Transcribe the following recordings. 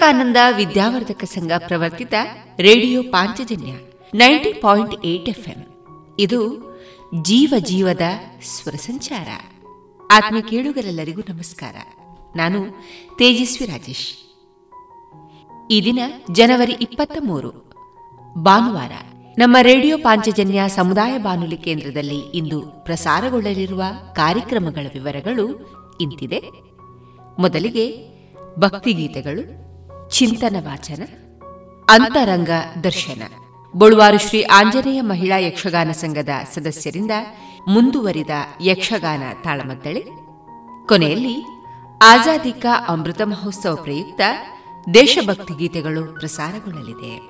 Vivekananda Vidyavardhaka Sangha ಪ್ರವರ್ತಿತ radio Panchajanya ninety point eight FM. ಇದು ಜೀವ ಜೀವದ ಸ್ವರ ಸಂಚಾರ. ಆತ್ಮ ಕೇಳುಗರೆಲ್ಲರಿಗೂ ನಮಸ್ಕಾರ. ನಾನು ತೇಜಸ್ವಿ ರಾಜೇಶ್. ಈ ದಿನ ಜನವರಿ ಇಪ್ಪತ್ತ ಮೂರು, ಭಾನುವಾರ, ನಮ್ಮ ರೇಡಿಯೋ ಪಾಂಚಜನ್ಯ ಸಮುದಾಯ ಬಾನುಲಿ ಕೇಂದ್ರದಲ್ಲಿ ಇಂದು ಪ್ರಸಾರಗೊಳ್ಳಲಿರುವ ಕಾರ್ಯಕ್ರಮಗಳ ವಿವರಗಳು ಇಂತಿದೆ. ಮೊದಲಿಗೆ ಭಕ್ತಿಗೀತೆಗಳು ಚಿಂತನ ವಾಚನ, ಅಂತರಂಗ ದರ್ಶನ. ಬೊಳುವಾರು ಶ್ರೀ ಆಂಜನೇಯ ಮಹಿಳಾ ಯಕ್ಷಗಾನ ಸಂಘದ ಸದಸ್ಯರಿಂದ ಮುಂದುವರಿದ ಯಕ್ಷಗಾನ ತಾಳಮದ್ದಳೆ, ಕೊನೆಯಲ್ಲಿ ಆಜಾದಿ ಅಮೃತ ಮಹೋತ್ಸವ ಪ್ರಯುಕ್ತ ದೇಶಭಕ್ತಿ ಗೀತೆಗಳು ಪ್ರಸಾರಗೊಳ್ಳಲಿದೆ.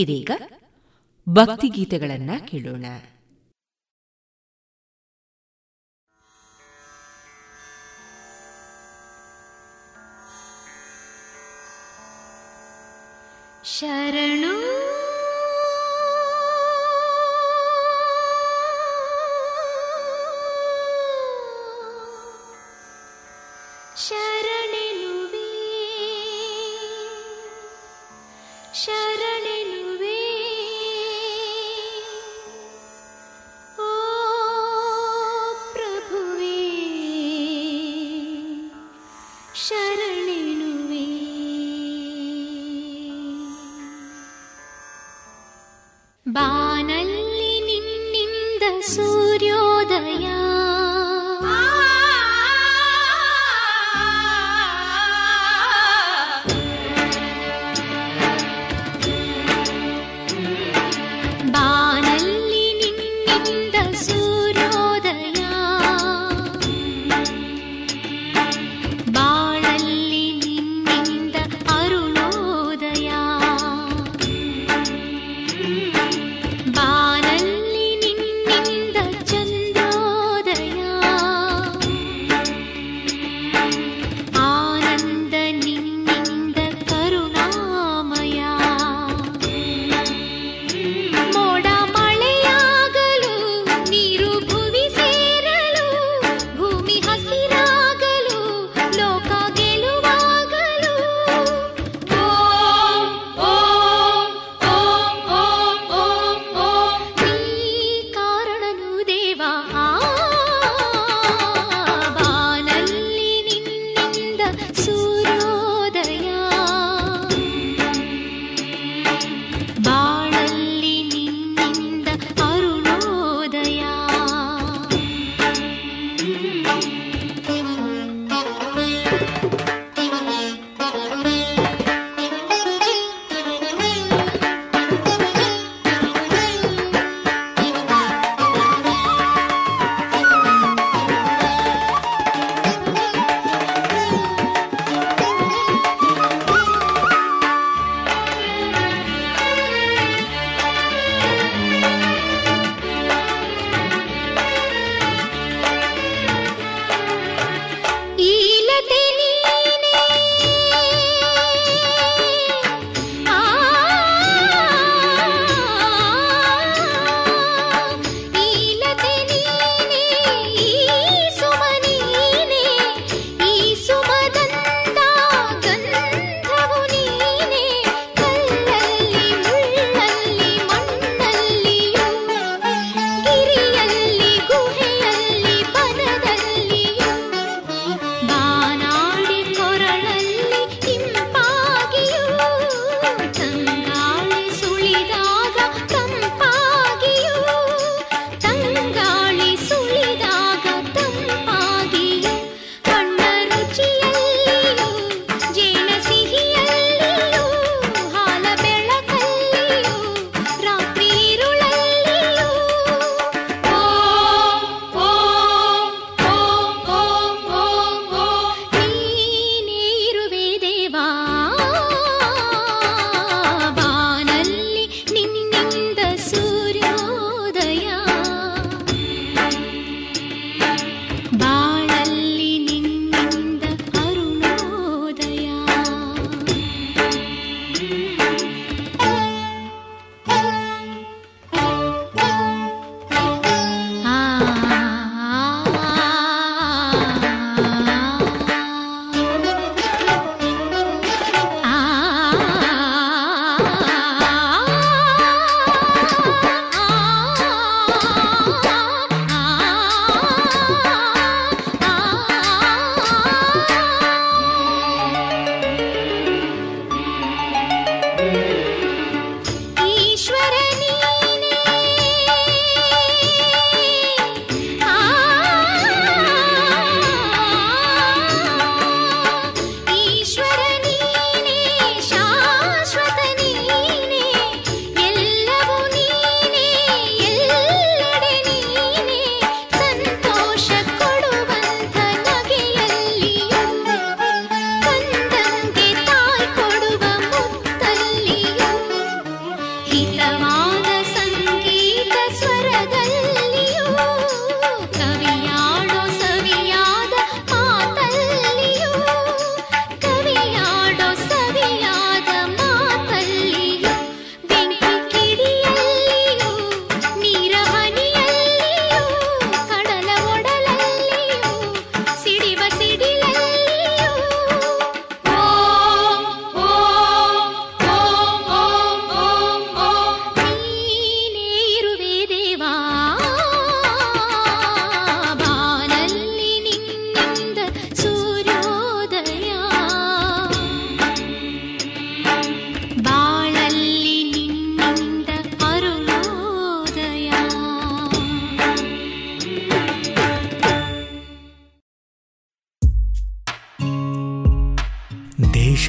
ಇದೀಗ ಭಕ್ತಿಗೀತೆಗಳನ್ನ ಕೇಳೋಣ. ಶರಣು ಶರಣೆನುವೆ ಶರಣೆನುವೆ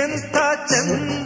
ಎಂಥ ಚಂದ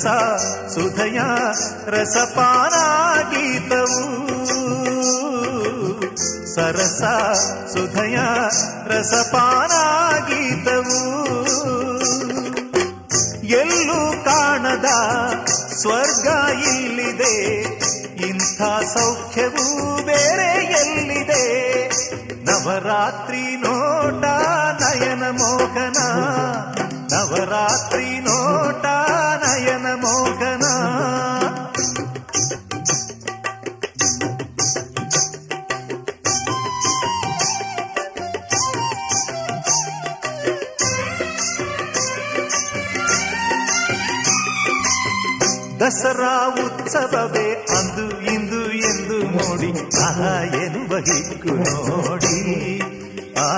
ಸರಸ ಸುಧಯ ರಸಪಾನ ಗೀತವು ಸರಸ, ಸುಧಯ ರಸಪಾನ ಗೀತವು ಎಲ್ಲೂ ಕಾಣದ ಸ್ವರ್ಗ ಇಲ್ಲಿದೆ, ಇಂಥ ಸೌಖ್ಯವೂ ಬೇರೆ ಎಲ್ಲಿದೆ. ನವರಾತ್ರಿ ನೋಟ, ನಯನ ಮೋಹನ. ನವರಾತ್ರಿ ನೋಟ ದಸರಾ ಉತ್ಸವವೇ ಅಂದು ಇಂದು ಎಂದು ನೋಡಿ, ಆಹಾ, ಎನ್ನುವ ಹಿಕ್ಕು ನೋಡಿ. ಆ,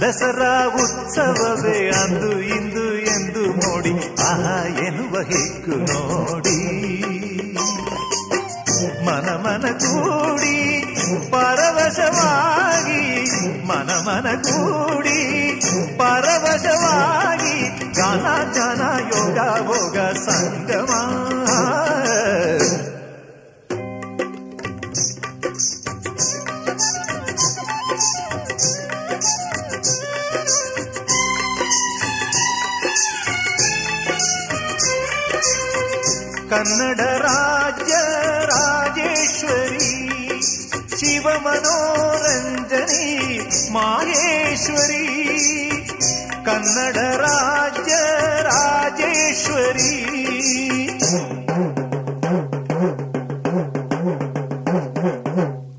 ದಸರಾ ಉತ್ಸವವೇ ಅಂದು ಇಂದು ಎಂದು ನೋಡಿ, ಆಹಾ, ಎನ್ನುವ ಹಿಕ್ಕು ನೋಡಿ. ಮನ ಮನ ಕೂಡಿ ಪರವಶವಾಗಿ ಮನ ಮನ ಕೂಡಿ ಪರವಶವಾಗಿ ಗಾನ कन्नडराज्य राजेश्वरी शिवमनोरञ्जनी माहेश्वरी कन्नडराज्य राजेश्वरी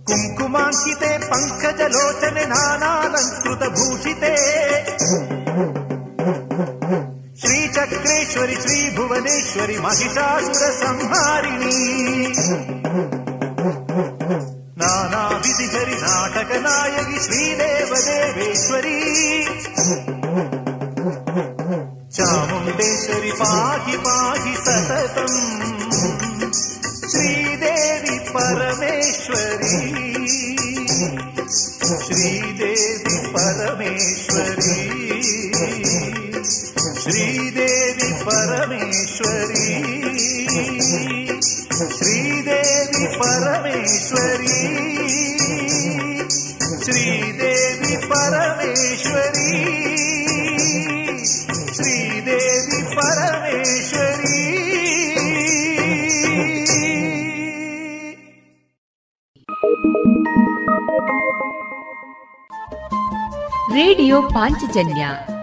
कुङ्कुमाङ्किते पङ्कजलोचने नानालङ्कृतभूषिते శ్రీచక్రేశ్వరి శ్రీ భువనేశ్వరి మహిషాసుర సంహారిణి. నానా విధి హరి నాటక నాయకి శ్రీదేవదేవేశ్వరి. చాముండేశ్వరి పాహి పాహి సతతం. శ్రీదేవి పరమేశ్వరి. శ్రీదేవి పరమేశ్వరి. श्रीदेवी परमेश्वरी। श्रीदेवी परमेश्वरी। श्रीदेवी परमेश्वरी। श्रीदेवी परमेश्वरी। रेडियो पांचजन्य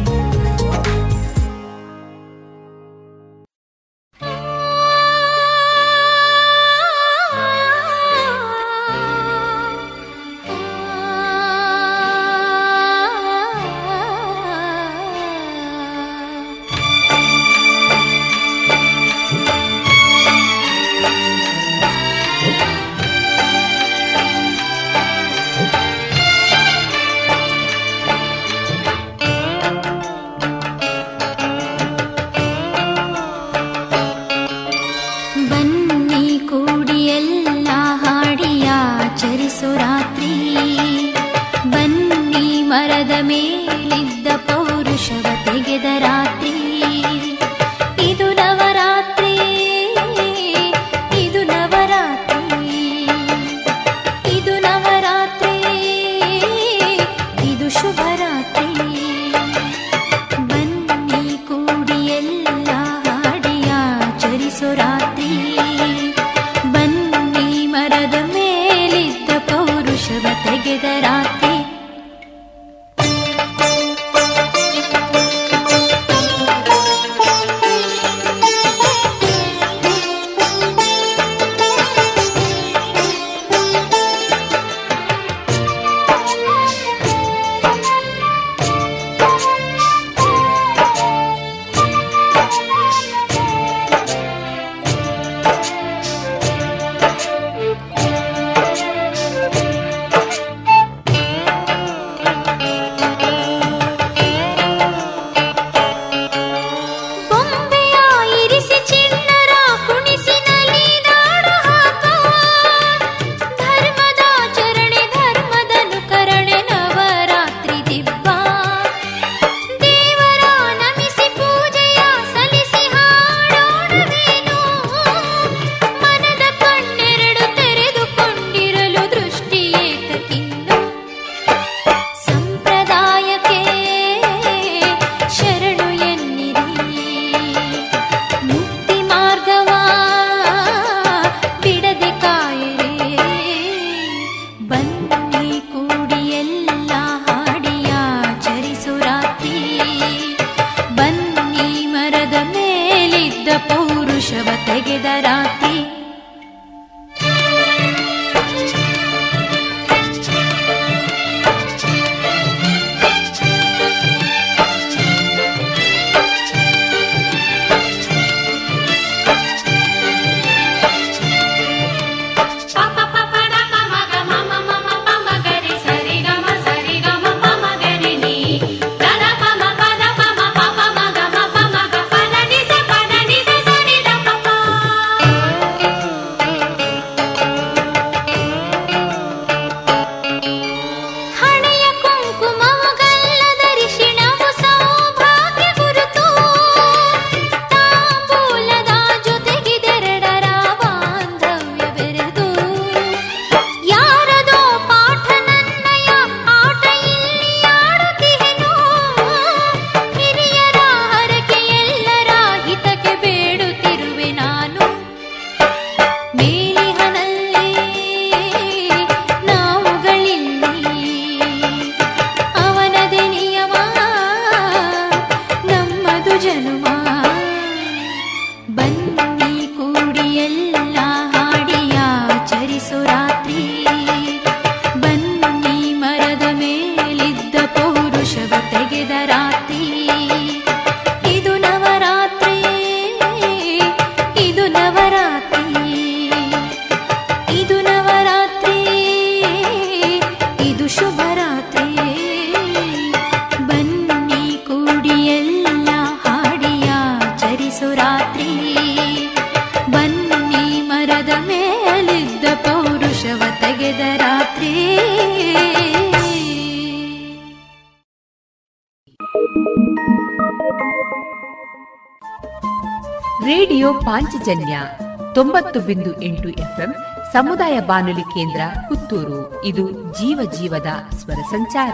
ರಾತ್ರಿ, ಬನ್ನಿ ಮರದ ಮೇಲಿದ್ದ ಪೌರುಷವ ತೆಗೆದ ರಾತ್ರಿ. ರೇಡಿಯೋ ಪಾಂಚಜನ್ಯ ತೊಂಬತ್ತು ಬಿಂದು ಎಂಟು ಎಫ್ಎಂ ಸಮುದಾಯ ಬಾನುಲಿ ಕೇಂದ್ರ ಪುತ್ತೂರು. ಇದು ಜೀವ ಜೀವದ ಸ್ವರ ಸಂಚಾರ.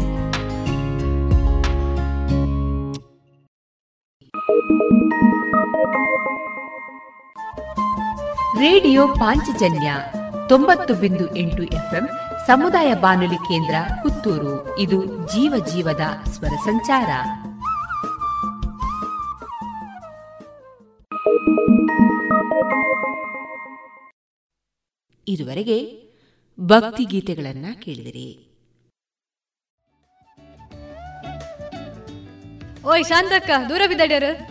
ರೇಡಿಯೋ ಪಾಂಚಜನ್ಯ ತೊಂಬತ್ತು ಬಿಂದು ಎಂಟು ಎಫ್ಎಂ ಸಮುದಾಯ ಬಾನುಲಿ ಕೇಂದ್ರ ಪುತ್ತೂರು. ಇದು ಜೀವ ಜೀವದ ಸ್ವರ ಸಂಚಾರ. ಇದುವರೆಗೆ ಭಕ್ತಿ ಗೀತೆಗಳನ್ನ ಕೇಳಿದಿರಿ. ಓಯ್ ಶಾಂತಕ್ಕ, ದೂರ ಬಿದ್ದಡ್ಯಾರು?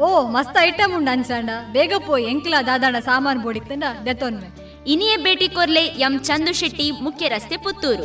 ಓ, ಮಸ್ತ್ ಐಟಮ್ ಉಂಡು ಅನ್ಸಾಂಡ ಬೇಗ ಪೋಯ್ ಎಂಕ್ಲ ದಾದಾಣ ಸಾಮಾನು ಬೋಡಿತ್ತಂಡ ದೆತ್ತೊನ್ವೆ ಇನಿಯೇ ಭೇಟಿ ಕೊರ್ಲೆ ಎಂ ಚಂದು ಶೆಟ್ಟಿ, ಮುಖ್ಯ ರಸ್ತೆ ಪುತ್ತೂರು.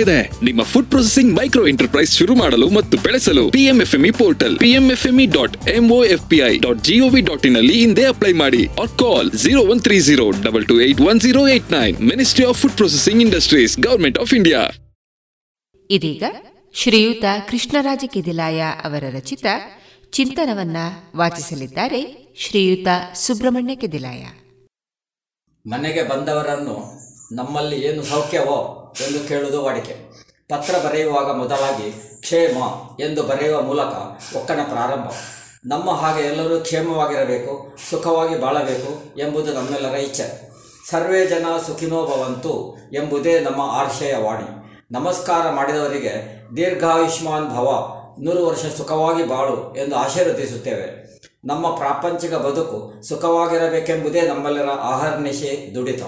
ಇದೆ. ನಿಮ್ಮ ಫುಡ್ ಪ್ರೊಸೆಸಿಂಗ್ ಮೈಕ್ರೋ ಎಂಟರ್ಪ್ರೈಸ್ ಶುರು ಮಾಡಲು ಮತ್ತು ಬೆಳೆಸಲು PMFME portal PMFME dot MOFPI dot GOV dot in ಅಲ್ಲಿ ಹಿಂದೆ ಅಪ್ಲೈ ಮಾಡಿ or call zero one three zero double two eight one zero eight nine ministry of food processing industries government of India ಇದೀಗ ಶ್ರೀಯುತ ಕೃಷ್ಣರಾಜ ಕೆದಿಲಾಯ ಅವರ ರಚಿತ ಚಿಂತನವನ್ನ ವಾಚಿಸಲಿದ್ದಾರೆ ಶ್ರೀಯುತ ಸುಬ್ರಹ್ಮಣ್ಯ ಕೆದಿಲಾಯ. ಮನೆಗೆ ಬಂದವರನ್ನು ನಮ್ಮಲ್ಲಿ ಏನು ಸೌಖ್ಯವೋ ಎಂದು ಕೇಳುವುದು ವಾಡಿಕೆ. ಪತ್ರ ಬರೆಯುವಾಗ ಮೊದಲಾಗಿ ಕ್ಷೇಮ ಎಂದು ಬರೆಯುವ ಮೂಲಕ ಒಕ್ಕಣ ಪ್ರಾರಂಭ. ನಮ್ಮ ಹಾಗೆ ಎಲ್ಲರೂ ಕ್ಷೇಮವಾಗಿರಬೇಕು, ಸುಖವಾಗಿ ಬಾಳಬೇಕು ಎಂಬುದು ನಮ್ಮೆಲ್ಲರ ಇಚ್ಛೆ. ಸರ್ವೇ ಜನ ಸುಖಿನೋ ಭವಂತು ಎಂಬುದೇ ನಮ್ಮ ಆಶಯ ವಾಣಿ. ನಮಸ್ಕಾರ ಮಾಡಿದವರಿಗೆ ದೀರ್ಘಾಯುಷ್ಮಾನ್ ಭವ, ನೂರು ವರ್ಷ ಸುಖವಾಗಿ ಬಾಳು ಎಂದು ಆಶೀರ್ವದಿಸುತ್ತೇವೆ ನಮ್ಮ ಪ್ರಾಪಂಚಿಕ ಬದುಕು ಸುಖವಾಗಿರಬೇಕೆಂಬುದೇ ನಮ್ಮೆಲ್ಲರ ಆಹರ್ನಿಶೆ ದುಡಿತ.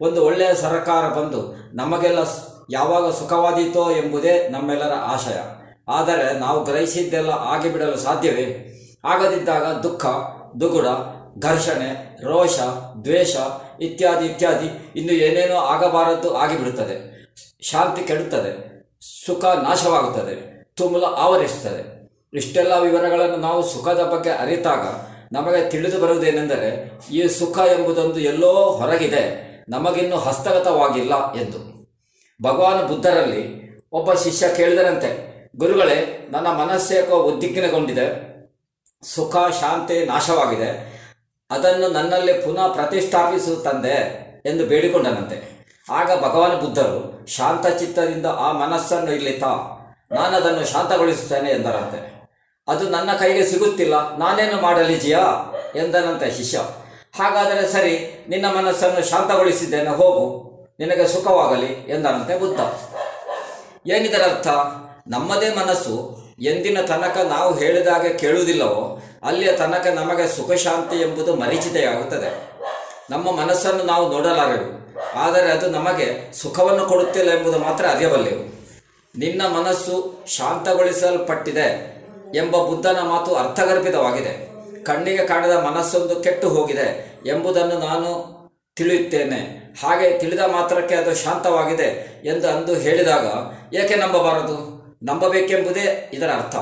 ಒಂದು ಒಳ್ಳೆಯ ಸರಕಾರ ಬಂದು ನಮಗೆಲ್ಲ ಯಾವಾಗ ಸುಖವಾದೀತೋ ಎಂಬುದೇ ನಮ್ಮೆಲ್ಲರ ಆಶಯ. ಆದರೆ ನಾವು ಗ್ರಹಿಸಿದ್ದೆಲ್ಲ ಆಗಿಬಿಡಲು ಸಾಧ್ಯವೇ? ಆಗದಿದ್ದಾಗ ದುಃಖ, ದುಗುಡ, ಘರ್ಷಣೆ, ರೋಷ, ದ್ವೇಷ ಇತ್ಯಾದಿ ಇತ್ಯಾದಿ ಇನ್ನು ಏನೇನೋ ಆಗಬಾರದ್ದು ಆಗಿಬಿಡುತ್ತದೆ. ಶಾಂತಿ ಕೆಡುತ್ತದೆ. ಸುಖ ನಾಶವಾಗುತ್ತದೆ. ತುಮುಲ ಆವರಿಸುತ್ತದೆ. ಇಷ್ಟೆಲ್ಲ ವಿವರಗಳನ್ನು ನಾವು ಸುಖದ ಬಗ್ಗೆ ಅರಿತಾಗ ನಮಗೆ ತಿಳಿದು ಬರುವುದೇನೆಂದರೆ ಈ ಸುಖ ಎಂಬುದೊಂದು ಎಲ್ಲೋ ಹೊರಗಿದೆ. ನಮಗಿನ್ನೂ ಹಸ್ತಗತವಾಗಿಲ್ಲ ಎಂದು. ಭಗವಾನ್ ಬುದ್ಧರಲ್ಲಿ ಒಬ್ಬ ಶಿಷ್ಯ ಕೇಳಿದರಂತೆ ಗುರುಗಳೇ, ನನ್ನ ಮನಸ್ಸೇಕೋ ಉದ್ದಿಗ್ನಗೊಂಡಿದೆ ಸುಖ, ಶಾಂತಿ ನಾಶವಾಗಿದೆ. ಅದನ್ನು ನನ್ನಲ್ಲಿ ಪುನಃ ಪ್ರತಿಷ್ಠಾಪಿಸು ತಂದೆ ಎಂದು ಬೇಡಿಕೊಂಡನಂತೆ. ಆಗ ಭಗವಾನ್ ಬುದ್ಧರು ಶಾಂತಚಿತ್ತದಿಂದ ಆ ಮನಸ್ಸನ್ನು ಇಲ್ಲಿ ತಾ. ನಾನದನ್ನು ಶಾಂತಗೊಳಿಸುತ್ತೇನೆ ಎಂದರಂತೆ. ಅದು ನನ್ನ ಕೈಗೆ ಸಿಗುತ್ತಿಲ್ಲ. ನಾನೇನು ಮಾಡಲಿಜಿಯಾ ಎಂದನಂತೆ ಶಿಷ್ಯ. ಹಾಗಾದರೆ ಸರಿ, ನಿನ್ನ ಮನಸ್ಸನ್ನು ಶಾಂತಗೊಳಿಸಿದ್ದೇನೆ, ಹೋಗು. ನಿನಗೆ ಸುಖವಾಗಲಿ ಎಂದನಂತೆ ಬುದ್ಧ. ಏನಿದರ ಅರ್ಥ ನಮ್ಮದೇ ಮನಸ್ಸು ಎಂದಿನ ತನಕ ನಾವು ಹೇಳಿದಾಗ ಕೇಳುವುದಿಲ್ಲವೋ, ಅಲ್ಲಿಯ ತನಕ ನಮಗೆ ಸುಖ ಶಾಂತಿ ಎಂಬುದು ಮರೀಚಿತೆಯಾಗುತ್ತದೆ. ನಮ್ಮ ಮನಸ್ಸನ್ನು ನಾವು ನೋಡಲಾರೆವು, ಆದರೆ ಅದು ನಮಗೆ ಸುಖವನ್ನು ಕೊಡುತ್ತಿಲ್ಲ ಎಂಬುದು ಮಾತ್ರ ಅರಿಯಬಲ್ಲೆವು. ನಿನ್ನ ಮನಸ್ಸು ಶಾಂತಗೊಳಿಸಲ್ಪಟ್ಟಿದೆ ಎಂಬ ಬುದ್ಧನ ಮಾತು ಅರ್ಥಗರ್ಭಿತವಾಗಿದೆ. ಕಣ್ಣಿಗೆ ಕಾಣದ ಮನಸ್ಸೊಂದು ಕೆಟ್ಟು ಹೋಗಿದೆ ಎಂಬುದನ್ನು ನಾನು ತಿಳಿಯುತ್ತೇನೆ. ಹಾಗೆ ತಿಳಿದ ಮಾತ್ರಕ್ಕೆ ಅದು ಶಾಂತವಾಗಿದೆ ಎಂದು ಅಂದು ಹೇಳಿದಾಗ ಏಕೆ ನಂಬಬಾರದು? ನಂಬಬೇಕೆಂಬುದೇ ಇದರ ಅರ್ಥ.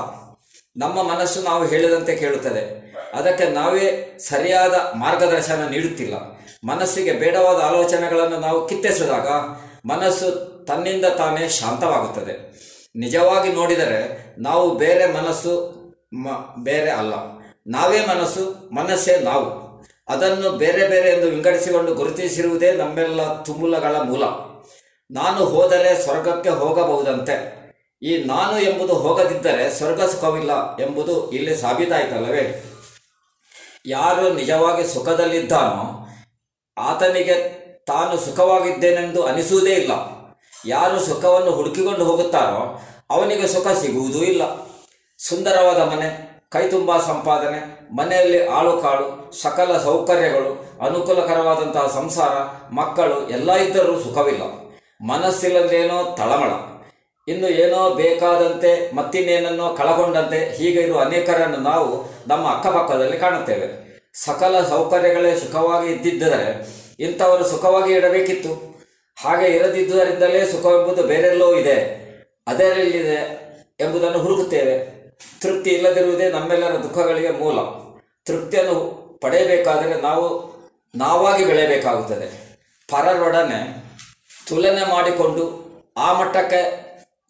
ನಮ್ಮ ಮನಸ್ಸು ನಾವು ಹೇಳಿದಂತೆ ಕೇಳುತ್ತದೆ. ಅದಕ್ಕೆ ನಾವೇ ಸರಿಯಾದ ಮಾರ್ಗದರ್ಶನ ನೀಡುತ್ತಿಲ್ಲ. ಮನಸ್ಸಿಗೆ ಬೇಡವಾದ ಆಲೋಚನೆಗಳನ್ನು ನಾವು ಕಿತ್ತೆಸಿದಾಗ ಮನಸ್ಸು ತನ್ನಿಂದ ತಾನೇ ಶಾಂತವಾಗುತ್ತದೆ. ನಿಜವಾಗಿ ನೋಡಿದರೆ ನಾವು ಬೇರೆ ಮನಸ್ಸು ಬೇರೆ ಅಲ್ಲ. ನಾವೇ ಮನಸ್ಸು, ಮನಸ್ಸೇ ನಾವು. ಅದನ್ನು ಬೇರೆ ಬೇರೆ ಎಂದು ವಿಂಗಡಿಸಿಕೊಂಡು ಗುರುತಿಸಿರುವುದೇ ನಮ್ಮೆಲ್ಲ ತುಮುಲಗಳ ಮೂಲ. ನಾನು ಹೋದರೆ ಸ್ವರ್ಗಕ್ಕೆ ಹೋಗಬಹುದಂತೆ. ಈ ನಾನು ಎಂಬುದು ಹೋಗದಿದ್ದರೆ ಸ್ವರ್ಗ ಸುಖವಿಲ್ಲ ಎಂಬುದು ಇಲ್ಲಿ ಸಾಬೀತಾಯಿತಲ್ಲವೇ? ಯಾರು ನಿಜವಾಗಿ ಸುಖದಲ್ಲಿದ್ದಾನೋ, ಆತನಿಗೆ ತಾನು ಸುಖವಾಗಿದ್ದೇನೆಂದು ಅನಿಸುವುದೇ ಇಲ್ಲ. ಯಾರು ಸುಖವನ್ನು ಹುಡುಕಿಕೊಂಡು ಹೋಗುತ್ತಾರೋ, ಅವನಿಗೆ ಸುಖ ಸಿಗುವುದೂ ಇಲ್ಲ. ಸುಂದರವಾದ ಮನೆ ಕೈತುಂಬ ಸಂಪಾದನೆ, ಮನೆಯಲ್ಲಿ ಆಳು ಕಾಳು, ಸಕಲ ಸೌಕರ್ಯಗಳು, ಅನುಕೂಲಕರವಾದಂತಹ ಸಂಸಾರ, ಮಕ್ಕಳು ಎಲ್ಲ ಇದ್ದರೂ ಸುಖವಿಲ್ಲ. ಮನಸ್ಸಿಲ್ಲದೇನೋ ತಳಮಳ. ಇನ್ನು ಏನೋ ಬೇಕಾದಂತೆ, ಮತ್ತಿನ್ನೇನನ್ನೋ ಕಳಗೊಂಡಂತೆ ಹೀಗೆ ಇರುವ ಅನೇಕರನ್ನು ನಾವು ನಮ್ಮ ಅಕ್ಕಪಕ್ಕದಲ್ಲಿ ಕಾಣುತ್ತೇವೆ. ಸಕಲ ಸೌಕರ್ಯಗಳೇ ಸುಖವಾಗಿ ಇದ್ದಿದ್ದರೆ ಇಂಥವರು ಸುಖವಾಗಿ ಇಡಬೇಕಿತ್ತು. ಹಾಗೆ ಇರದಿದ್ದುದರಿಂದಲೇ ಸುಖವೆಂಬುದು ಬೇರೆಲ್ಲೋ ಇದೆ. ಅದರಲ್ಲಿದೆ ಎಂಬುದನ್ನು ಹುಡುಕುತ್ತೇವೆ. ತೃಪ್ತಿ ಇಲ್ಲದಿರುವುದೇ ನಮ್ಮೆಲ್ಲರ ದುಃಖಗಳಿಗೆ ಮೂಲ. ತೃಪ್ತಿಯನ್ನು ಪಡೆಯಬೇಕಾದರೆ ನಾವು, ನಾವಾಗಿ ಬೆಳೆಯಬೇಕಾಗುತ್ತದೆ. ಪರರೊಡನೆ ತುಲನೆ ಮಾಡಿಕೊಂಡು ಆ ಮಟ್ಟಕ್ಕೆ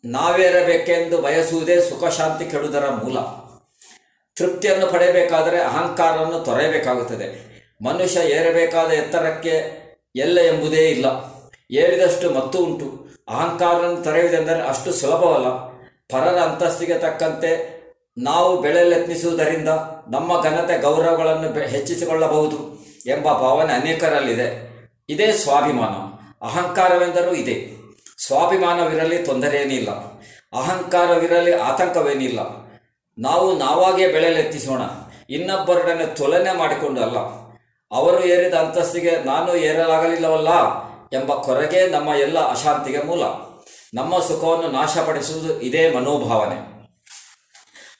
ನಾವೇರಬೇಕೆಂದು ಬಯಸುವುದೇ ಸುಖ, ಶಾಂತಿ ಕೆಡುವುದರ ಮೂಲ. ತೃಪ್ತಿಯನ್ನು ಪಡೆಯಬೇಕಾದರೆ ಅಹಂಕಾರವನ್ನು ತೊರೆಯಬೇಕಾಗುತ್ತದೆ. ಮನುಷ್ಯ ಏರಬೇಕಾದ ಎತ್ತರಕ್ಕೆ ಎಲ್ಲ ಎಂಬುದೇ ಇಲ್ಲ. ಏರಿದಷ್ಟು ಮತ್ತು ಉಂಟು. ಅಹಂಕಾರವನ್ನು ತೊರೆಯುವುದೆಂದರೆ ಅಷ್ಟು ಸುಲಭವಲ್ಲ. ಪರರ ಅಂತಸ್ತಿಗೆ ತಕ್ಕಂತೆ ನಾವು ಬೆಳೆಯಲೆತ್ನಿಸುವುದರಿಂದ ನಮ್ಮ ಘನತೆ ಗೌರವಗಳನ್ನು ಹೆಚ್ಚಿಸಿಕೊಳ್ಳಬಹುದು ಎಂಬ ಭಾವನೆ ಅನೇಕರಲ್ಲಿದೆ. ಇದೇ ಸ್ವಾಭಿಮಾನ. ಅಹಂಕಾರವೆಂದರೂ ಇದೆ. ಸ್ವಾಭಿಮಾನವಿರಲಿ ತೊಂದರೆಯೇನಿಲ್ಲ. ಅಹಂಕಾರವಿರಲಿ ಆತಂಕವೇನಿಲ್ಲ. ನಾವು ನಾವಾಗೇ ಬೆಳೆಯಲೆತ್ತಿಸೋಣ ಇನ್ನೊಬ್ಬರೊಡನೆ ತುಲನೆ ಮಾಡಿಕೊಂಡು ಅಲ್ಲ. ಅವರು ಏರಿದ ಅಂತಸ್ತಿಗೆ ನಾನು ಏರಲಾಗಲಿಲ್ಲವಲ್ಲ ಎಂಬ ಕೊರಗೆ ನಮ್ಮ ಎಲ್ಲ ಅಶಾಂತಿಗೆ ಮೂಲ. ನಮ್ಮ ಸುಖವನ್ನು ನಾಶಪಡಿಸುವುದು ಇದೇ ಮನೋಭಾವನೆ.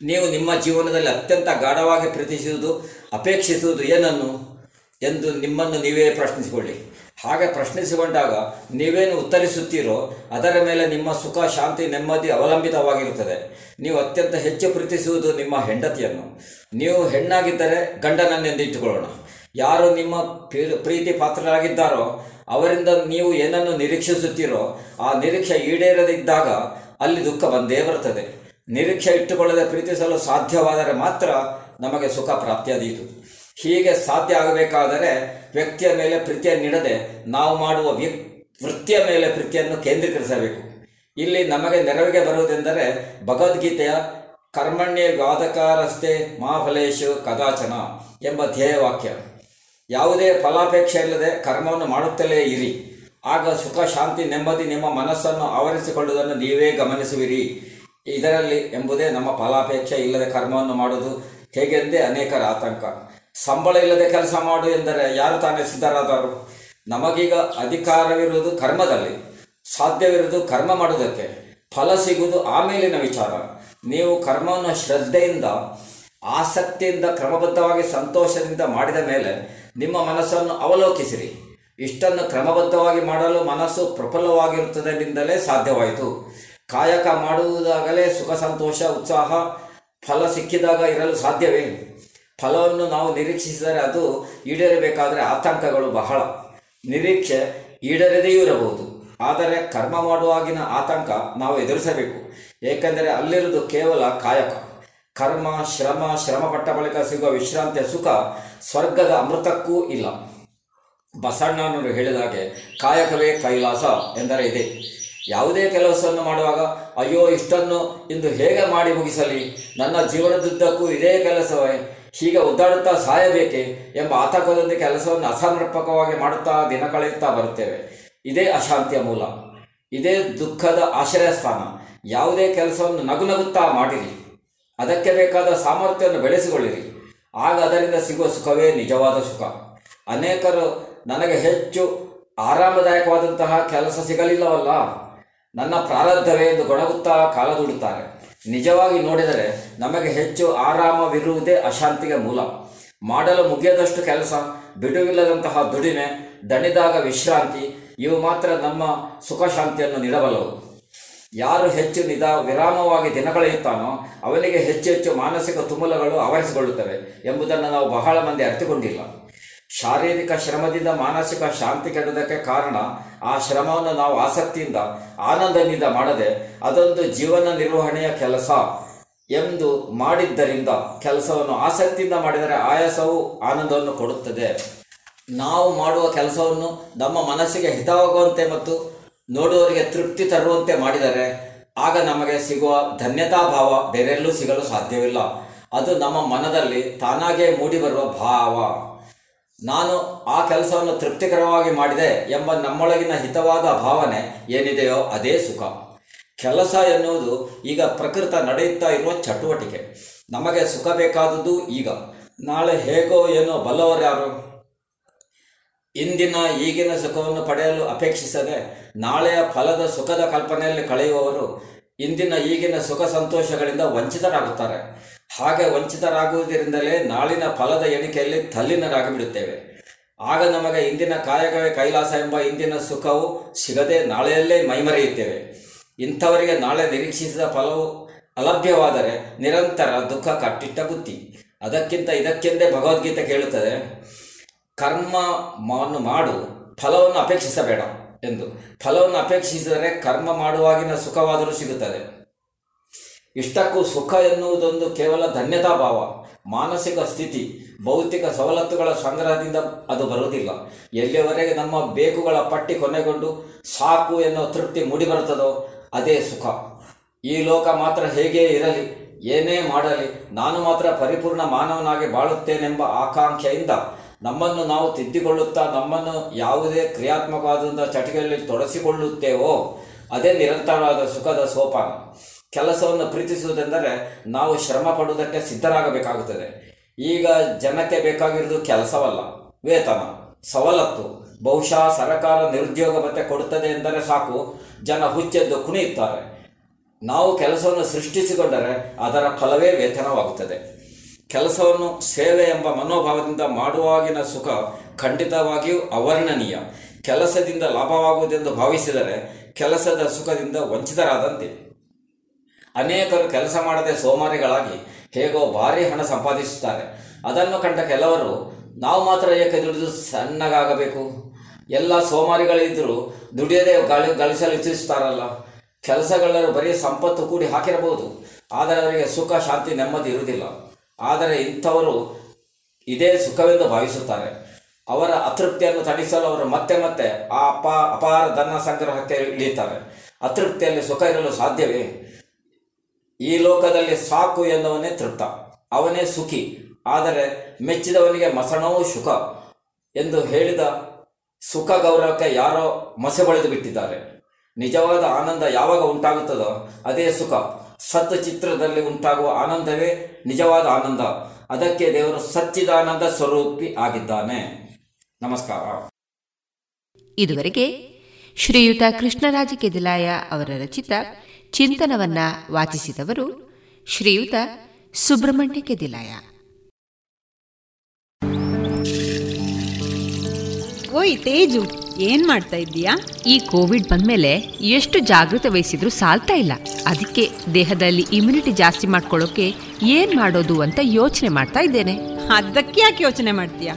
ನೀವು ನಿಮ್ಮ ಜೀವನದಲ್ಲಿ ಅತ್ಯಂತ ಗಾಢವಾಗಿ ಪ್ರೀತಿಸುವುದು ಅಪೇಕ್ಷಿಸುವುದು ಏನನ್ನು? ಎಂದು ನಿಮ್ಮನ್ನು ನೀವೇ ಪ್ರಶ್ನಿಸಿಕೊಳ್ಳಿ. ಹಾಗೆ ಪ್ರಶ್ನಿಸಿಕೊಂಡಾಗ ನೀವೇನು ಉತ್ತರಿಸುತ್ತೀರೋ, ಅದರ ಮೇಲೆ ನಿಮ್ಮ ಸುಖ, ಶಾಂತಿ, ನೆಮ್ಮದಿ ಅವಲಂಬಿತವಾಗಿರುತ್ತದೆ. ನೀವು ಅತ್ಯಂತ ಹೆಚ್ಚು ಪ್ರೀತಿಸುವುದು ನಿಮ್ಮ ಹೆಂಡತಿಯನ್ನು. ನೀವು ಹೆಣ್ಣಾಗಿದ್ದರೆ ಗಂಡನನ್ನೆಂದಿಟ್ಟುಕೊಳ್ಳೋಣ ಯಾರು ನಿಮ್ಮ ಪ್ರೀತಿ ಪಾತ್ರರಾಗಿದ್ದಾರೋ, ಅವರಿಂದ ನೀವು ಏನನ್ನು ನಿರೀಕ್ಷಿಸುತ್ತೀರೋ, ಆ ನಿರೀಕ್ಷೆ ಈಡೇರದಿದ್ದಾಗ ಅಲ್ಲಿ ದುಃಖ ಬಂದೇ ಬರುತ್ತದೆ. ನಿರೀಕ್ಷೆ ಇಟ್ಟುಕೊಳ್ಳದೆ ಪ್ರೀತಿಸಲು ಸಾಧ್ಯವಾದರೆ ಮಾತ್ರ ನಮಗೆ ಸುಖ ಪ್ರಾಪ್ತಿಯಾದೀತು. ಹೀಗೆ ಸಾಧ್ಯ ಆಗಬೇಕಾದರೆ ವ್ಯಕ್ತಿಯ ಮೇಲೆ ಪ್ರೀತಿಯನ್ನಿಡದೆ ನಾವು ಮಾಡುವ ವೃತ್ತಿಯ ಮೇಲೆ ಪ್ರೀತಿಯನ್ನು ಕೇಂದ್ರೀಕರಿಸಬೇಕು. ಇಲ್ಲಿ ನಮಗೆ ನೆರವಿಗೆ ಬರುವುದೆಂದರೆ ಭಗವದ್ಗೀತೆಯ ಕರ್ಮಣ್ಯ ವಾದಕಾರಸ್ತೆ ಮಹಾಫಲೇಶು ಕದಾಚನ ಎಂಬ ಧ್ಯೇಯವಾಕ್ಯ. ಯಾವುದೇ ಫಲಾಪೇಕ್ಷೆ ಇಲ್ಲದೆ ಕರ್ಮವನ್ನು ಮಾಡುತ್ತಲೇ ಇರಿ. ಆಗ ಸುಖ, ಶಾಂತಿ, ನೆಮ್ಮದಿ ನಿಮ್ಮ ಮನಸ್ಸನ್ನು ಆವರಿಸಿಕೊಳ್ಳುವುದನ್ನು ನೀವೇ ಗಮನಿಸುವಿರಿ. ಇದರಲ್ಲಿ ಎಂಬುದೇ ನಮ್ಮ ಫಲಾಪೇಕ್ಷೆ ಇಲ್ಲದೆ ಕರ್ಮವನ್ನು ಮಾಡುವುದು ಹೇಗೆಂದೇ ಅನೇಕರ ಆತಂಕ. ಸಂಬಳ ಇಲ್ಲದೆ ಕೆಲಸ ಮಾಡು ಎಂದರೆ ಯಾರು ತಾನೇ ಸಿದ್ಧರಾದರು? ನಮಗೀಗ ಅಧಿಕಾರವಿರುವುದು ಕರ್ಮದಲ್ಲಿ, ಸಾಧ್ಯವಿರುವುದು ಕರ್ಮ ಮಾಡುವುದಕ್ಕೆ. ಫಲ ಸಿಗುವುದು ಆಮೇಲಿನ ವಿಚಾರ. ನೀವು ಕರ್ಮವನ್ನು ಶ್ರದ್ಧೆಯಿಂದ, ಆಸಕ್ತಿಯಿಂದ, ಕ್ರಮಬದ್ಧವಾಗಿ, ಸಂತೋಷದಿಂದ ಮಾಡಿದ ಮೇಲೆ ನಿಮ್ಮ ಮನಸ್ಸನ್ನು ಅವಲೋಕಿಸಿರಿ. ಇಷ್ಟನ್ನು ಕ್ರಮಬದ್ಧವಾಗಿ ಮಾಡಲು ಮನಸ್ಸು ಪ್ರಫುಲ್ಲವಾಗಿರುತ್ತದೆ ಸಾಧ್ಯವಾಯಿತು. ಕಾಯಕ ಮಾಡುವುದಾಗಲೇ ಸುಖ, ಸಂತೋಷ, ಉತ್ಸಾಹ ಫಲ ಸಿಕ್ಕಿದಾಗ ಇರಲು ಸಾಧ್ಯವೇ. ಫಲವನ್ನು ನಾವು ನಿರೀಕ್ಷಿಸಿದರೆ ಅದು ಈಡೇರಬೇಕಾದರೆ ಆತಂಕಗಳು ಬಹಳ. ನಿರೀಕ್ಷೆ ಈಡೇರದೆಯೂ ಇರಬಹುದು. ಆದರೆ ಕರ್ಮ ಮಾಡುವಾಗಿನ ಆತಂಕ ನಾವು ಎದುರಿಸಬೇಕು. ಏಕೆಂದರೆ ಅಲ್ಲಿರುವುದು ಕೇವಲ ಕಾಯಕ. ಕರ್ಮ, ಶ್ರಮ, ಶ್ರಮಪಟ್ಟ ಬಳಿಕ ಸಿಗುವ ವಿಶ್ರಾಂತಿಯ ಸುಖ ಸ್ವರ್ಗದ ಅಮೃತಕ್ಕೂ ಇಲ್ಲ. ಬಸಣ್ಣನವರು ಹೇಳಿದ ಹಾಗೆ ಕಾಯಕವೇ ಕೈಲಾಸ ಎಂದರೆ ಇದೆ. ಯಾವುದೇ ಕೆಲಸವನ್ನು ಮಾಡುವಾಗ, ಅಯ್ಯೋ, ಇಷ್ಟನ್ನು ಇಂದು ಹೇಗೆ ಮಾಡಿ ಮುಗಿಸಲಿ? ನನ್ನ ಜೀವನದುದ್ದಕ್ಕೂ ಇದೇ ಕೆಲಸವೇ. ಹೀಗೆ ಒದ್ದಾಡುತ್ತಾ ಸಾಯಬೇಕೆ ಎಂಬ ಆತಂಕದೊಂದಿಗೆ ಕೆಲಸವನ್ನು ಅಸಮರ್ಪಕವಾಗಿ ಮಾಡುತ್ತಾ ದಿನ ಕಳೆಯುತ್ತಾ ಬರುತ್ತೇವೆ. ಇದೇ ಅಶಾಂತಿಯ ಮೂಲ. ಇದೇ ದುಃಖದ ಆಶ್ರಯ ಸ್ಥಾನ ಯಾವುದೇ ಕೆಲಸವನ್ನು ನಗು ನಗುತ್ತಾ ಮಾಡಿರಿ. ಅದಕ್ಕೆ ಬೇಕಾದ ಸಾಮರ್ಥ್ಯವನ್ನು ಬೆಳೆಸಿಕೊಳ್ಳಿರಿ. ಆಗ ಅದರಿಂದ ಸಿಗುವ ಸುಖವೇ ನಿಜವಾದ ಸುಖ. ಅನೇಕರು ನನಗೆ ಹೆಚ್ಚು ಆರಾಮದಾಯಕವಾದಂತಹ ಕೆಲಸ ಸಿಗಲಿಲ್ಲವಲ್ಲ? ನನ್ನ ಪ್ರಾರಬ್ಧವೇ ಎಂದು ಗೊಣಗುತ್ತಾ ಕಾಲ ದೂಡುತ್ತಾರೆ. ನಿಜವಾಗಿ ನೋಡಿದರೆ ನಮಗೆ ಹೆಚ್ಚು ಆರಾಮವಿರುವುದೇ ಅಶಾಂತಿಗೆ ಮೂಲ. ಮಾಡಲು ಮುಗಿಯದಷ್ಟು ಕೆಲಸ, ಬಿಡುವಿಲ್ಲದಂತಹ ದುಡಿಮೆ, ದಣಿದಾಗ ವಿಶ್ರಾಂತಿ, ಇವು ಮಾತ್ರ ನಮ್ಮ ಸುಖ ಶಾಂತಿಯನ್ನು ನೀಡಬಲ್ಲವು. ಯಾರು ಹೆಚ್ಚು ನಿಧ ವಿರಾಮವಾಗಿ ದಿನ ಕಳೆಯುತ್ತಾನೋ ಅವನಿಗೆ ಹೆಚ್ಚು ಹೆಚ್ಚು ಮಾನಸಿಕ ತುಮಲಗಳು ಆವರಿಸಿಕೊಳ್ಳುತ್ತವೆ ಎಂಬುದನ್ನು ನಾವು ಬಹಳ ಮಂದಿ ಅರ್ಥಿಕೊಂಡಿಲ್ಲ ಶಾರೀರಿಕ ಶ್ರಮದಿಂದ ಮಾನಸಿಕ ಶಾಂತಿ ಕೆಡುವುದಕ್ಕೆ ಕಾರಣ ಆ ಶ್ರಮವನ್ನು ನಾವು ಆಸಕ್ತಿಯಿಂದ ಆನಂದದಿಂದ ಮಾಡದೆ ಅದೊಂದು ಜೀವನ ನಿರ್ವಹಣೆಯ ಕೆಲಸ ಎಂದು ಮಾಡಿದ್ದರಿಂದ ಕೆಲಸವನ್ನು ಆಸಕ್ತಿಯಿಂದ ಮಾಡಿದರೆ ಆಯಾಸವು ಆನಂದವನ್ನು ಕೊಡುತ್ತದೆ. ನಾವು ಮಾಡುವ ಕೆಲಸವನ್ನು ನಮ್ಮ ಮನಸ್ಸಿಗೆ ಹಿತವಾಗುವಂತೆ ಮತ್ತು ನೋಡುವವರಿಗೆ ತೃಪ್ತಿ ತರುವಂತೆ ಮಾಡಿದರೆ ಆಗ ನಮಗೆ ಸಿಗುವ ಧನ್ಯತಾ ಭಾವ ಬೇರೆಲ್ಲೂ ಸಿಗಲು ಸಾಧ್ಯವಿಲ್ಲ. ಅದು ನಮ್ಮ ಮನದಲ್ಲಿ ತಾನಾಗೇ ಮೂಡಿಬರುವ ಭಾವ. ನಾನು ಆ ಕೆಲಸವನ್ನು ತೃಪ್ತಿಕರವಾಗಿ ಮಾಡಿದೆ ಎಂಬ ನಮ್ಮೊಳಗಿನ ಹಿತವಾದ ಭಾವನೆ ಏನಿದೆಯೋ ಅದೇ ಸುಖ. ಕೆಲಸ ಎನ್ನುವುದು ಈಗ ಪ್ರಕೃತ ನಡೆಯುತ್ತಾ ಇರುವ ಚಟುವಟಿಕೆ. ನಮಗೆ ಸುಖ ಬೇಕಾದುದು ಈಗ. ನಾಳೆ ಹೇಗೋ ಏನೋ ಬಲ್ಲವರ್ಯಾರು ಇಂದಿನ ಈಗಿನ ಸುಖವನ್ನು ಪಡೆಯಲು ಅಪೇಕ್ಷಿಸದೆ ನಾಳೆಯ ಫಲದ ಸುಖದ ಕಲ್ಪನೆಯಲ್ಲಿ ಕಳೆಯುವವರು ಇಂದಿನ ಈಗಿನ ಸುಖ ಸಂತೋಷಗಳಿಂದ ವಂಚಿತರಾಗುತ್ತಾರೆ. ಹಾಗೆ ವಂಚಿತರಾಗುವುದರಿಂದಲೇ ನಾಳಿನ ಫಲದ ಎಣಿಕೆಯಲ್ಲಿ ತಲ್ಲಿನರಾಗಿ ಬಿಡುತ್ತೇವೆ ಆಗ ನಮಗೆ ಇಂದಿನ ಕಾಯಕವೇ ಕೈಲಾಸ ಎಂಬ ಇಂದಿನ ಸುಖವು ಸಿಗದೆ ನಾಳೆಯಲ್ಲೇ ಮೈಮರೆಯುತ್ತೇವೆ. ಇಂಥವರಿಗೆ ನಾಳೆ ನಿರೀಕ್ಷಿಸಿದ ಫಲವು ಅಲಭ್ಯವಾದರೆ ನಿರಂತರ ದುಃಖ ಕಟ್ಟಿಟ್ಟ ಬುತ್ತಿ ಅದಕ್ಕಿಂತ ಇದಕ್ಕೆಂದೇ ಭಗವದ್ಗೀತೆ ಕೇಳುತ್ತದೆ ಕರ್ಮವನ್ನು ಮಾಡು, ಫಲವನ್ನು ಅಪೇಕ್ಷಿಸಬೇಡ ಎಂದು. ಫಲವನ್ನು ಅಪೇಕ್ಷಿಸಿದರೆ ಕರ್ಮ ಮಾಡುವಾಗಿನ ಸುಖವಾದರೂ ಸಿಗುತ್ತದೆ. ಇಷ್ಟಕ್ಕೂ ಸುಖ ಎನ್ನುವುದೊಂದು ಕೇವಲ ಧನ್ಯತಾ ಭಾವ ಮಾನಸಿಕ ಸ್ಥಿತಿ, ಭೌತಿಕ ಸವಲತ್ತುಗಳ ಸಂಗ್ರಹದಿಂದ ಅದು ಬರುವುದಿಲ್ಲ. ಎಲ್ಲಿಯವರೆಗೆ ನಮ್ಮ ಬೇಕುಗಳ ಪಟ್ಟಿ ಕೊನೆಗೊಂಡು ಸಾಕು ಎನ್ನುವ ತೃಪ್ತಿ ಮೂಡಿಬರುತ್ತದೋ ಅದೇ ಸುಖ. ಈ ಲೋಕ ಮಾತ್ರ ಹೇಗೇ ಇರಲಿ, ಏನೇ ಮಾಡಲಿ, ನಾನು ಮಾತ್ರ ಪರಿಪೂರ್ಣ ಮಾನವನಾಗಿ ಬಾಳುತ್ತೇನೆಂಬ ಆಕಾಂಕ್ಷೆಯಿಂದ ನಮ್ಮನ್ನು ನಾವು ತಿದ್ದಿಕೊಳ್ಳುತ್ತಾ ನಮ್ಮನ್ನು ಯಾವುದೇ ಕ್ರಿಯಾತ್ಮಕವಾದಂಥ ಚಟಿಕೆಯಲ್ಲಿ ತೊಡಸಿಕೊಳ್ಳುತ್ತೇವೋ ಅದೇ ನಿರಂತರವಾದ ಸುಖದ ಸೋಪಾನ. ಕೆಲಸವನ್ನು ಪ್ರೀತಿಸುವುದೆಂದರೆ ನಾವು ಶ್ರಮ ಪಡುವುದಕ್ಕೆ ಸಿದ್ಧರಾಗಬೇಕಾಗುತ್ತದೆ. ಈಗ ಜನಕ್ಕೆ ಬೇಕಾಗಿರುವುದು ಕೆಲಸವಲ್ಲ, ವೇತನ. ಸವಲತ್ತು. ಬಹುಶಃ ಸರಕಾರ ನಿರುದ್ಯೋಗ ಭತ್ಯೆ ಕೊಡುತ್ತದೆ ಎಂದರೆ ಸಾಕು, ಜನ ಹುಚ್ಚೆದ್ದು ಕುಣಿಯುತ್ತಾರೆ. ನಾವು ಕೆಲಸವನ್ನು ಸೃಷ್ಟಿಸಿಕೊಂಡರೆ ಅದರ ಫಲವೇ ವೇತನವಾಗುತ್ತದೆ. ಕೆಲಸವನ್ನು ಸೇವೆ ಎಂಬ ಮನೋಭಾವದಿಂದ ಮಾಡುವಾಗಿನ ಸುಖ ಖಂಡಿತವಾಗಿಯೂ ಅವರ್ಣನೀಯ. ಕೆಲಸದಿಂದ ಲಾಭವಾಗುವುದೆಂದು ಭಾವಿಸಿದರೆ ಕೆಲಸದ ಸುಖದಿಂದ ವಂಚಿತರಾದಂತೆ. ಅನೇಕರು ಕೆಲಸ ಮಾಡದೆ ಸೋಮಾರಿಗಳಾಗಿ ಹೇಗೋ ಭಾರಿ ಹಣ ಸಂಪಾದಿಸುತ್ತಾರೆ. ಅದನ್ನು ಕಂಡ ಕೆಲವರು, ನಾವು ಮಾತ್ರ ಏಕೆ ದುಡಿದು ಸಣ್ಣಗಾಗಬೇಕು? ಎಲ್ಲ ಸೋಮಾರಿಗಳಿದ್ದರೂ ದುಡಿಯದೆ ಗಳಿ ಗಳಿಸಲು ಇಚ್ಛಿಸುತ್ತಾರಲ್ಲ. ಕೆಲಸಗಳೆಲ್ಲರೂ ಬರೀ ಸಂಪತ್ತು ಕೂಡಿ ಹಾಕಿರಬಹುದು. ಆದರೆ ಅವರಿಗೆ ಸುಖ, ಶಾಂತಿ, ನೆಮ್ಮದಿ ಇರುವುದಿಲ್ಲ. ಆದರೆ ಇಂಥವರು ಇದೇ ಸುಖವೆಂದು ಭಾವಿಸುತ್ತಾರೆ. ಅವರ ಅತೃಪ್ತಿಯನ್ನು ತಣಿಸಲು ಅವರು ಮತ್ತೆ ಮತ್ತೆ ಆ ಅಪ ಅಪಾರ ಧನ ಸಂಗ್ರಹಕ್ಕೆ ಇಳಿಯುತ್ತಾರೆ. ಅತೃಪ್ತಿಯಲ್ಲಿ ಸುಖ ಇರಲು ಸಾಧ್ಯವೇ? ಈ ಲೋಕದಲ್ಲಿ ಸಾಕು ಎನ್ನುವನೇ ತೃಪ್ತ. ಅವನೇ ಸುಖಿ. ಆದರೆ ಮೆಚ್ಚಿದವನಿಗೆ ಮಸಣವೂ ಸುಖ ಎಂದು ಹೇಳಿದ ಸುಖ ಗೌರವಕ್ಕೆ ಯಾರೋ ಮಸೆ ಬಳಿದು ಬಿಟ್ಟಿದ್ದಾರೆ. ನಿಜವಾದ ಆನಂದ ಯಾವಾಗ ಉಂಟಾಗುತ್ತದೋ ಅದೇ ಸುಖ. ಸತ್ ಚಿತ್ರದಲ್ಲಿ ಉಂಟಾಗುವ ಆನಂದವೇ ನಿಜವಾದ ಆನಂದ. ಅದಕ್ಕೆ ದೇವರು ಸಚ್ಚಿದಾನಂದ ಸ್ವರೂಪಿ ಆಗಿದ್ದಾನೆ. ನಮಸ್ಕಾರ. ಇದುವರೆಗೆ ಶ್ರೀಯುತ ಕೃಷ್ಣರಾಜ ಕೆದಿಲಾಯ ಅವರ ರಚಿತ ಚಿಂತನವನ್ನ ವಾಚಿಸಿದವರು ಶ್ರೀಯುತ ಸುಬ್ರಹ್ಮಣ್ಯ ಕೆದಿಲಾಯ ಓಯ್ ತೇಜು ಏನ್ ಮಾಡ್ತಾ ಇದ್ದೀಯಾ? ಈ ಕೋವಿಡ್ ಬಂದ್ಮೇಲೆ ಎಷ್ಟು ಜಾಗೃತ ವಹಿಸಿದ್ರು ಸಾಲ್ತಾ ಇಲ್ಲ. ಅದಕ್ಕೆ ದೇಹದಲ್ಲಿ ಇಮ್ಯುನಿಟಿ ಜಾಸ್ತಿ ಮಾಡ್ಕೊಳ್ಳೋಕೆ ಏನ್ ಮಾಡೋದು ಅಂತ ಯೋಚನೆ ಮಾಡ್ತಾ ಇದ್ದೇನೆ. ಅದಕ್ಕೆ ಯಾಕೆ ಯೋಚನೆ ಮಾಡ್ತೀಯಾ?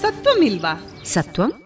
ಸತ್ವಂ ಇಲ್ವಾ? Satvam?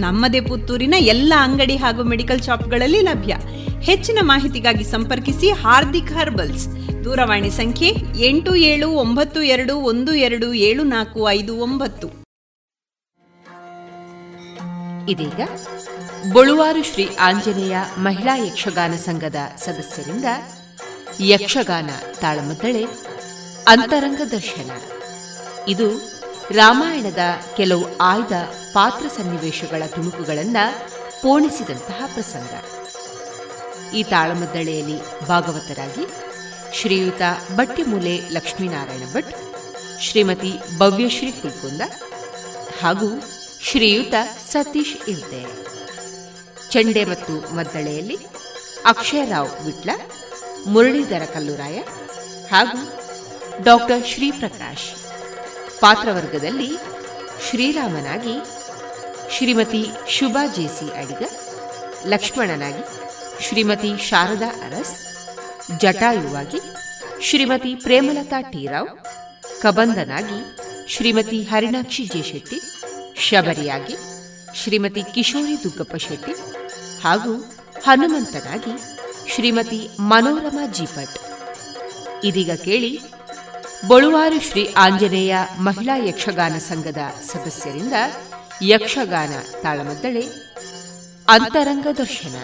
ನಮ್ಮದೇ ಪುತ್ತೂರಿನ ಎಲ್ಲ ಅಂಗಡಿ ಹಾಗೂ ಮೆಡಿಕಲ್ ಶಾಪ್ಗಳಲ್ಲಿ ಲಭ್ಯ. ಹೆಚ್ಚಿನ ಮಾಹಿತಿಗಾಗಿ ಸಂಪರ್ಕಿಸಿ ಹಾರ್ದಿಕ್ ಹರ್ಬಲ್ಸ್. ದೂರವಾಣಿ ಸಂಖ್ಯೆ ಎಂಟು ಏಳು ಒಂಬತ್ತು ಎರಡು ಒಂದು ಎರಡು ಏಳು ನಾಲ್ಕು ಐದು ಒಂಬತ್ತು. ಇದೀಗ ಬೊಳುವಾರು ಶ್ರೀ ಆಂಜನೇಯ ಮಹಿಳಾ ಯಕ್ಷಗಾನ ಸಂಘದ ಸದಸ್ಯರಿಂದ ಯಕ್ಷಗಾನ ತಾಳಮದ್ದಳೆ, ಅಂತರಂಗ ದರ್ಶನ. ಇದು ರಾಮಾಯಣದ ಕೆಲವು ಆಯ್ದ ಪಾತ್ರ ಸನ್ನಿವೇಶಗಳ ತುಣುಕುಗಳನ್ನು ಪೋಣಿಸಿದಂತಹ ಪ್ರಸಂಗ. ಈ ತಾಳಮದ್ದಳೆಯಲ್ಲಿ ಭಾಗವತರಾಗಿ ಶ್ರೀಯುತ ಬಟ್ಟಿಮೂಲೆ ಲಕ್ಷ್ಮೀನಾರಾಯಣ ಭಟ್, ಶ್ರೀಮತಿ ಭವ್ಯಶ್ರೀ ಕುಲ್ಕುಂದ ಹಾಗೂ ಶ್ರೀಯುತ ಸತೀಶ್ ಇರ್ದೆ ಚಂಡೆ ಮತ್ತು ಮದ್ದಳೆಯಲ್ಲಿ ಅಕ್ಷಯರಾವ್ ವಿಟ್ಲ, ಮುರಳೀಧರ ಕಲ್ಲುರಾಯ ಹಾಗೂ ಡಾಕ್ಟರ್ ಶ್ರೀಪ್ರಕಾಶ್. ಪಾತ್ರವರ್ಗದಲ್ಲಿ ಶ್ರೀರಾಮನಾಗಿ, ಶ್ರೀಮತಿ ಶುಭಾ ಜೇಸಿ ಅಡಿಗ, ಲಕ್ಷ್ಮಣನಾಗಿ, ಶ್ರೀಮತಿ ಶಾರದಾ ಅರಸ್, ಜಟಾಯುವಾಗಿ, ಶ್ರೀಮತಿ ಪ್ರೇಮಲತಾ ಟೀರಾವ್ ಕಬಂದನಾಗಿ, ಶ್ರೀಮತಿ ಹರಿಣಾಕ್ಷಿ ಜೇಶೆಟ್ಟಿ, ಶಬರಿಯಾಗಿ, ಶ್ರೀಮತಿ ಕಿಶೋರಿ ದುಗ್ಗಪ್ಪ ಶೆಟ್ಟಿ ಹಾಗೂ ಹನುಮಂತನಾಗಿ ಶ್ರೀಮತಿ ಮನೋರಮಾ ಜಿಪಟ್. ಇದೀಗ ಕೇಳಿ ಬಳುವಾರು ಶ್ರೀ ಆಂಜನೇಯ ಮಹಿಳಾ ಯಕ್ಷಗಾನ ಸಂಘದ ಸದಸ್ಯರಿಂದ ಯಕ್ಷಗಾನ ತಾಳಮದ್ದಳೆ ಅಂತರಂಗ ದರ್ಶನ.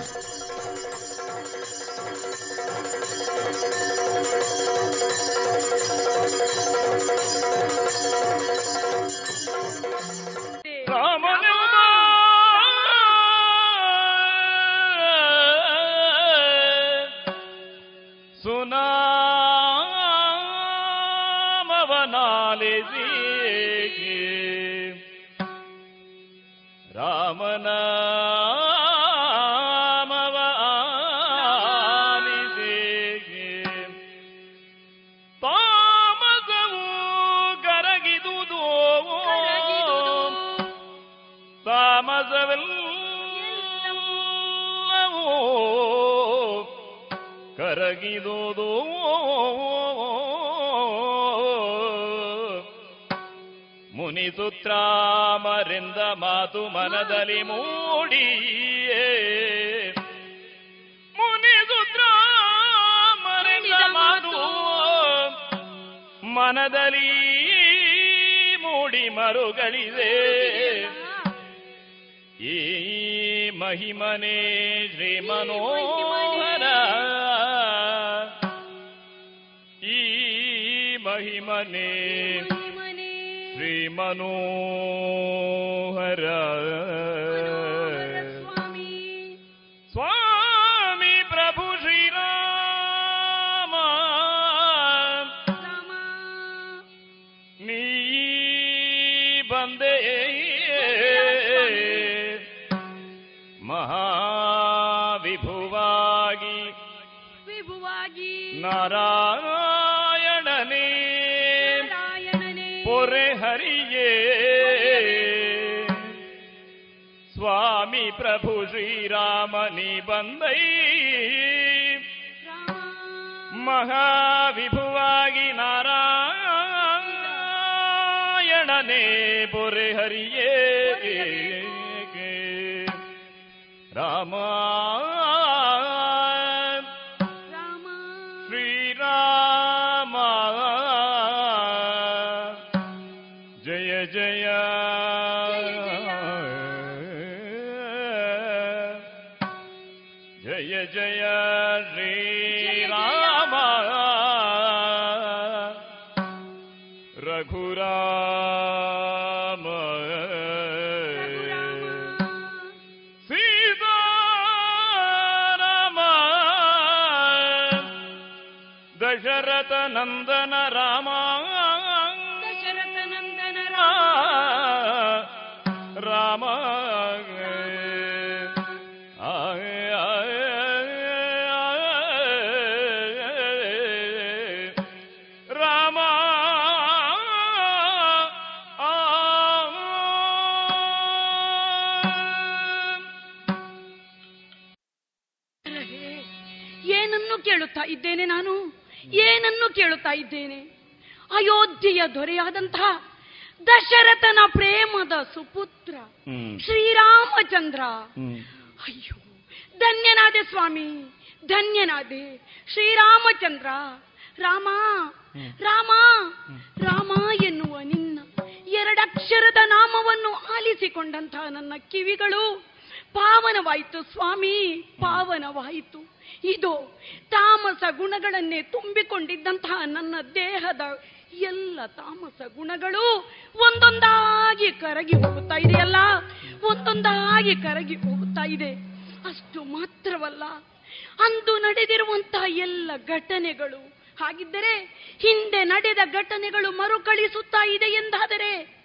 ಎಲ್ಲ ಘಟನೆಗಳು. ಹಾಗಿದ್ದರೆ ಹಿಂದೆ ನಡೆದ ಘಟನೆಗಳು ಮರುಕಳಿಸುತ್ತಾ ಇದೆ ಎಂದಾದರೆ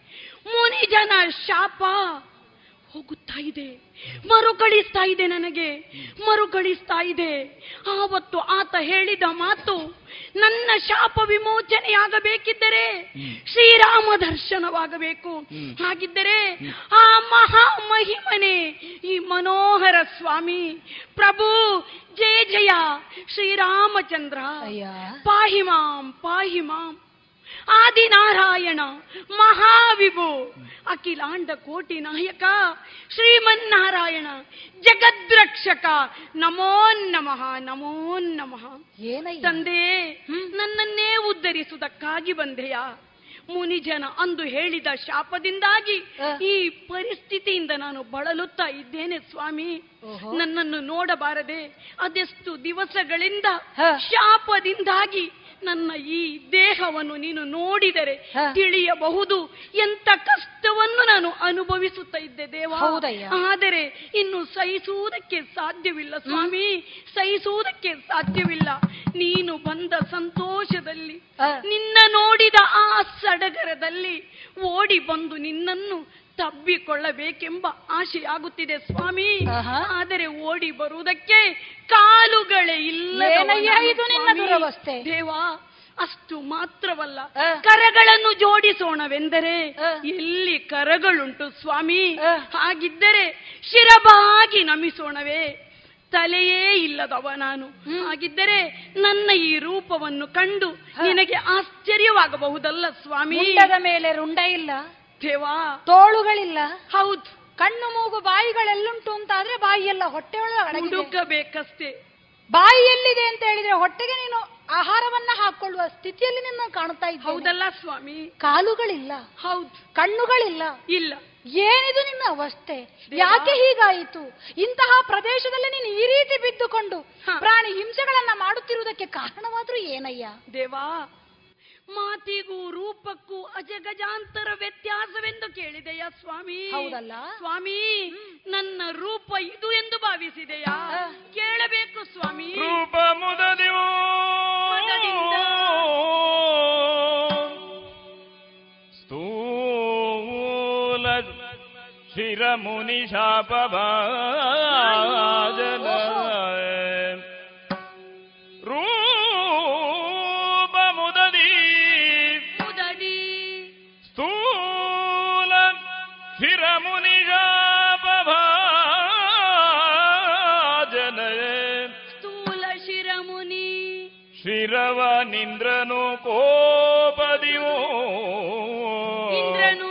ಮುನಿಜನ ಶಾಪ. ಹೋಗುತ್ತಾ ಇದೆ. ಮರುಕಳಿಸ್ತಾ ಇದೆ ನನಗೆ. ಮರುಕಳಿಸ್ತಾ ಇದೆ. ಆವತ್ತು ಆತ ಹೇಳಿದ ಮಾತು ನನ್ನ ಶಾಪ ವಿಮೋಚನೆಯಾಗಬೇಕಿದ್ದರೆ ಶ್ರೀರಾಮ ದರ್ಶನವಾಗಬೇಕು. ಹಾಗಿದ್ದರೆ ಆ ಮಹಾ ಮಹಿಮನೆ ಈ ಮನೋಹರ ಸ್ವಾಮಿ ಪ್ರಭು ಜಯ ಜಯ ಶ್ರೀರಾಮಚಂದ್ರ. ಪಾಹಿ ಮಾಂ ಪಾಹಿ ಮಾಂ. ಆದಿನಾರಾಯಣ ಮಹಾವಿಭು ಅಖಿಲಾಂಡ ಕೋಟಿ ನಾಯಕ ಶ್ರೀಮನ್ನಾರಾಯಣ ಜಗದ್ರಕ್ಷಕ ನಮೋ ನಮಃ ನಮೋ ನಮಃ. ತಂದೆ ನನ್ನನ್ನೇ ಉದ್ಧರಿಸುವುದಕ್ಕಾಗಿ ಬಂದೆಯಾ? ಮುನಿಜನ ಅಂದು ಹೇಳಿದ ಶಾಪದಿಂದಾಗಿ ಈ ಪರಿಸ್ಥಿತಿಯಿಂದ ನಾನು ಬಳಲುತ್ತಾ ಇದ್ದೇನೆ ಸ್ವಾಮಿ. ನನ್ನನ್ನು ನೋಡಬಾರದೆ ಅದೆಷ್ಟು ದಿವಸಗಳಿಂದ ಶಾಪದಿಂದಾಗಿ ನನ್ನ ಈ ದೇಹವನ್ನು ನೀನು ನೋಡಿದರೆ ತಿಳಿಯಬಹುದು. ಎಂತ ಕಷ್ಟವನ್ನು ನಾನು ಅನುಭವಿಸುತ್ತಾ ಇದ್ದೆ ದೇವ. ಆದರೆ ಇನ್ನು ಸಹಿಸುವುದಕ್ಕೆ ಸಾಧ್ಯವಿಲ್ಲ ಸ್ವಾಮಿ ಸಹಿಸುವುದಕ್ಕೆ ಸಾಧ್ಯವಿಲ್ಲ. ನೀನು ಬಂದ ಸಂತೋಷದಲ್ಲಿ ನಿನ್ನ ನೋಡಿದ ಆ ಸಡಗರದಲ್ಲಿ ಓಡಿ ಬಂದು ನಿನ್ನನ್ನು ತಬ್ಬಿಕೊಳ್ಳಬೇಕೆಂಬ ಆಶೆಯಾಗುತ್ತಿದೆ ಸ್ವಾಮಿ. ಆದರೆ ಓಡಿ ಬರುವುದಕ್ಕೆ ಕಾಲುಗಳೇ ಇಲ್ಲ? ದೇವಾ ಅಷ್ಟು ಮಾತ್ರವಲ್ಲ. ಕರಗಳನ್ನು ಜೋಡಿಸೋಣವೆಂದರೆ ಎಲ್ಲಿ ಕರಗಳುಂಟು ಸ್ವಾಮಿ? ಹಾಗಿದ್ದರೆ ಶಿರಬಾಗಿ ನಮಿಸೋಣವೇ. ತಲೆಯೇ ಇಲ್ಲದವ ನಾನು. ಹಾಗಿದ್ದರೆ ನನ್ನ ಈ ರೂಪವನ್ನು ಕಂಡು ನಿನಗೆ ಆಶ್ಚರ್ಯವಾಗಬಹುದಲ್ಲ ಸ್ವಾಮಿ. ಮೇಲೆ ರುಂಡ ಇಲ್ಲ? ದೇವಾ. ತೋಳುಗಳಿಲ್ಲ. ಹೌದು. ಕಣ್ಣು ಮೂಗು ಬಾಯಿಗಳೆಲ್ಲುಂಟು ಅಂತ ಆದ್ರೆ ಬಾಯಿಯೆಲ್ಲ ಹೊಟ್ಟೆ ಒಳಗೆ ಬಾಯಿ ಎಲ್ಲಿದೆ ಅಂತ ಹೇಳಿದ್ರೆ ಹೊಟ್ಟೆಗೆ ನೀನು ಆಹಾರವನ್ನ ಹಾಕೊಳ್ಳುವ ಸ್ಥಿತಿಯಲ್ಲಿ ನಿನ್ನ ಕಾಣ್ತಾ ಇದ್ದ ಹೌದಲ್ಲ ಸ್ವಾಮಿ? ಕಾಲುಗಳಿಲ್ಲ. ಹೌದು. ಕಣ್ಣುಗಳಿಲ್ಲ. ಇಲ್ಲ. ಏನಿದು ನಿನ್ನ ಅವಸ್ಥೆ? ಯಾಕೆ ಹೀಗಾಯಿತು? ಇಂತಹ ಪ್ರದೇಶದಲ್ಲಿ ನೀನು ಈ ರೀತಿ ಬಿದ್ದುಕೊಂಡು ಪ್ರಾಣಿ ಹಿಂಸೆಗಳನ್ನ ಮಾಡುತ್ತಿರುವುದಕ್ಕೆ ಕಾರಣವಾದ್ರೂ ಏನಯ್ಯ? ದೇವಾ ಮಾತಿಗೂ ರೂಪಕ್ಕೂ ಅಜಗಜಾಂತರ ವ್ಯತ್ಯಾಸವೆಂದು ಕೇಳಿದೆಯಾ ಸ್ವಾಮಿ? ಹೌದಲ್ಲ? ಸ್ವಾಮಿ ನನ್ನ ರೂಪ ಇದು ಎಂದು ಭಾವಿಸಿದೆಯಾ? ಕೇಳಬೇಕು ಸ್ವಾಮಿ. ರೂಪ ಮುದದಿವು. ಸ್ಥೂಲ ಶಿರಮುನಿ ಶಾಪ ಭಾಜನ. ಶಿರವ ನಿಂದ್ರನು ಕೋಪದಿಯೋ ಇಂದ್ರನು.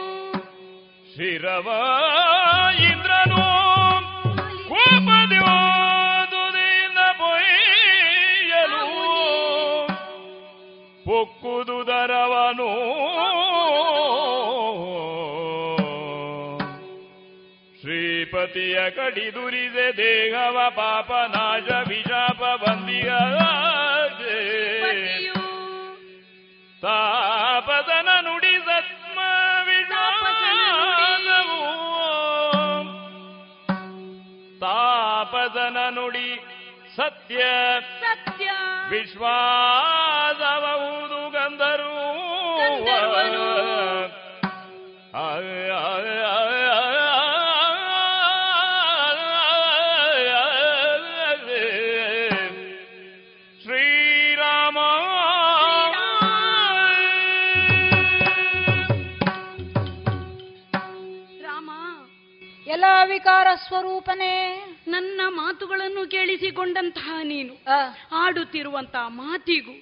ಶಿರವ ಇಂದ್ರನು ಕೋಪದಿಯೋ ತುದಿಯಿಂದ ಪೊಯ್ಯಲು ಪೊಕ್ಕುದು ದರವನು. ಶ್ರೀಪತಿಯ ಕಡಿದುರಿದೆ ದೇಹವ ಪಾಪ ನಾಶ ವಿಶಾಪ ಬಂದಿಯ ತಾಪದನ ನುಡಿ ಸತ್ಮ ವಿಷಾದವು ತಾಪದನ ನುಡಿ ಸತ್ಯ. ಸತ್ಯ. ವಿಶ್ವಾಸಬಹುದು ಗಂಧರು ಗಂಧರ್ವನು. ಸ್ವರೂಪನೇ. ನನ್ನ ಮಾತುಗಳನ್ನು ಕೇಳಿಸಿಕೊಂಡಂತಹ ನೀನು ಆಡುತ್ತಿರುವಂತಹ ಮಾತಿಗೂ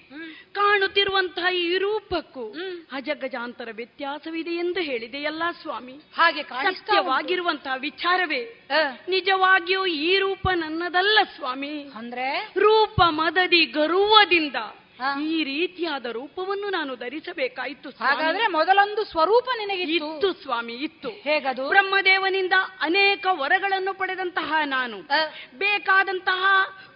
ಕಾಣುತ್ತಿರುವಂತಹ ಈ ರೂಪಕ್ಕೂ ಅಜಗಜಾಂತರ ವ್ಯತ್ಯಾಸವಿದೆ ಎಂದು ಹೇಳಿದೆಯಲ್ಲ ಸ್ವಾಮಿ. ಹಾಗೆ. ಸತ್ಯವಾಗಿರುವಂತಹ ವಿಚಾರವೇ. ನಿಜವಾಗಿಯೂ ಈ ರೂಪ ನನ್ನದಲ್ಲ ಸ್ವಾಮಿ. ಅಂದ್ರೆ? ರೂಪ ಮದದಿ ಗರ್ವದಿಂದ ಈ ರೀತಿಯಾದ ರೂಪವನ್ನು ನಾನು ಧರಿಸಬೇಕಾಯಿತು. ಹಾಗಾದ್ರೆ ಮೊದಲೊಂದು ಸ್ವರೂಪ ನಿನಗೆ ಇತ್ತು ಸ್ವಾಮಿ ಇತ್ತು. ಹೇಗದು? ಬ್ರಹ್ಮದೇವನಿಂದ ಅನೇಕ ವರಗಳನ್ನು ಪಡೆದಂತಹ ನಾನು ಬೇಕಾದಂತಹ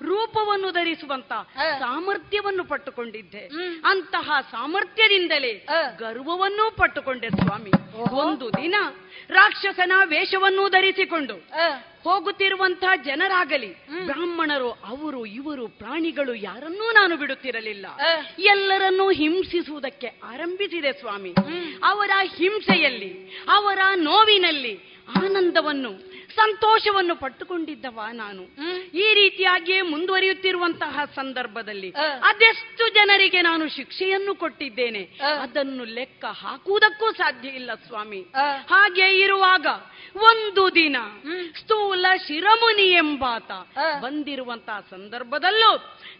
ರೂಪವನ್ನು ಧರಿಸುವಂತ ಸಾಮರ್ಥ್ಯವನ್ನು ಪಟ್ಟುಕೊಂಡಿದ್ದೆ. ಅಂತಹ ಸಾಮರ್ಥ್ಯದಿಂದಲೇ ಗರ್ವವನ್ನೂ ಪಟ್ಟುಕೊಂಡೆ ಸ್ವಾಮಿ. ಒಂದು ದಿನ ರಾಕ್ಷಸನ ವೇಷವನ್ನು ಧರಿಸಿಕೊಂಡು ಹೋಗುತ್ತಿರುವಂತಹ ಜನರಾಗಲಿ ಬ್ರಾಹ್ಮಣರು ಅವರು ಇವರು ಪ್ರಾಣಿಗಳು ಯಾರನ್ನೂ ನಾನು ಬಿಡುತ್ತಿರಲಿಲ್ಲ. ಎಲ್ಲರನ್ನೂ ಹಿಂಸಿಸುವುದಕ್ಕೆ ಆರಂಭಿಸಿದೆ ಸ್ವಾಮಿ. ಅವರ ಹಿಂಸೆಯಲ್ಲಿ ಅವರ ನೋವಿನಲ್ಲಿ ಆನಂದವನ್ನು ಸಂತೋಷವನ್ನು ಪಟ್ಟುಕೊಂಡಿದ್ದವ ನಾನು. ಈ ರೀತಿಯಾಗಿಯೇ ಮುಂದುವರಿಯುತ್ತಿರುವಂತಹ ಸಂದರ್ಭದಲ್ಲಿ ಅದೆಷ್ಟು ಜನರಿಗೆ ನಾನು ಶಿಕ್ಷೆಯನ್ನು ಕೊಟ್ಟಿದ್ದೇನೆ ಅದನ್ನು ಲೆಕ್ಕ ಹಾಕುವುದಕ್ಕೂ ಸಾಧ್ಯ ಇಲ್ಲ ಸ್ವಾಮಿ. ಹಾಗೆ ಇರುವಾಗ ಒಂದು ದಿನ ಸ್ಥೂಲ ಶಿರಮುನಿ ಎಂಬಾತ ಬಂದಿರುವಂತಹ ಸಂದರ್ಭದಲ್ಲೂ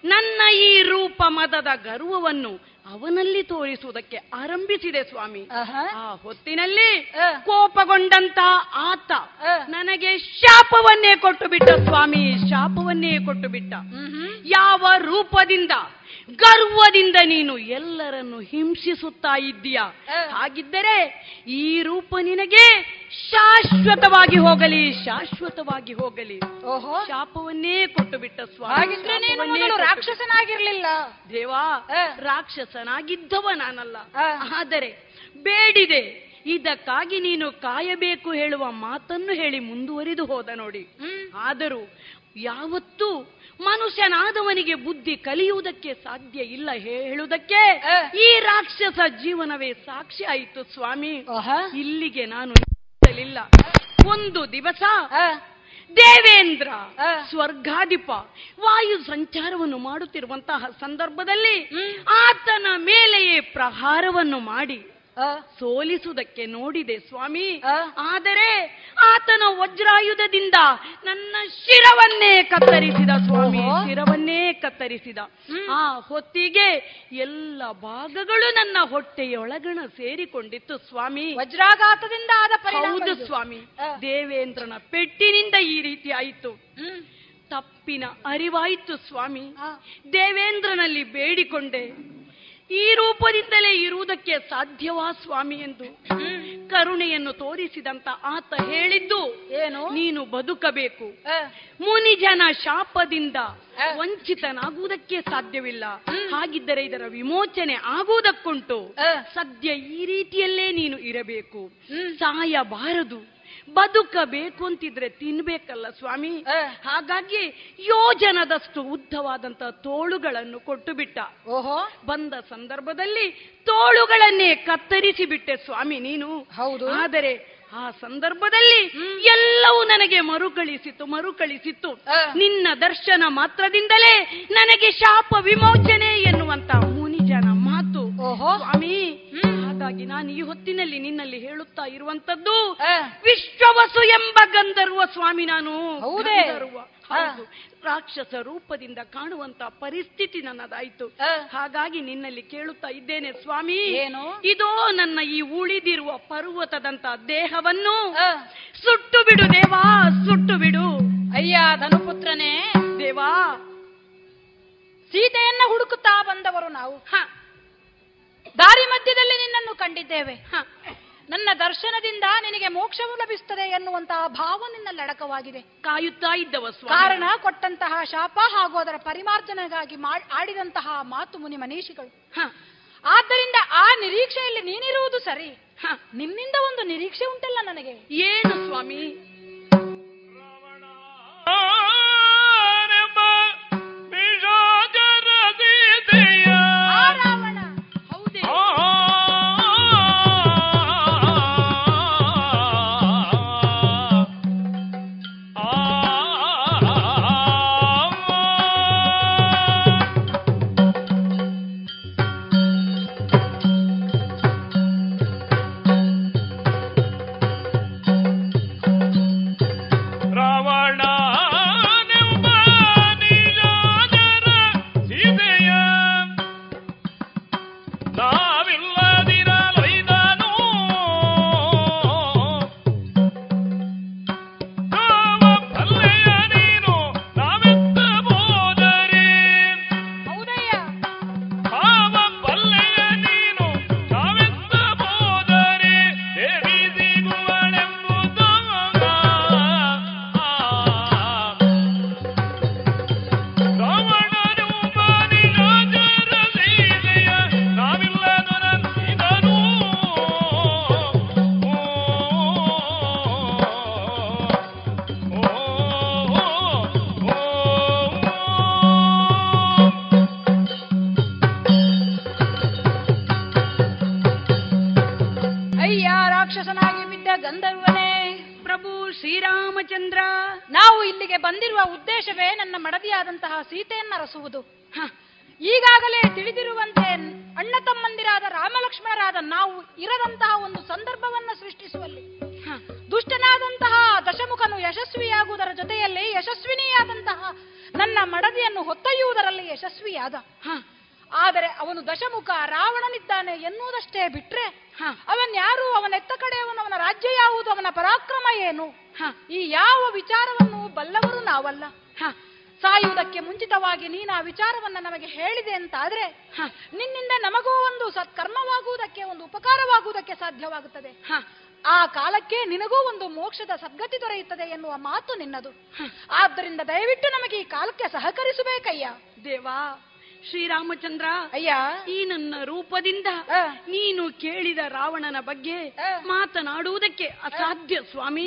ನನ್ನ ಈ ರೂಪ ಮದದ ಗರ್ವವನ್ನು ಅವನಲ್ಲಿ ತೋರಿಸುವುದಕ್ಕೆ ಆರಂಭಿಸಿದೆ ಸ್ವಾಮಿ. ಆ ಹೊತ್ತಿನಲ್ಲಿ ಕೋಪಗೊಂಡಂತ ಆತ ನನಗೆ ಶಾಪವನ್ನೇ ಕೊಟ್ಟು ಬಿಟ್ಟ ಸ್ವಾಮಿ ಶಾಪವನ್ನೇ ಕೊಟ್ಟು ಬಿಟ್ಟ ಯಾವ ರೂಪದಿಂದ ಗರ್ವದಿಂದ ನೀನು ಎಲ್ಲರನ್ನು ಹಿಂಸಿಸುತ್ತಾ ಇದ್ದೀಯ? ಹಾಗಿದ್ದರೆ ಈ ರೂಪ ನಿನಗೆ ಶಾಶ್ವತವಾಗಿ ಹೋಗಲಿ ಶಾಶ್ವತವಾಗಿ ಹೋಗಲಿ. ಓಹೋ. ಶಾಪವನ್ನೇ ಕೊಟ್ಟು ಬಿಟ್ಟ ಸ್ವಾಮಿ ರಾಕ್ಷಸನಾಗಿರ್ಲಿಲ್ಲ. ದೇವಾ ರಾಕ್ಷಸನಾಗಿದ್ದವ ನಾನಲ್ಲ. ಆದರೆ ಬೇಡಿದೆ. ಇದಕ್ಕಾಗಿ ನೀನು ಕಾಯಬೇಕು ಹೇಳುವ ಮಾತನ್ನು ಹೇಳಿ ಮುಂದುವರಿದು ಹೋದ ನೋಡಿ. ಆದರೂ ಯಾವತ್ತೂ ಮನುಷ್ಯನಾದವನಿಗೆ ಬುದ್ಧಿ ಕಲಿಯುವುದಕ್ಕೆ ಸಾಧ್ಯ ಇಲ್ಲ ಹೇಳುವುದಕ್ಕೆ. ಈ ರಾಕ್ಷಸ ಜೀವನವೇ ಸಾಕ್ಷಿ ಆಯಿತು ಸ್ವಾಮಿ. ಇಲ್ಲಿಗೆ ನಾನು ನಿಲ್ಲಿಸಲಿಲ್ಲ ಒಂದು ದಿವಸ ದೇವೇಂದ್ರ ಸ್ವರ್ಗಾಧಿಪ ವಾಯು ಸಂಚಾರವನ್ನು ಮಾಡುತ್ತಿರುವಂತಹ ಸಂದರ್ಭದಲ್ಲಿ ಆತನ ಮೇಲೆಯೇ ಪ್ರಹಾರವನ್ನು ಮಾಡಿ ಸೋಲಿಸುವುದಕ್ಕೆ ನೋಡಿದೆ ಸ್ವಾಮಿ. ಆದರೆ ಆತನ ವಜ್ರಾಯುಧದಿಂದ ನನ್ನ ಶಿರವನ್ನೇ ಕತ್ತರಿಸಿದ ಸ್ವಾಮಿ. ಶಿರವನ್ನೇ ಕತ್ತರಿಸಿದ. ಆ ಹೊತ್ತಿಗೆ ಎಲ್ಲ ಭಾಗಗಳು ನನ್ನ ಹೊಟ್ಟೆಯೊಳಗಣ ಸೇರಿಕೊಂಡಿತ್ತು ಸ್ವಾಮಿ. ವಜ್ರಾಘಾತದಿಂದ ಆದ ಹೌದು ಸ್ವಾಮಿ. ದೇವೇಂದ್ರನ ಪೆಟ್ಟಿನಿಂದ ಈ ರೀತಿ ಆಯಿತು. ತಪ್ಪಿನ ಅರಿವಾಯಿತು ಸ್ವಾಮಿ. ದೇವೇಂದ್ರನಲ್ಲಿ ಬೇಡಿಕೊಂಡೆ. ಈ ರೂಪದಿಂದಲೇ ಇರುವುದಕ್ಕೆ ಸಾಧ್ಯವಾ ಸ್ವಾಮಿ ಎಂದು ಕರುಣೆಯನ್ನು ತೋರಿಸಿದಂತ ಆತ ಹೇಳಿದ್ದು ಏನು? ನೀನು ಬದುಕಬೇಕು. ಮುನಿಜನ ಶಾಪದಿಂದ ವಂಚಿತನಾಗುವುದಕ್ಕೆ ಸಾಧ್ಯವಿಲ್ಲ. ಹಾಗಿದ್ದರೆ ಇದರ ವಿಮೋಚನೆ ಆಗುವುದಕ್ಕುಂಟು. ಸದ್ಯ ಈ ರೀತಿಯಲ್ಲೇ ನೀನು ಇರಬೇಕು. ಸಾಯಬಾರದು. ಬದುಕಬೇಕು ಅಂತಿದ್ರೆ ತಿನ್ಬೇಕಲ್ಲ ಸ್ವಾಮಿ. ಹಾಗಾಗಿ ಯೋಜನದಷ್ಟು ಉದ್ದವಾದಂತ ತೋಳುಗಳನ್ನು ಕೊಟ್ಟು ಬಿಟ್ಟ ಓಹೋ. ಬಂದ ಸಂದರ್ಭದಲ್ಲಿ ತೋಳುಗಳನ್ನೇ ಕತ್ತರಿಸಿ ಬಿಟ್ಟೆ ಸ್ವಾಮಿ ನೀನು. ಹೌದು. ಆದರೆ ಆ ಸಂದರ್ಭದಲ್ಲಿ ಎಲ್ಲವೂ ನನಗೆ ಮರುಕಳಿಸಿತು ಮರುಕಳಿಸಿತ್ತು. ನಿನ್ನ ದರ್ಶನ ಮಾತ್ರದಿಂದಲೇ ನನಗೆ ಶಾಪ ವಿಮೋಚನೆ ಎನ್ನುವಂತ ಮುನಿಜನ ಮಾತು. ಸ್ವಾಮಿ. ಹಾಗಾಗಿ ನಾನು ಈ ಹೊತ್ತಿನಲ್ಲಿ ನಿನ್ನಲ್ಲಿ ಹೇಳುತ್ತಾ ಇರುವಂತದ್ದು ವಿಶ್ವವಸು ಎಂಬ ಗಂಧರ್ವ ಸ್ವಾಮಿ ನಾನು. ಹೌದೇ? ರಾಕ್ಷಸ ರೂಪದಿಂದ ಕಾಣುವಂತ ಪರಿಸ್ಥಿತಿ ನನ್ನದಾಯ್ತು. ಹಾಗಾಗಿ ನಿನ್ನಲ್ಲಿ ಕೇಳುತ್ತಾ ಇದ್ದೇನೆ ಸ್ವಾಮಿ. ಏನು? ಇದೋ ನನ್ನ ಈ ಉಳಿದಿರುವ ಪರ್ವತದಂತ ದೇಹವನ್ನು ಸುಟ್ಟು ಬಿಡು ದೇವಾ ಸುಟ್ಟು ಬಿಡು. ಅಯ್ಯ ಧನುಪುತ್ರನೇ. ದೇವಾ. ಸೀತೆಯನ್ನ ಹುಡುಕುತ್ತಾ ಬಂದವರು ನಾವು. ದಾರಿ ಮಧ್ಯದಲ್ಲಿ ನಿನ್ನನ್ನು ಕಂಡಿದ್ದೇವೆ. ನನ್ನ ದರ್ಶನದಿಂದ ನಿನಗೆ ಮೋಕ್ಷವು ಲಭಿಸುತ್ತದೆ ಎನ್ನುವಂತಹ ಭಾವ ನಿನ್ನ ಲಡಕವಾಗಿದೆ ಕಾಯುತ್ತಾ ಇದ್ದವ ಕಾರಣ ಕೊಟ್ಟಂತಹ ಶಾಪ ಹಾಗೂ ಅದರ ಪರಿಮಾರ್ಜನೆಗಾಗಿ ಆಡಿದಂತಹ ಮಾತು ಮುನಿ ಮನೀಷಿಗಳು. ಆದ್ದರಿಂದ ಆ ನಿರೀಕ್ಷೆಯಲ್ಲಿ ನೀನಿರುವುದು ಸರಿ. ನಿನ್ನಿಂದ ಒಂದು ನಿರೀಕ್ಷೆ ಉಂಟಲ್ಲ ನನಗೆ. ಏನು ಸ್ವಾಮಿ?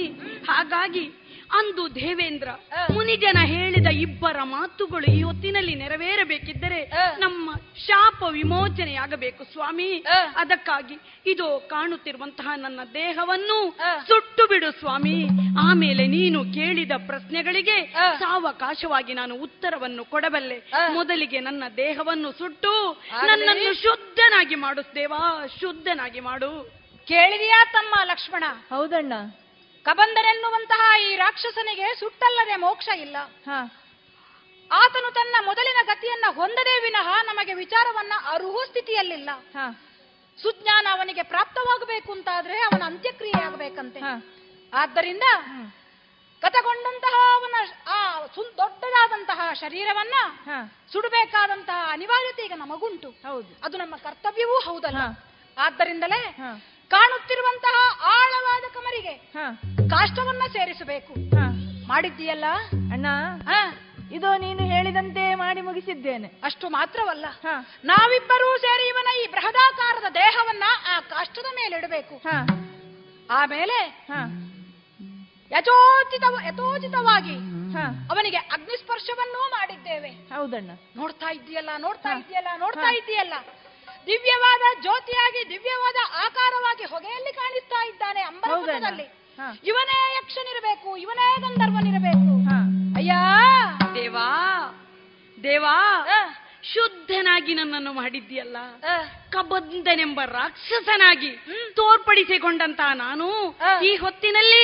ಸ್ವಾಮಿ ಹಾಗಾಗಿ ಅಂದು ದೇವೇಂದ್ರ ಮುನಿಜನ ಹೇಳಿದ ಇಬ್ಬರ ಮಾತುಗಳು ಈ ಹೊತ್ತಿನಲ್ಲಿ ನೆರವೇರಬೇಕಿದ್ದರೆ ನಮ್ಮ ಶಾಪ ವಿಮೋಚನೆಯಾಗಬೇಕು ಸ್ವಾಮಿ. ಅದಕ್ಕಾಗಿ ಇದು ಕಾಣುತ್ತಿರುವಂತಹ ನನ್ನ ದೇಹವನ್ನು ಸುಟ್ಟು ಬಿಡು ಸ್ವಾಮಿ. ಆಮೇಲೆ ನೀನು ಕೇಳಿದ ಪ್ರಶ್ನೆಗಳಿಗೆ ಸಾವಕಾಶವಾಗಿ ನಾನು ಉತ್ತರವನ್ನು ಕೊಡಬಲ್ಲೆ. ಮೊದಲಿಗೆ ನನ್ನ ದೇಹವನ್ನು ಸುಟ್ಟು ನನ್ನನ್ನು ಶುದ್ಧನಾಗಿ ಮಾಡು ದೇವಾ ಶುದ್ಧನಾಗಿ ಮಾಡು. ಕೇಳಿದೆಯಾ ತಮ್ಮ ಲಕ್ಷ್ಮಣ? ಹೌದಣ್ಣ. ಕಬಂದನೆನ್ನುವಂತಹ ಈ ರಾಕ್ಷಸನಿಗೆ ಸುಟ್ಟಲ್ಲದೆ ಮೋಕ್ಷ ಇಲ್ಲ. ಆತನು ತನ್ನ ಮೊದಲಿನ ಗತಿಯನ್ನ ಹೊಂದದೇ ವಿನಃ ನಮಗೆ ವಿಚಾರವನ್ನ ಅರುಹು ಸ್ಥಿತಿಯಲ್ಲಿಲ್ಲ. ಸುಜ್ಞಾನ ಅವನಿಗೆ ಪ್ರಾಪ್ತವಾಗಬೇಕು ಅಂತಾದ್ರೆ ಅವನ ಅಂತ್ಯಕ್ರಿಯೆ ಆಗಬೇಕಂತೆ ಆದ್ದರಿಂದ ಗತಗೊಂಡಂತಹ ಅವನ ಆ ಸು- ದೊಡ್ಡದಾದಂತಹ ಶರೀರವನ್ನ ಸುಡಬೇಕಾದಂತಹ ಅನಿವಾರ್ಯತೆ ಈಗ ನಮಗುಂಟು. ಅದು ನಮ್ಮ ಕರ್ತವ್ಯವೂ ಹೌದಲ್ಲ. ಆದ್ದರಿಂದಲೇ ಕಾಣುತ್ತಿರುವಂತಹ ಆಳವಾದ ಕಮರಿಗೆ ಕಾಷ್ಟವನ್ನ ಸೇರಿಸಬೇಕು. ಮಾಡಿದ್ದೀಯಲ್ಲ? ಅಣ್ಣ ಇದು ನೀನು ಹೇಳಿದಂತೆ ಮಾಡಿ ಮುಗಿಸಿದ್ದೇನೆ. ಅಷ್ಟು ಮಾತ್ರವಲ್ಲ. ನಾವಿಬ್ಬರೂ ಸೇರಿ ಇವನ ಈ ಬೃಹದಾಕಾರದ ದೇಹವನ್ನ ಆ ಕಾಷ್ಟದ ಮೇಲೆ ಇಡಬೇಕು ಆಮೇಲೆ ಯಥೋಚಿತ ಯಥೋಚಿತವಾಗಿ ಅವನಿಗೆ ಅಗ್ನಿಸ್ಪರ್ಶವನ್ನೂ ಮಾಡಿದ್ದೇವೆ. ಹೌದಣ್ಣ. ನೋಡ್ತಾ ಇದ್ದೀಯಲ್ಲ ನೋಡ್ತಾ ಇದೆಯಲ್ಲ ನೋಡ್ತಾ ಇದ್ದೀಯಲ್ಲ. ದಿವ್ಯವಾದ ಜ್ಯೋತಿಯಾಗಿ ದಿವ್ಯವಾದ ಆಕಾರವಾಗಿ ಹೊಗೆಯಲ್ಲಿ ಕಾಣಿಸ್ತಾ ಇದ್ದಾನೆ ಅಂಬರಪುರದಲ್ಲಿ. ಇವನೇ ಯಕ್ಷನಿರಬೇಕು ಇವನೇ ಗಂಧರ್ವನಿರಬೇಕು. ಅಯ್ಯ! ದೇವಾ ದೇವಾ ಶುದ್ಧನಾಗಿ ನನ್ನನ್ನು ಮಾಡಿದ್ಯಲ್ಲ ಕಬಂದನೆಂಬ ರಾಕ್ಷಸನಾಗಿ ತೋರ್ಪಡಿಸಿಕೊಂಡಂತ ನಾನು ಈ ಹೊತ್ತಿನಲ್ಲಿ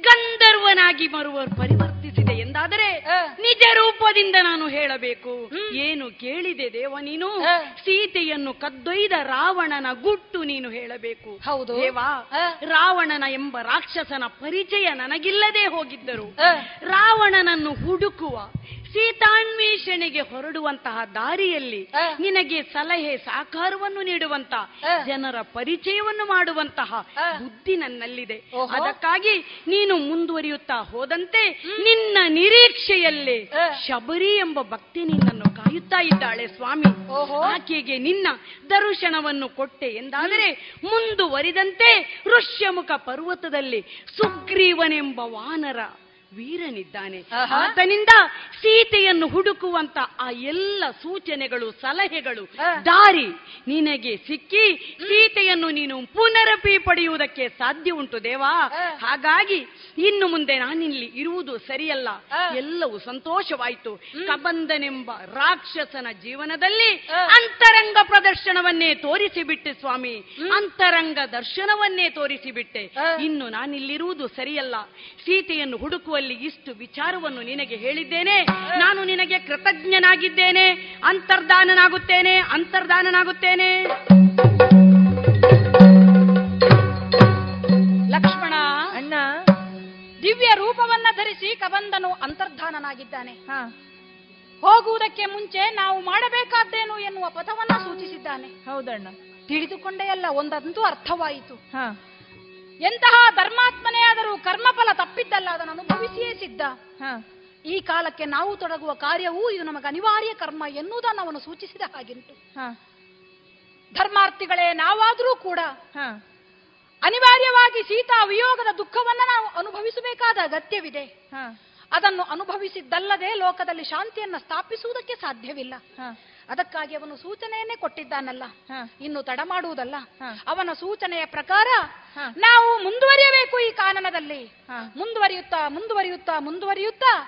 ಗಂಧರ್ವನಾಗಿ ಮರುವರು ಪರಿವರ್ತಿಸಿದೆ ಎಂದಾದರೆ ನಿಜ ರೂಪದಿಂದ ನಾನು ಹೇಳಬೇಕು. ಏನು ಕೇಳಿದೆ ದೇವ ನೀನು? ಸೀತೆಯನ್ನು ಕದ್ದೊಯ್ದ ರಾವಣನ ಗುಟ್ಟು ನೀನು ಹೇಳಬೇಕು. ಹೌದು. ದೇವಾ ರಾವಣನ ಎಂಬ ರಾಕ್ಷಸನ ಪರಿಚಯ ನನಗಿಲ್ಲದೆ ಹೋಗಿದ್ದರು. ರಾವಣನನ್ನು ಹುಡುಕುವ ಸೀತಾನ್ವೇಷಣೆಗೆ ಹೊರಡುವಂತಹ ದಾರಿಯಲ್ಲಿ ನಿನಗೆ ಸಲಹೆ ಸಾಕಾರವನ್ನು ನೀಡುವಂತ ಜನರ ಪರಿಚಯವನ್ನು ಮಾಡುವಂತಹ ಬುದ್ಧಿ ನನ್ನಲ್ಲಿದೆ. ಅದಕ್ಕಾಗಿ ನೀನು ಮುಂದುವರಿಯುತ್ತಾ ಹೋದಂತೆ ನಿನ್ನ ನಿರೀಕ್ಷೆಯಲ್ಲೇ ಶಬರಿ ಎಂಬ ಭಕ್ತಿ ನಿನ್ನನ್ನು ಕಾಯುತ್ತಾ ಇದ್ದಾಳೆ ಸ್ವಾಮಿ. ಆಕೆಗೆ ನಿನ್ನ ದರ್ಶನವನ್ನು ಕೊಟ್ಟೆ ಎಂದಾದರೆ ಮುಂದುವರಿದಂತೆ ಋಷ್ಯಮುಖ ಪರ್ವತದಲ್ಲಿ ಸುಗ್ರೀವನೆಂಬ ವಾನರ ವೀರನಿದ್ದಾನೆ. ಆತನಿಂದ ಸೀತೆಯನ್ನು ಹುಡುಕುವಂತ ಆ ಎಲ್ಲ ಸೂಚನೆಗಳು ಸಲಹೆಗಳು ದಾರಿ ನಿನಗೆ ಸಿಕ್ಕಿ ಸೀತೆಯನ್ನು ನೀನು ಪುನರಪಿ ಪಡೆಯುವುದಕ್ಕೆ ಸಾಧ್ಯ ಉಂಟು ದೇವಾ. ಹಾಗಾಗಿ ಇನ್ನು ಮುಂದೆ ನಾನಿಲ್ಲಿ ಇರುವುದು ಸರಿಯಲ್ಲ. ಎಲ್ಲವೂ ಸಂತೋಷವಾಯಿತು. ಕಬಂದನೆಂಬ ರಾಕ್ಷಸನ ಜೀವನದಲ್ಲಿ ಅಂತರಂಗ ಪ್ರದರ್ಶನವನ್ನೇ ತೋರಿಸಿಬಿಟ್ಟೆ ಸ್ವಾಮಿ. ಅಂತರಂಗ ದರ್ಶನವನ್ನೇ ತೋರಿಸಿಬಿಟ್ಟೆ. ಇನ್ನು ನಾನಿಲ್ಲಿರುವುದು ಸರಿಯಲ್ಲ. ಸೀತೆಯನ್ನು ಹುಡುಕುವಲ್ಲಿ ಇಷ್ಟು ವಿಚಾರವನ್ನು ನಿನಗೆ ಹೇಳಿದ್ದೇನೆ ನಾನು ನಿನಗೆ ಕೃತಜ್ಞನಾಗಿದ್ದೇನೆ ಅಂತರ್ಧಾನನಾಗುತ್ತೇನೆ ಅಂತರ್ಧಾನನಾಗುತ್ತೇನೆ ಲಕ್ಷ್ಮಣ ಅಣ್ಣ. ದಿವ್ಯ ರೂಪವನ್ನ ಧರಿಸಿ ಕಬಂದನು ಅಂತರ್ಧಾನನಾಗಿದ್ದಾನೆ. ಹೋಗುವುದಕ್ಕೆ ಮುಂಚೆ ನಾವು ಮಾಡಬೇಕಾದ್ದೇನು ಎನ್ನುವ ಪಥವನ್ನ ಸೂಚಿಸಿದ್ದಾನೆ. ಹೌದಣ್ಣ. ತಿಳಿದುಕೊಂಡೇ ಅಲ್ಲ ಒಂದಂತೂ ಅರ್ಥವಾಯಿತು. ಎಂತಹ ಧರ್ಮಾತ್ಮನೆಯಾದರೂ ಆದರೂ ಕರ್ಮಫಲ ತಪ್ಪಿದ್ದಲ್ಲ ಅದನ್ನು ಅನುಭವಿಸಿಯೇ ಸಿದ್ಧ. ಈ ಕಾಲಕ್ಕೆ ನಾವು ತೊಡಗುವ ಕಾರ್ಯವೂ ಇದು ನಮಗೆ ಅನಿವಾರ್ಯ ಕರ್ಮ ಎನ್ನುವುದನ್ನು ಅವನು ಸೂಚಿಸಿದ ಹಾಗೆಂಟು. ಧರ್ಮಾರ್ಥಿಗಳೇ ನಾವಾದರೂ ಕೂಡ ಅನಿವಾರ್ಯವಾಗಿ ಸೀತಾ ವಿಯೋಗದ ದುಃಖವನ್ನ ನಾವು ಅನುಭವಿಸಬೇಕಾದ ಅಗತ್ಯವಿದೆ. ಅದನ್ನು ಅನುಭವಿಸಿದ್ದಲ್ಲದೆ ಲೋಕದಲ್ಲಿ ಶಾಂತಿಯನ್ನ ಸ್ಥಾಪಿಸುವುದಕ್ಕೆ ಸಾಧ್ಯವಿಲ್ಲ. ಅದಕ್ಕಾಗಿ ಅವನು ಸೂಚನೆಯನ್ನೇ ಕೊಟ್ಟಿದ್ದಾನಲ್ಲ. ಇನ್ನು ತಡ ಮಾಡುವುದಲ್ಲ. ಅವನ ಸೂಚನೆಯ ಪ್ರಕಾರ ನಾವು ಮುಂದುವರಿಯಬೇಕು ಈ ಕಾನನದಲ್ಲಿ. ಮುಂದುವರಿಯುತ್ತಾ ಮುಂದುವರಿಯುತ್ತಾ ಮುಂದುವರಿಯುತ್ತಾ.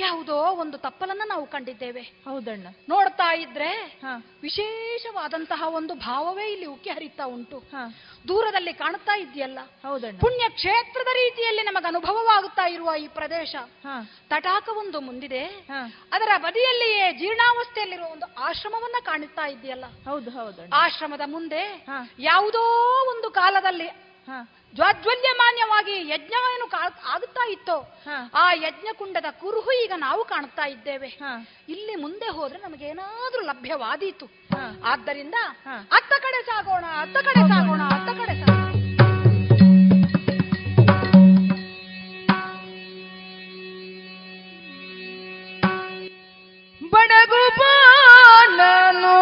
ಯಾವುದೋ ಒಂದು ತಪ್ಪಲನ್ನ ನಾವು ಕಂಡಿದ್ದೇವೆ. ಹೌದಣ್ಣ. ನೋಡ್ತಾ ಇದ್ರೆ ವಿಶೇಷವಾದಂತಹ ಒಂದು ಭಾವವೇ ಇಲ್ಲಿ ಉಕ್ಕಿ ಹರಿತಾ ಉಂಟು. ದೂರದಲ್ಲಿ ಕಾಣುತ್ತಾ ಇದೆಯಲ್ಲ ಹೌದಣ್ಣ. ಪುಣ್ಯ ಕ್ಷೇತ್ರದ ರೀತಿಯಲ್ಲಿ ನಮಗೆ ಅನುಭವವಾಗುತ್ತಾ ಇರುವ ಈ ಪ್ರದೇಶ. ತಟಾಕ ಒಂದು ಮುಂದಿದೆ. ಅದರ ಬದಿಯಲ್ಲಿಯೇ ಜೀರ್ಣಾವಸ್ಥೆಯಲ್ಲಿರುವ ಒಂದು ಆಶ್ರಮವನ್ನ ಕಾಣುತ್ತಾ ಇದೆಯಲ್ಲ ಹೌದು ಹೌದು ಆಶ್ರಮದ ಮುಂದೆ ಯಾವುದೋ ಒಂದು ಕಾಲದಲ್ಲಿ ಜ್ವಾಜ್ವಲ್ಯಮಾನ್ಯವಾಗಿ ಯಜ್ಞವೇನು ಆಗುತ್ತಾ ಇತ್ತು ಆ ಯಜ್ಞ ಕುಂಡದ ಕುರುಹು ಈಗ ನಾವು ಕಾಣ್ತಾ ಇದ್ದೇವೆ. ಇಲ್ಲಿ ಮುಂದೆ ಹೋದ್ರೆ ನಮಗೆ ಏನಾದ್ರೂ ಲಭ್ಯವಾದೀತು ಆದ್ದರಿಂದ ಅತ್ತ ಕಡೆ ಸಾಗೋಣ ಅತ್ತ ಕಡೆ ಸಾಗೋಣ ಅತ್ತ ಕಡೆ ಸಾಗೋಣ. ಬಡಗು ಬಾಣನು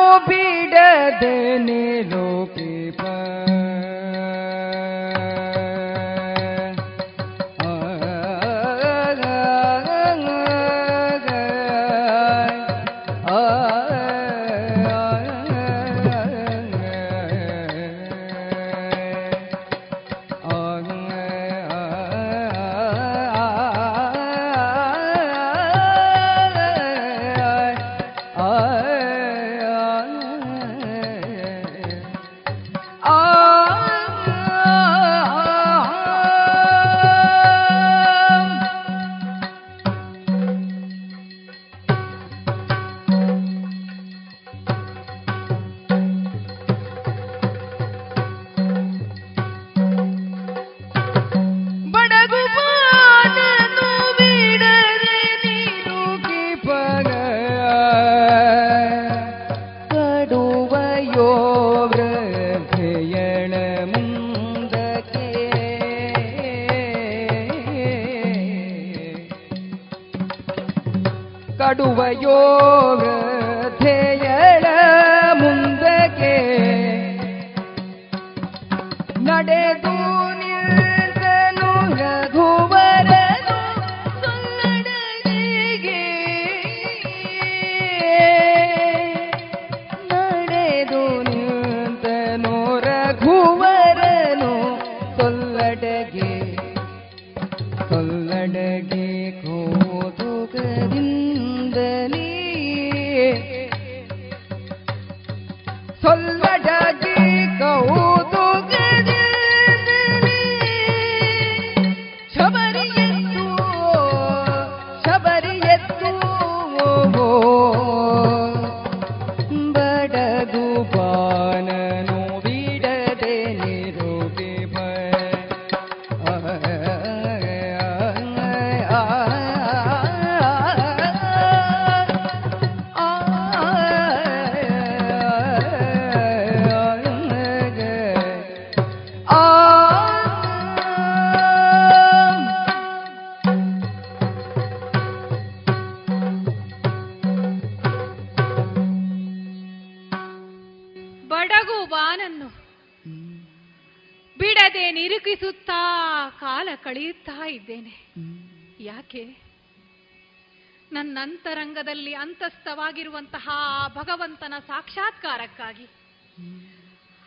ಅಂತಸ್ಥವಾಗಿರುವಂತಹ ಆ ಭಗವಂತನ ಸಾಕ್ಷಾತ್ಕಾರಕ್ಕಾಗಿ,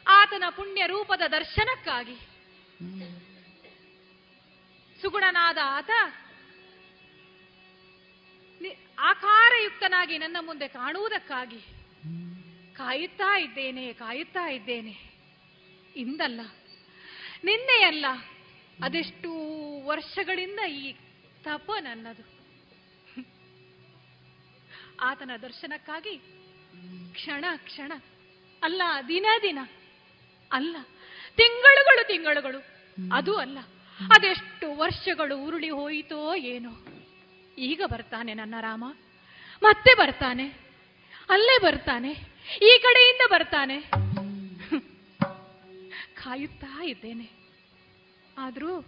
ಆತನ ಪುಣ್ಯ ರೂಪದ ದರ್ಶನಕ್ಕಾಗಿ. ಸುಗುಣನಾದ ಆತ ಆಕಾರಯುಕ್ತನಾಗಿ ನನ್ನ ಮುಂದೆ ಕಾಣುವುದಕ್ಕಾಗಿ ಕಾಯುತ್ತಾ ಇದ್ದೇನೆ ಕಾಯುತ್ತಾ ಇದ್ದೇನೆ. ಇಂದಲ್ಲ, ನಿನ್ನೆಯಲ್ಲ, ಅದೆಷ್ಟು ವರ್ಷಗಳಿಂದ ಈ ತಪ ನನ್ನದು ಆತನ ದರ್ಶನಕ್ಕಾಗಿ ಕ್ಷಣ ಕ್ಷಣ, ಅಲ್ಲ, ದಿನ ದಿನ, ಅಲ್ಲ, ತಿಂಗಳುಗಳು ತಿಂಗಳುಗಳು, ಅದು ಅಲ್ಲ, ಅದೆಷ್ಟು ವರ್ಷಗಳು ಉರುಳಿ ಹೋಯಿತೋ ಏನೋ. ಈಗ ಬರ್ತಾನೆ ನನ್ನ ರಾಮ, ಮತ್ತೆ ಬರ್ತಾನೆ, ಅಲ್ಲೇ ಬರ್ತಾನೆ, ಈ ಕಡೆಯಿಂದ ಬರ್ತಾನೆ. ಕಾಯುತ್ತಾ ಇದ್ದೇನೆ. ಆದ್ರೂ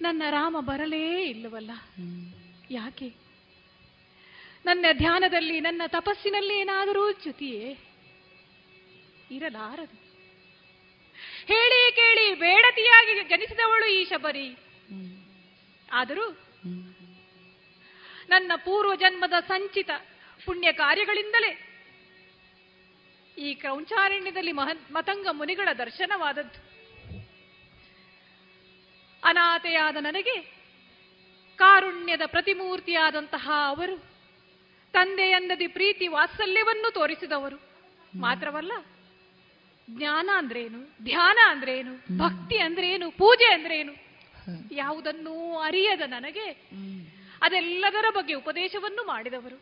ನನ್ನ ರಾಮ ಬರಲೇ ಇಲ್ಲವಲ್ಲ. ಯಾಕೆ? ನನ್ನ ಧ್ಯಾನದಲ್ಲಿ, ನನ್ನ ತಪಸ್ಸಿನಲ್ಲಿ ಏನಾದರೂ ಚ್ಯುತಿಯೇ? ಇರಲಾರದು. ಹೇಳಿ ಕೇಳಿ, ಬೇಡತಿಯಾಗಿ ಜನಿಸಿದವಳು ಈ ಶಬರಿ. ಆದರೂ ನನ್ನ ಪೂರ್ವ ಜನ್ಮದ ಸಂಚಿತ ಪುಣ್ಯ ಕಾರ್ಯಗಳಿಂದಲೇ ಈ ಕ್ರೌಂಚಾರಣ್ಯದಲ್ಲಿ ಮಹ- ಮತಂಗ ಮುನಿಗಳ ದರ್ಶನವಾದದ್ದು. ಅನಾಥೆಯಾದ ನನಗೆ ಕಾರುಣ್ಯದ ಪ್ರತಿಮೂರ್ತಿಯಾದಂತಹ ಅವರು ತಂದೆಯಂದದಿ ಪ್ರೀತಿ ವಾತ್ಸಲ್ಯವನ್ನು ತೋರಿಸಿದವರು. ಮಾತ್ರವಲ್ಲ, ಜ್ಞಾನ ಅಂದ್ರೇನು, ಧ್ಯಾನ ಅಂದ್ರೇನು, ಭಕ್ತಿ ಅಂದ್ರೇನು, ಪೂಜೆ ಅಂದ್ರೇನು, ಯಾವುದನ್ನೂ ಅರಿಯದ ನನಗೆ ಅದೆಲ್ಲದರ ಬಗ್ಗೆ ಉಪದೇಶವನ್ನು ಮಾಡಿದವರು.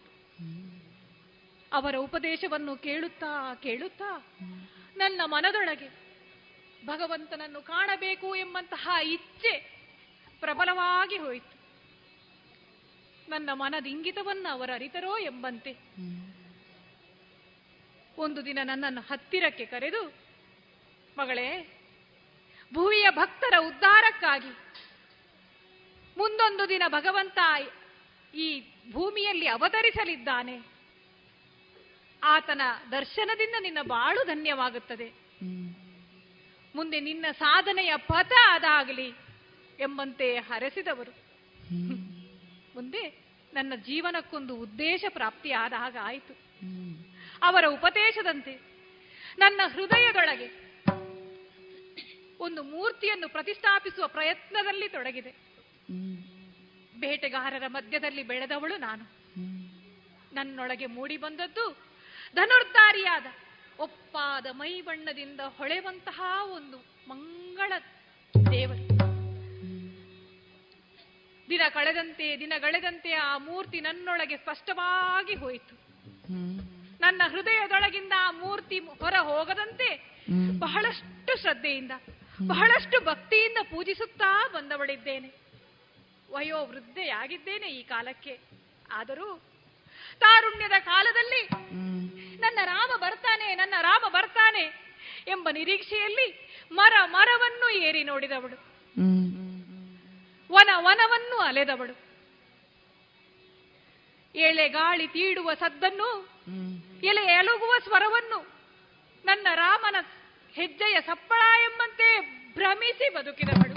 ಅವರ ಉಪದೇಶವನ್ನು ಕೇಳುತ್ತಾ ಕೇಳುತ್ತಾ ನನ್ನ ಮನದೊಳಗೆ ಭಗವಂತನನ್ನು ಕಾಣಬೇಕು ಎಂಬಂತಹ ಇಚ್ಛೆ ಪ್ರಬಲವಾಗಿ ಹೋಯಿತು. ನನ್ನ ಮನದ ಇಂಗಿತವನ್ನು ಅವರು ಅರಿತರೋ ಎಂಬಂತೆ. ಒಂದು ದಿನ ನನ್ನನ್ನು ಹತ್ತಿರಕ್ಕೆ ಕರೆದು, ಮಗಳೇ ಭೂಮಿಯ ಭಕ್ತರ ಉದ್ಧಾರಕ್ಕಾಗಿ ಮುಂದೊಂದು ದಿನ ಭಗವಂತ ಈ ಭೂಮಿಯಲ್ಲಿ ಅವತರಿಸಲಿದ್ದಾನೆ. ಆತನ ದರ್ಶನದಿಂದ ನಿನ್ನ ಬಾಳು ಧನ್ಯವಾಗುತ್ತದೆ. ಮುಂದೆ ನಿನ್ನ ಸಾಧನೆಯ ಪಥ ಅದಾಗಲಿ ಎಂಬಂತೆ ಹರಸಿದವರು. ಮುಂದೆ ನನ್ನ ಜೀವನಕ್ಕೊಂದು ಉದ್ದೇಶ ಪ್ರಾಪ್ತಿಯಾದ ಹಾಗ ಆಯಿತು. ಅವರ ಉಪದೇಶದಂತೆ ನನ್ನ ಹೃದಯದೊಳಗೆ ಒಂದು ಮೂರ್ತಿಯನ್ನು ಪ್ರತಿಷ್ಠಾಪಿಸುವ ಪ್ರಯತ್ನದಲ್ಲಿ ತೊಡಗಿದೆ. ಬೇಟೆಗಾರರ ಮಧ್ಯದಲ್ಲಿ ಬೆಳೆದವಳು ನಾನು. ನನ್ನೊಳಗೆ ಮೂಡಿ ಬಂದದ್ದು ಧನುರ್ಧಾರಿಯಾದ ಒಪ್ಪಾದ ಮೈ ಬಣ್ಣದಿಂದ ಹೊಳೆವಂತಹ ಒಂದು ಮಂಗಳ ದೇವರು. ದಿನ ಕಳೆದಂತೆ ದಿನಗಳೆದಂತೆ ಆ ಮೂರ್ತಿ ನನ್ನೊಳಗೆ ಸ್ಪಷ್ಟವಾಗಿ ಹೋಯಿತು. ನನ್ನ ಹೃದಯದೊಳಗಿಂದ ಆ ಮೂರ್ತಿ ಹೊರ ಹೋಗದಂತೆ ಬಹಳಷ್ಟು ಶ್ರದ್ಧೆಯಿಂದ, ಬಹಳಷ್ಟು ಭಕ್ತಿಯಿಂದ ಪೂಜಿಸುತ್ತಾ ಬಂದವಳಿದ್ದೇನೆ. ವಯೋ ವೃದ್ಧೆಯಾಗಿದ್ದೇನೆ ಈ ಕಾಲಕ್ಕೆ. ಆದರೂ ತಾರುಣ್ಯದ ಕಾಲದಲ್ಲಿ ನನ್ನ ರಾಮ ಬರ್ತಾನೆ, ನನ್ನ ರಾಮ ಬರ್ತಾನೆ ಎಂಬ ನಿರೀಕ್ಷೆಯಲ್ಲಿ ಮರ ಮರವನ್ನು ಏರಿ ನೋಡಿದವಳು. ವನ ವನವನ್ನು ಅಲೆದವಳು. ಎಳೆ ಗಾಳಿ ತೀಡುವ ಸದ್ದನ್ನು ಎಲೆ ಎಲುಗುವ ಸ್ವರವನ್ನು ನನ್ನ ರಾಮನ ಹೆಜ್ಜೆಯ ಸಪ್ಪಳ ಎಂಬಂತೆ ಭ್ರಮಿಸಿ ಬದುಕಿದವಳು.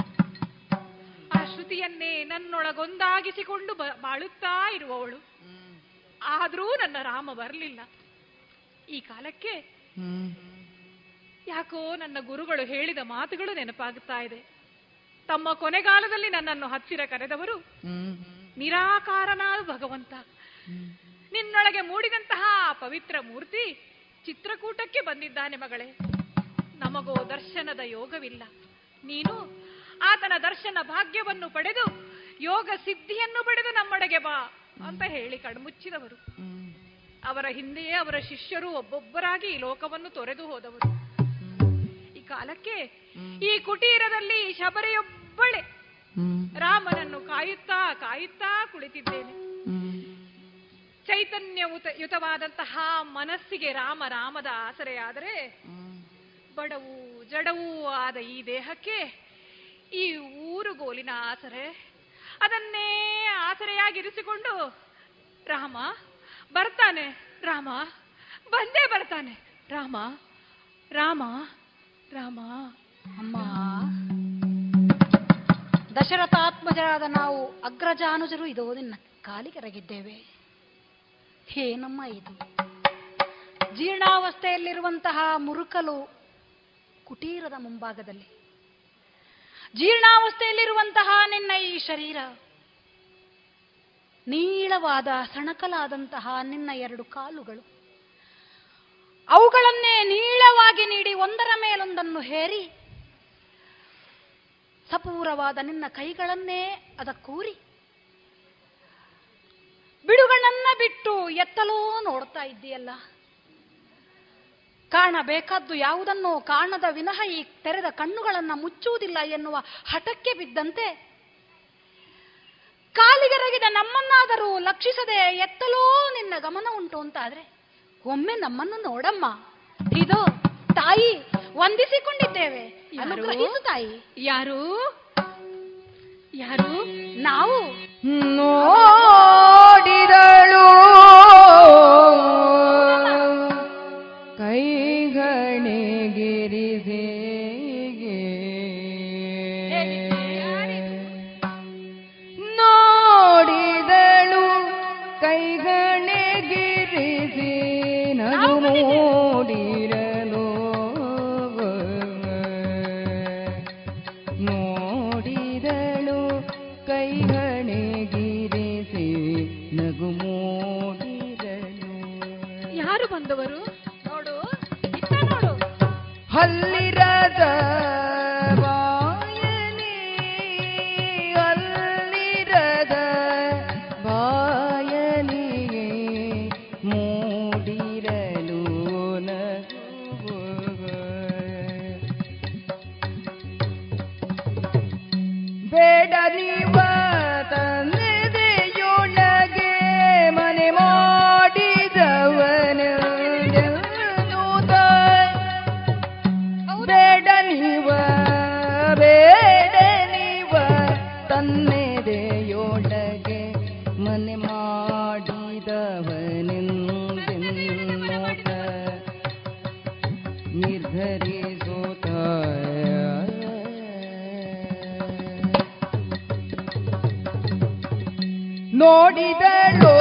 ಆ ಶ್ರುತಿಯನ್ನೇ ನನ್ನೊಳಗೊಂದಾಗಿಸಿಕೊಂಡು ಬಾಳುತ್ತಾ ಇರುವವಳು. ಆದರೂ ನನ್ನ ರಾಮ ಬರಲಿಲ್ಲ. ಈ ಕಾಲಕ್ಕೆ ಯಾಕೋ ನನ್ನ ಗುರುಗಳು ಹೇಳಿದ ಮಾತುಗಳು ನೆನಪಾಗುತ್ತಾ ಇದೆ. ತಮ್ಮ ಕೊನೆಗಾಲದಲ್ಲಿ ನನ್ನನ್ನು ಹತ್ತಿರ ಕರೆದವರು ನಿರಾಕಾರನಾದ ಭಗವಂತ. ನಿನ್ನೊಳಗೆ ಮೂಡಿದಂತಹ ಪವಿತ್ರ ಮೂರ್ತಿ ಚಿತ್ರಕೂಟಕ್ಕೆ ಬಂದಿದ್ದಾನೆ ಮಗಳೇ. ನಮಗೋ ದರ್ಶನದ ಯೋಗವಿಲ್ಲ. ನೀನು ಆತನ ದರ್ಶನ ಭಾಗ್ಯವನ್ನು ಪಡೆದು ಯೋಗ ಸಿದ್ಧಿಯನ್ನು ಪಡೆದು ನಮ್ಮೊಡೆಗೆ ಬಾ ಅಂತ ಹೇಳಿ ಕಣ್ಮುಚ್ಚಿದವರು. ಅವರ ಹಿಂದೆಯೇ ಅವರ ಶಿಷ್ಯರು ಒಬ್ಬೊಬ್ಬರಾಗಿ ಈ ಲೋಕವನ್ನು ತೊರೆದು ಹೋದವರು. ಕಾಲಕ್ಕೆ ಈ ಕುಟೀರದಲ್ಲಿ ಶಬರಿಯೊಬ್ಬಳೆ ರಾಮನನ್ನು ಕಾಯುತ್ತಾ ಕಾಯುತ್ತಾ ಕುಳಿತಿದ್ದೇನೆ. ಚೈತನ್ಯ ಯುತವಾದಂತಹ ಮನಸ್ಸಿಗೆ ರಾಮ ರಾಮದ ಆಸರೆಯಾದರೆ ಬಡವು ಜಡವೂ ಆದ ಈ ದೇಹಕ್ಕೆ ಈ ಊರುಗೋಲಿನ ಆಸರೆ ಅದನ್ನೇ ಆಸರೆಯಾಗಿರಿಸಿಕೊಂಡು ರಾಮ ಬರ್ತಾನೆ ರಾಮ ಬಂದೇ ಬರ್ತಾನೆ ರಾಮ ರಾಮ ರಾಮ. ಅಮ್ಮ. ದಶರಥಾತ್ಮಜರಾದ ನಾವು ಅಗ್ರಜಾನುಜರು ಇದೋ ನಿನ್ನ ಕಾಲಿಗೆರಗಿದ್ದೇವೆ. ಏನಮ್ಮ ಇದು. ಜೀರ್ಣಾವಸ್ಥೆಯಲ್ಲಿರುವಂತಹ ಮುರುಕಲು ಕುಟೀರದ ಮುಂಭಾಗದಲ್ಲಿ. ಜೀರ್ಣಾವಸ್ಥೆಯಲ್ಲಿರುವಂತಹ ನಿನ್ನ ಈ ಶರೀರ. ನೀಳವಾದ, ಸಣಕಲಾದಂತಹ ನಿನ್ನ ಎರಡು ಕಾಲುಗಳು. ಅವುಗಳನ್ನೇ ನೀಳವಾಗಿ ನೀಡಿ ಒಂದರ ಮೇಲೊಂದನ್ನು ಹೇರಿ, ಸಪೂರವಾದ ನಿನ್ನ ಕೈಗಳನ್ನೇ ಅದ ಕೂರಿ ಬಿಡುಗಣ್ಣನ್ನ ಬಿಟ್ಟು ಎತ್ತಲೋ ನೋಡ್ತಾ ಇದ್ದೀಯಲ್ಲ. ಕಾಣಬೇಕಾದ್ದು ಯಾವುದನ್ನು ಕಾಣದ ವಿನಃ ಈ ತೆರೆದ ಕಣ್ಣುಗಳನ್ನ ಮುಚ್ಚುವುದಿಲ್ಲ ಎನ್ನುವ ಹಠಕ್ಕೆ ಬಿದ್ದಂತೆ. ಕಾಲಿಗೆರಗಿದ ನಮ್ಮನ್ನಾದರೂ ಲಕ್ಷಿಸದೆ ಎತ್ತಲೋ ನಿನ್ನ ಗಮನ ಉಂಟು ಅಂತಾದ್ರೆ. ಒಮ್ಮೆ ನಮ್ಮನ್ನು ನೋಡಮ್ಮ. ಇದು ತಾಯಿ ವಂದಿಸಿಕೊಂಡಿದ್ದೇವೆ. ಅನುಗ್ರಹಿಸು ತಾಯಿ. ಯಾರು? ಯಾರು? ನಾವು. ನೋಡಿದಳು. ನೋಡಿದಳು.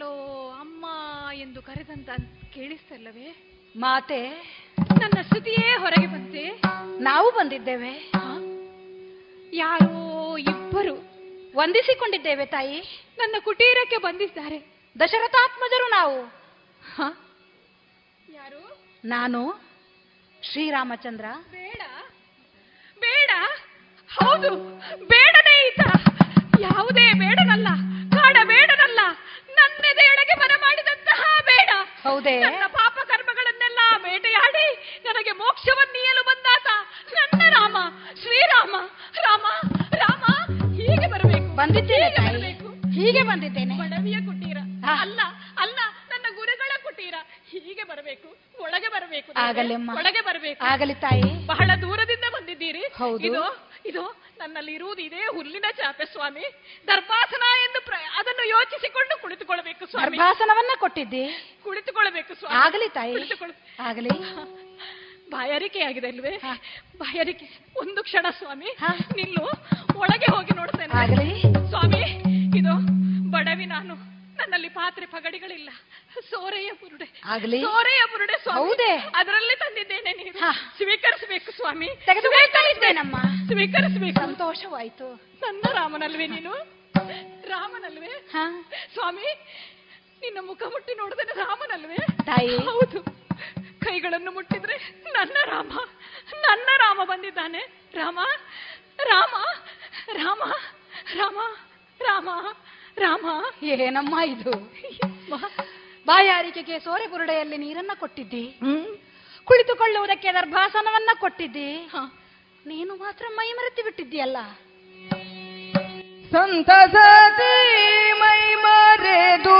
ಎಲ್ಲಿಂದಲೋ ಅಮ್ಮ ಎಂದು ಕರೆದಂತ ಕೇಳಿಸ್ತಲ್ಲವೇ? ಮಾತೆ ನನ್ನ ಶ್ರುತಿಯೇ ಹೊರಗೆ ಬಂತೆ. ನಾವು ಬಂದಿದ್ದೇವೆ. ಯಾರೋ ಇಬ್ಬರು ವಂದಿಸಿಕೊಂಡಿದ್ದೇವೆ ತಾಯಿ. ನನ್ನ ಕುಟೀರಕ್ಕೆ ಬಂದಿದ್ದಾರೆ. ದಶರಥಾತ್ಮಜರು ನಾವು. ಯಾರು? ನಾನು ಶ್ರೀರಾಮಚಂದ್ರ. ಬೇಡ. ಬೇಡ. ಹೌದು. ಬೇಡನೇ ಈತ ಯಾವುದೇ ಬೇಡನಲ್ಲ. ನನ್ನೆದೆಯೊಳಗೆ ಬರಮಾಡಿದಂತಹ ಬೇಡ. ಹೌದೇ? ನನ್ನ ಪಾಪ ಕರ್ಮಗಳನ್ನೆಲ್ಲ ಬೇಟೆಯಾಡಿ ನನಗೆ ಮೋಕ್ಷವನ್ನೀಯಲು ಬಂದಾತ ನನ್ನ ರಾಮ ಶ್ರೀರಾಮ ರಾಮ ರಾಮ ಹೀಗೆ ಬರಬೇಕು. ಬಂದಿದ್ದೇನೆ ಹೀಗೆ ಬಂದಿದ್ದೇನೆ. ಬಡವಿಯ ಕುಟೀರ. ಅಲ್ಲ ಗುರುಗಳ ಹೀಗೆ ಬರಬೇಕು ಒಳಗೆ ಬರಬೇಕು. ಒಳಗೆ ಬರಬೇಕು? ಆಗಲಿ ತಾಯಿ. ಬಹಳ ದೂರದಿಂದ ಬಂದಿದ್ದೀರಿ. ಇದು ಇದು ನನ್ನಲ್ಲಿ ಇರುವುದು ಇದೇ ಹುಲ್ಲಿನ ಚಾಪೆ ಸ್ವಾಮಿ. ದರ್ಭಾಸನ ಎಂದು ಅದನ್ನು ಯೋಚಿಸಿಕೊಂಡು ಕುಳಿತುಕೊಳ್ಬೇಕು ಸ್ವಾಮಿ. ದರ್ಭಾಸನವನ್ನ ಕೊಟ್ಟಿದ್ದಿ? ಕುಳಿತುಕೊಳ್ಬೇಕು ಸ್ವಾಮಿ. ಆಗಲಿ ತಾಯಿ. ಆಗಲಿ. ಬಾಯಾರಿಕೆ ಆಗಿದೆ ಅಲ್ವೇ ಬಾಯಾರಿಕೆ. ಒಂದು ಕ್ಷಣ ಸ್ವಾಮಿ. ನಿಲ್ಲು. ಒಳಗೆ ಹೋಗಿ ನೋಡ್ತೇನೆ. ಸ್ವಾಮಿ ಇದು ಬಡವಿ ನಾನು. ನನ್ನಲ್ಲಿ ಪಾತ್ರೆ ಪಗಡಿಗಳಿಲ್ಲ. ಸೋರೆಯ ಬುರುಡೆ ಆಗಲಿ. ಸೋರೆಯ ಬುರುಡೆ ಸ್ವಾಮಿ. ಹೌದೇ? ಅದರಲ್ಲಿ ತಂದಿದ್ದೇನೆ ನೀವು ಸ್ವೀಕರಿಸಬೇಕು ಸ್ವಾಮಿ. ಇದ್ದೇನಮ್ಮ? ಸ್ವೀಕರಿಸಬೇಕು. ಸಂತೋಷವಾಯ್ತು. ನನ್ನ ರಾಮನಲ್ವೇ ನೀನು? ರಾಮನಲ್ವೇ? ಸ್ವಾಮಿ ನಿನ್ನ ಮುಖ ಮುಟ್ಟಿ ನೋಡಿದ್ರೆ ರಾಮನಲ್ವೇ? ತಾಯಿ. ಹೌದು. ಕೈಗಳನ್ನು ಮುಟ್ಟಿದ್ರೆ ನನ್ನ ರಾಮ ನನ್ನ ರಾಮ ಬಂದಿದ್ದಾನೆ. ರಾಮ ರಾಮ ರಾಮ ರಾಮ ರಾಮ. ರಾಮ? ಏನಮ್ಮ ಇದು? ಬಾಯಾರಿಕೆಗೆ ಸೋರೆ ಬುರುಡೆಯಲ್ಲಿ ನೀರನ್ನ ಕೊಟ್ಟಿದ್ದಿ. ಕುಳಿತುಕೊಳ್ಳುವುದಕ್ಕೆ ದರ್ಭಾಸನವನ್ನ ಕೊಟ್ಟಿದ್ದಿ. ನೀನು ಮಾತ್ರ ಮೈ ಮರೆತು ಬಿಟ್ಟಿದ್ದೀಯಲ್ಲ? ಸಂತಸತಿ ಮೈ ಮರೆದು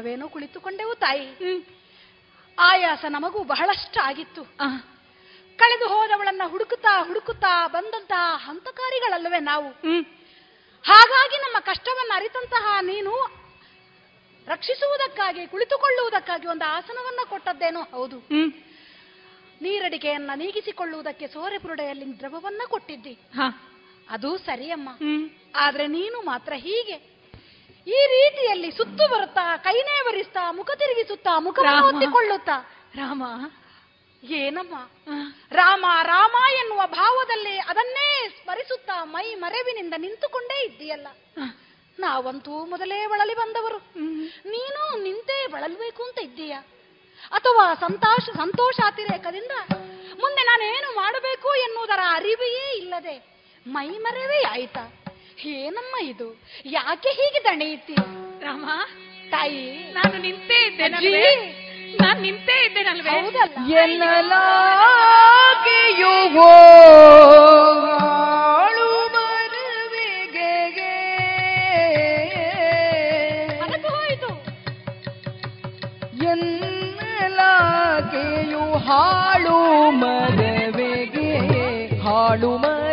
ನಾವೇನೋ ಕುಳಿತುಕೊಂಡೆವು ತಾಯಿ. ಆಯಾಸ ನಮಗೂ ಬಹಳಷ್ಟು ಆಗಿತ್ತು ಕಳೆದು ಹೋದವಳನ್ನ ಹುಡುಕುತ್ತಾ ಹುಡುಕುತ್ತಾ ಬಂದಂತಹ ಹಂತಕಾರಿಗಳಲ್ಲವೇ ನಾವು. ಹಾಗಾಗಿ ನಮ್ಮ ಕಷ್ಟವನ್ನು ಅರಿತಂತಹ ನೀನು ರಕ್ಷಿಸುವುದಕ್ಕಾಗಿ ಕುಳಿತುಕೊಳ್ಳುವುದಕ್ಕಾಗಿ ಒಂದು ಆಸನವನ್ನ ಕೊಟ್ಟದ್ದೇನೋ. ಹೌದು. ನೀರಡಿಕೆಯನ್ನ ನೀಗಿಸಿಕೊಳ್ಳುವುದಕ್ಕೆ ಸೋರೆ ಪುರುಡೆಯಲ್ಲಿ ದ್ರವವನ್ನ ಕೊಟ್ಟಿದ್ದಿ. ಅದು ಸರಿಯಮ್ಮ. ಆದ್ರೆ ನೀನು ಮಾತ್ರ ಹೀಗೆ. ಈ ರೀತಿಯಲ್ಲಿ ಸುತ್ತು ಬರುತ್ತಾ ಕೈನೇ ಬರಿಸ್ತಾ ಮುಖ ತಿರುಗಿಸುತ್ತಾ ಮುಖ ರಾಮ. ಒತ್ತಿಕೊಳ್ಳುತ್ತಾ ರಾಮ. ಏನಮ್ಮ? ರಾಮ ರಾಮ ಎನ್ನುವ ಭಾವದಲ್ಲಿ ಅದನ್ನೇ ಸ್ಮರಿಸುತ್ತಾ ಮೈ ಮರೆವಿನಿಂದ ನಿಂತುಕೊಂಡೇ ಇದ್ದೀಯಲ್ಲ. ನಾವಂತೂ ಮೊದಲೇ ಬಳಲಿ ಬಂದವರು. ನೀನು ನಿಂತೇ ಬಳಲಬೇಕು ಅಂತ ಇದ್ದೀಯ? ಅಥವಾ ಸಂತೋಷ ಸಂತೋಷಾತಿರೇಕದಿಂದ ಮುಂದೆ ನಾನೇನು ಮಾಡಬೇಕು ಎನ್ನುವುದರ ಅರಿವೆಯೇ ಇಲ್ಲದೆ ಮೈ ಮರೆವೇ ಆಯ್ತಾ? ಏನಮ್ಮ ಇದು? ಯಾಕೆ ಹೀಗೆ ದಣೆಯಿತಿ ರಾಮ ತಾಯಿ ನಾನು ನಿಂತೇ ಇದ್ದೆ ನಾನು ನಿಂತೇ ಇದ್ದೇನಲ್ವೇ ಎನ್ನಲಾಗೆಯು ಹಾಳು ಮದುವೆಗೆ ಹಾಳು ಮರವಿಗೆ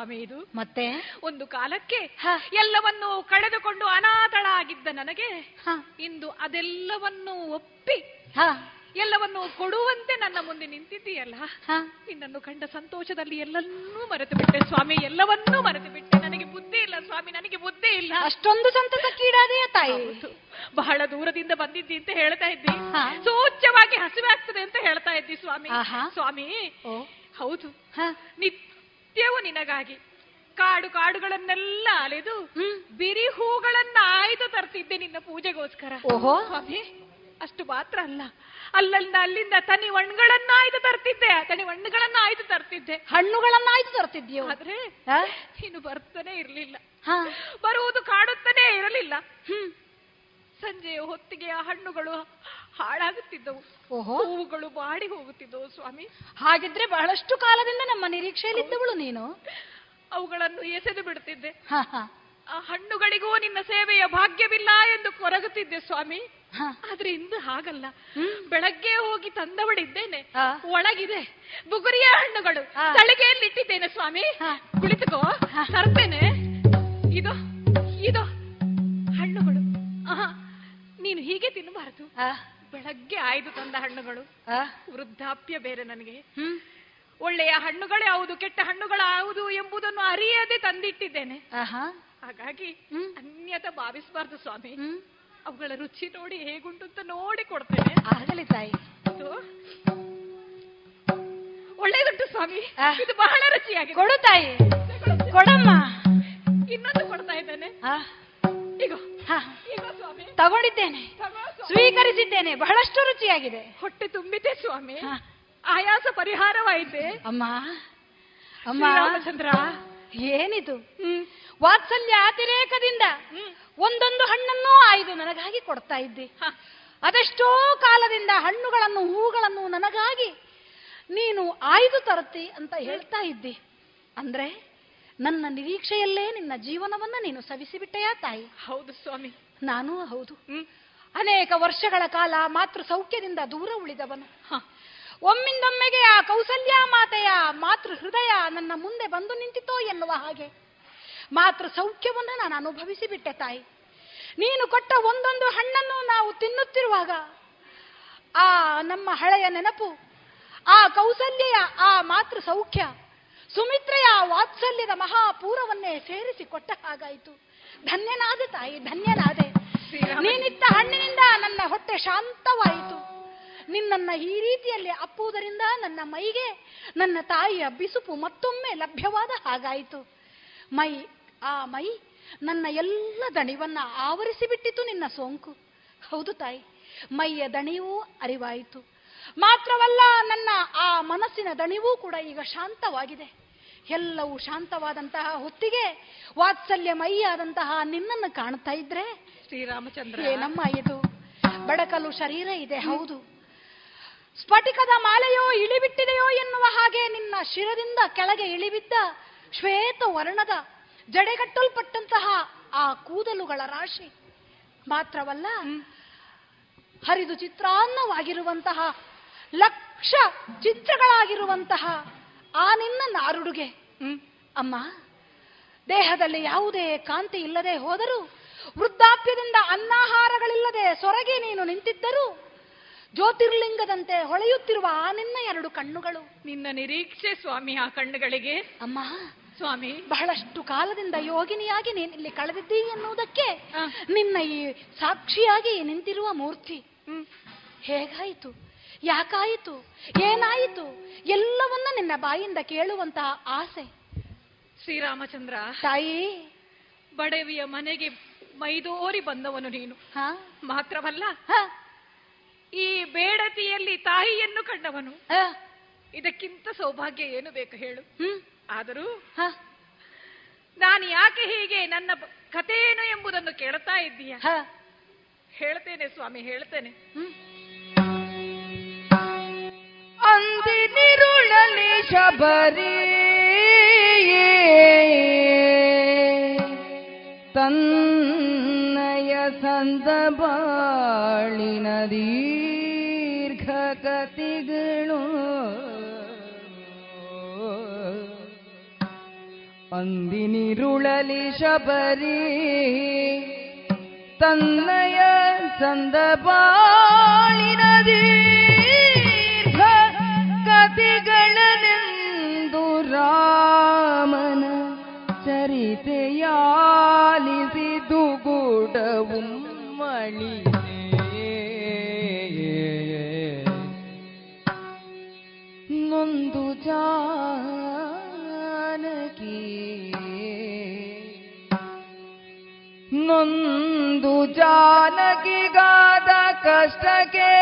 ಸ್ವಾಮಿ ಇದು. ಮತ್ತೆ? ಒಂದು ಕಾಲಕ್ಕೆ ಎಲ್ಲವನ್ನೂ ಕಳೆದುಕೊಂಡು ಅನಾಥಳಾಗಿದ್ದ ನನಗೆ ಇಂದು ಅದೆಲ್ಲವನ್ನೂ ಒಪ್ಪಿ ಎಲ್ಲವನ್ನೂ ಕೊಡುವಂತೆ ನನ್ನ ಮುಂದೆ ನಿಂತಿದ್ದೀಯಲ್ಲ? ನಿನ್ನನ್ನು ಕಂಡ ಸಂತೋಷದಲ್ಲಿ ಎಲ್ಲನ್ನೂ ಮರೆತು ಬಿಟ್ಟೆ ಸ್ವಾಮಿ ಎಲ್ಲವನ್ನೂ ಮರೆತು ಬಿಟ್ಟೆ ನನಗೆ ಬುದ್ಧಿ ಇಲ್ಲ ಸ್ವಾಮಿ ನನಗೆ ಬುದ್ಧಿ ಇಲ್ಲ. ಅಷ್ಟೊಂದು ಸಂತಸಕ್ಕೀಡಾದೆಯ ತಾಯಿ? ಬಹಳ ದೂರದಿಂದ ಬಂದಿದ್ದಿ ಅಂತ ಹೇಳ್ತಾ ಇದ್ದಿ. ಸೂಚ್ಯವಾಗಿ ಹಸಿವೆ ಆಗ್ತದೆ ಅಂತ ಹೇಳ್ತಾ ಇದ್ದಿ ಸ್ವಾಮಿ. ಸ್ವಾಮಿ ಹೌದು. ನಿತ್ಯವೂ ನಿನಗಾಗಿ. ಕಾಡು ಕಾಡುಗಳನ್ನೆಲ್ಲ ಅಲೆದು ಬಿರಿ ಹೂಗಳನ್ನ ಆಯ್ದು ತರ್ತಿದ್ದೆ ನಿನ್ನ ಪೂಜೆಗೋಸ್ಕರ. ಓಹೋ. ಅಷ್ಟು ಮಾತ್ರ ಅಲ್ಲ. ಅಲ್ಲಿಂದ ಅಲ್ಲಿಂದ ತನಿ ಹಣ್ಣುಗಳನ್ನ ಆಯ್ದು ತರ್ತಿದ್ದೆ. ತನಿ ಹಣ್ಣುಗಳನ್ನ ಆಯ್ದು ತರ್ತಿದ್ದೆ. ಹಣ್ಣುಗಳನ್ನ ಆಯ್ದು ತರ್ತಿದ್ಯೋ? ಆದ್ರೆ ನೀನು ಬರ್ತಾನೆ ಇರ್ಲಿಲ್ಲ. ಬರುವುದು ಕಾಡುತ್ತಾನೆ ಇರಲಿಲ್ಲ. ಹ್ಮ್. ಸಂಜೆಯ ಹೊತ್ತಿಗೆ ಆ ಹಣ್ಣುಗಳು ಹಾಳಾಗುತ್ತಿದ್ದವು. ಹೂವುಗಳು ಬಾಡಿ ಹೋಗುತ್ತಿದ್ದವು ಸ್ವಾಮಿ. ಹಾಗಿದ್ರೆ ಬಹಳಷ್ಟು ಕಾಲದಿಂದ ನಮ್ಮ ನಿರೀಕ್ಷೆಯಲ್ಲಿದ್ದವಳು ನೀನು. ಅವುಗಳನ್ನು ಎಸೆದು ಬಿಡುತ್ತಿದ್ದೆ. ಹಣ್ಣುಗಳಿಗೂ ನಿನ್ನ ಸೇವೆಯ ಭಾಗ್ಯವಿಲ್ಲ ಎಂದು ಕೊರಗುತ್ತಿದ್ದೆ ಸ್ವಾಮಿ. ಆದ್ರೆ ಇಂದು ಹಾಗಲ್ಲ. ಬೆಳಗ್ಗೆ ಹೋಗಿ ತಂದವಳಿದ್ದೇನೆ. ಒಳಗಿದೆ. ಬುಗುರಿಯ ಹಣ್ಣುಗಳು. ತಳಿಗೆಯಲ್ಲಿ ಇಟ್ಟಿದ್ದೇನೆ ಸ್ವಾಮಿ. ಕುಳಿತುಕೋ. ತರ್ತೇನೆ. ಇದು ಇದು. ಹಣ್ಣುಗಳು. ನೀನು ಹೀಗೆ ತಿನ್ನಬಾರದು. ಬೆಳಗ್ಗೆ ಆಯ್ದು ತಂದ ಹಣ್ಣುಗಳು. ವೃದ್ಧಾಪ್ಯ ಬೇರೆ ನನಗೆ. ಒಳ್ಳೆಯ ಹಣ್ಣುಗಳೇ ಯಾವುದು ಕೆಟ್ಟ ಹಣ್ಣುಗಳು ಯಾವುದು ಎಂಬುದನ್ನು ಅರಿಯದೆ ತಂದಿಟ್ಟಿದ್ದೇನೆ. ಹಾಗಾಗಿ ಅನ್ಯತ ಭಾವಿಸಬಾರ್ದು ಸ್ವಾಮಿ. ಅವುಗಳ ರುಚಿ ನೋಡಿ ಹೇಗುಂಟು ಅಂತ ನೋಡಿ ಕೊಡ್ತೇನೆ. ಆಗಲಿ ತಾಯಿ. ಒಳ್ಳೇದುಂಟು ಸ್ವಾಮಿ. ಇದು ಬಹಳ ರುಚಿಯಾಗಿ ಕೊಡು ತಾಯಿ. ಕೊಡಮ್ಮ. ಇನ್ನೊಂದು ಕೊಡ್ತಾ ಇದ್ದೇನೆ. ಈಗ ತಗೊಂಡಿದ್ದೇನೆ. ಸ್ವೀಕರಿಸಿದ್ದೇನೆ. ಬಹಳಷ್ಟು ರುಚಿಯಾಗಿದೆ. ಹೊಟ್ಟೆ ತುಂಬಿದೆ ಸ್ವಾಮಿ. ಆಯಾಸ ಪರಿಹಾರವಾಯಿತೆ. ಅಮ್ಮ ಅಮ್ಮ. ರಾಮಚಂದ್ರ ಏನಿದು? ವಾತ್ಸಲ್ಯ ಅತಿರೇಕದಿಂದ ಒಂದೊಂದು ಹಣ್ಣನ್ನೂ ಆಯ್ದು ನನಗಾಗಿ ಕೊಡ್ತಾ ಇದ್ದೆ. ಅದೆಷ್ಟೋ ಕಾಲದಿಂದ ಹಣ್ಣುಗಳನ್ನು ಹೂಗಳನ್ನು ನನಗಾಗಿ ನೀನು ಆಯ್ದು ತರುತ್ತಿ ಅಂತ ಹೇಳ್ತಾ ಇದ್ದಿ. ಅಂದ್ರೆ? ನನ್ನ ನಿರೀಕ್ಷೆಯಲ್ಲೇ ನಿನ್ನ ಜೀವನವನ್ನ ನೀನು ಸವಿಸಿಬಿಟ್ಟೆಯಾ ತಾಯಿ? ಹೌದು ಸ್ವಾಮಿ. ನಾನು ಹೌದು. ಅನೇಕ ವರ್ಷಗಳ ಕಾಲ ಮಾತೃ ಸೌಖ್ಯದಿಂದ ದೂರ ಉಳಿದವನು. ಒಮ್ಮಿಂದೊಮ್ಮೆಗೆ ಆ ಕೌಸಲ್ಯ ಮಾತೆಯ ಮಾತೃ ಹೃದಯ ನನ್ನ ಮುಂದೆ ಬಂದು ನಿಂತಿತೋ ಎನ್ನುವ ಹಾಗೆ. ಮಾತೃ ಸೌಖ್ಯವನ್ನು ನಾನು ಅನುಭವಿಸಿಬಿಟ್ಟೆ ತಾಯಿ. ನೀನು ಕೊಟ್ಟ ಒಂದೊಂದು ಹಣ್ಣನ್ನು ನಾವು ತಿನ್ನುತ್ತಿರುವಾಗ ಆ ನಮ್ಮ ಹಳೆಯ ನೆನಪು ಆ ಕೌಸಲ್ಯ ಆ ಮಾತೃ ಸೌಖ್ಯ ಸುಮಿತ್ರೆಯ ವಾತ್ಸಲ್ಯದ ಮಹಾಪೂರವನ್ನೇ ಸೇರಿಸಿ ಕೊಟ್ಟ ಹಾಗಾಯಿತು. ಧನ್ಯನಾದೆ ತಾಯಿ ಧನ್ಯನಾದೆ. ನೀನಿತ್ತ ಹಣ್ಣಿನಿಂದ ನನ್ನ ಹೊಟ್ಟೆ ಶಾಂತವಾಯಿತು. ನಿನ್ನನ್ನ ಈ ರೀತಿಯಲ್ಲಿ ಅಪ್ಪುವುದರಿಂದ ನನ್ನ ಮೈಗೆ ನನ್ನ ತಾಯಿಯ ಬಿಸುಪು ಮತ್ತೊಮ್ಮೆ ಲಭ್ಯವಾದ ಹಾಗಾಯಿತು. ಮೈ ಆ ಮೈ ನನ್ನ ಎಲ್ಲ ದಣಿವನ್ನ ಆವರಿಸಿಬಿಟ್ಟಿತು ನಿನ್ನ ಸೋಂಕು. ಹೌದು ತಾಯಿ ಮೈಯ ದಣಿವೂ ಅರಿವಾಯಿತು. ಮಾತ್ರವಲ್ಲ ನನ್ನ ಆ ಮನಸ್ಸಿನ ದಣಿವೂ ಕೂಡ ಈಗ ಶಾಂತವಾಗಿದೆ. ಎಲ್ಲವೂ ಶಾಂತವಾದಂತಹ ಹೊತ್ತಿಗೆ ವಾತ್ಸಲ್ಯ ಮೈಯಾದಂತಹ ನಿನ್ನನ್ನು ಕಾಣ್ತಾ ಇದ್ರೆ ಶ್ರೀರಾಮಚಂದ್ರ. ನಮ್ಮ ಇದು ಬಡಕಲು ಶರೀರ ಇದೆ ಹೌದು. ಸ್ಫಟಿಕದ ಮಾಲೆಯೋ ಇಳಿಬಿಟ್ಟಿದೆಯೋ ಎನ್ನುವ ಹಾಗೆ ನಿನ್ನ ಶಿರದಿಂದ ಕೆಳಗೆ ಇಳಿಬಿದ್ದ ಶ್ವೇತ ವರ್ಣದ ಜಡೆಗಟ್ಟಲ್ಪಟ್ಟಂತಹ ಆ ಕೂದಲುಗಳ ರಾಶಿ ಮಾತ್ರವಲ್ಲ ಹರಿದು ಚಿತ್ರಾನ್ನವಾಗಿರುವಂತಹ ಲಕ್ಷ ಚಿತ್ರಗಳಾಗಿರುವಂತಹ ಆ ನಿನ್ನ ನಾರುಡುಗೆ. ಅಮ್ಮ ದೇಹದಲ್ಲಿ ಯಾವುದೇ ಕಾಂತಿ ಇಲ್ಲದೆ ಹೋದರೂ ವೃದ್ಧಾಪ್ಯದಿಂದ ಅನ್ನಾಹಾರಗಳಿಲ್ಲದೆ ಸೊರಗಿ ನೀನು ನಿಂತಿದ್ದರೂ ಜ್ಯೋತಿರ್ಲಿಂಗದಂತೆ ಹೊಳೆಯುತ್ತಿರುವ ಆ ನಿನ್ನ ಎರಡು ಕಣ್ಣುಗಳು. ನಿನ್ನ ನಿರೀಕ್ಷೆ ಸ್ವಾಮಿ ಆ ಕಣ್ಣುಗಳಿಗೆ. ಅಮ್ಮ ಸ್ವಾಮಿ. ಬಹಳಷ್ಟು ಕಾಲದಿಂದ ಯೋಗಿನಿಯಾಗಿ ನೀನು ಇಲ್ಲಿ ಕಳೆದಿದ್ದೀ ಎನ್ನುವುದಕ್ಕೆ ನಿನ್ನ ಈ ಸಾಕ್ಷಿಯಾಗಿ ನಿಂತಿರುವ ಮೂರ್ತಿ. ಹೇಗಾಯಿತು? ಯಾಕಾಯಿತು? ಏನಾಯಿತು? ಎಲ್ಲವನ್ನ ನಿನ್ನ ಬಾಯಿಂದ ಕೇಳುವಂತಹ ಆಸೆ. ಶ್ರೀರಾಮಚಂದ್ರ ತಾಯಿ. ಬಡವಿಯ ಮನೆಗೆ ಮೈದೋರಿ ಬಂದವನು ನೀನು. ಮಾತ್ರವಲ್ಲ ಈ ಬೇಡತಿಯಲ್ಲಿ ತಾಯಿಯನ್ನು ಕಂಡವನು. ಇದಕ್ಕಿಂತ ಸೌಭಾಗ್ಯ ಏನು ಬೇಕು ಹೇಳು. ಆದರೂ ನಾನು ಯಾಕೆ ಹೀಗೆ ನನ್ನ ಕಥೆ ಏನು ಎಂಬುದನ್ನು ಕೇಳ್ತಾ ಇದ್ದೀಯ? ಹೇಳ್ತೇನೆ ಸ್ವಾಮಿ ಹೇಳ್ತೇನೆ. ಅಂದಿನಿರುಳಲಿ ಶಬರಿ. ತನ್ನಯ ಸಂದ ಬಾಳಿನ ದೀರ್ಘ ಕತಿಗಳು ಅಂದಿನಿರುಳಲಿ ಶಬರಿ. ತನ್ನಯ ಸಂದ ಬಾಳಿ ದೀರ್ಘ ರಾಮನ ಚರಿತೆಯಾಲಿಸಿದು ಗುಡವು ನೊಂದು ಜಾನಕಿ. ನೊಂದು ಜಾನಕಿಗಾದ ಕಷ್ಟಕ್ಕೆ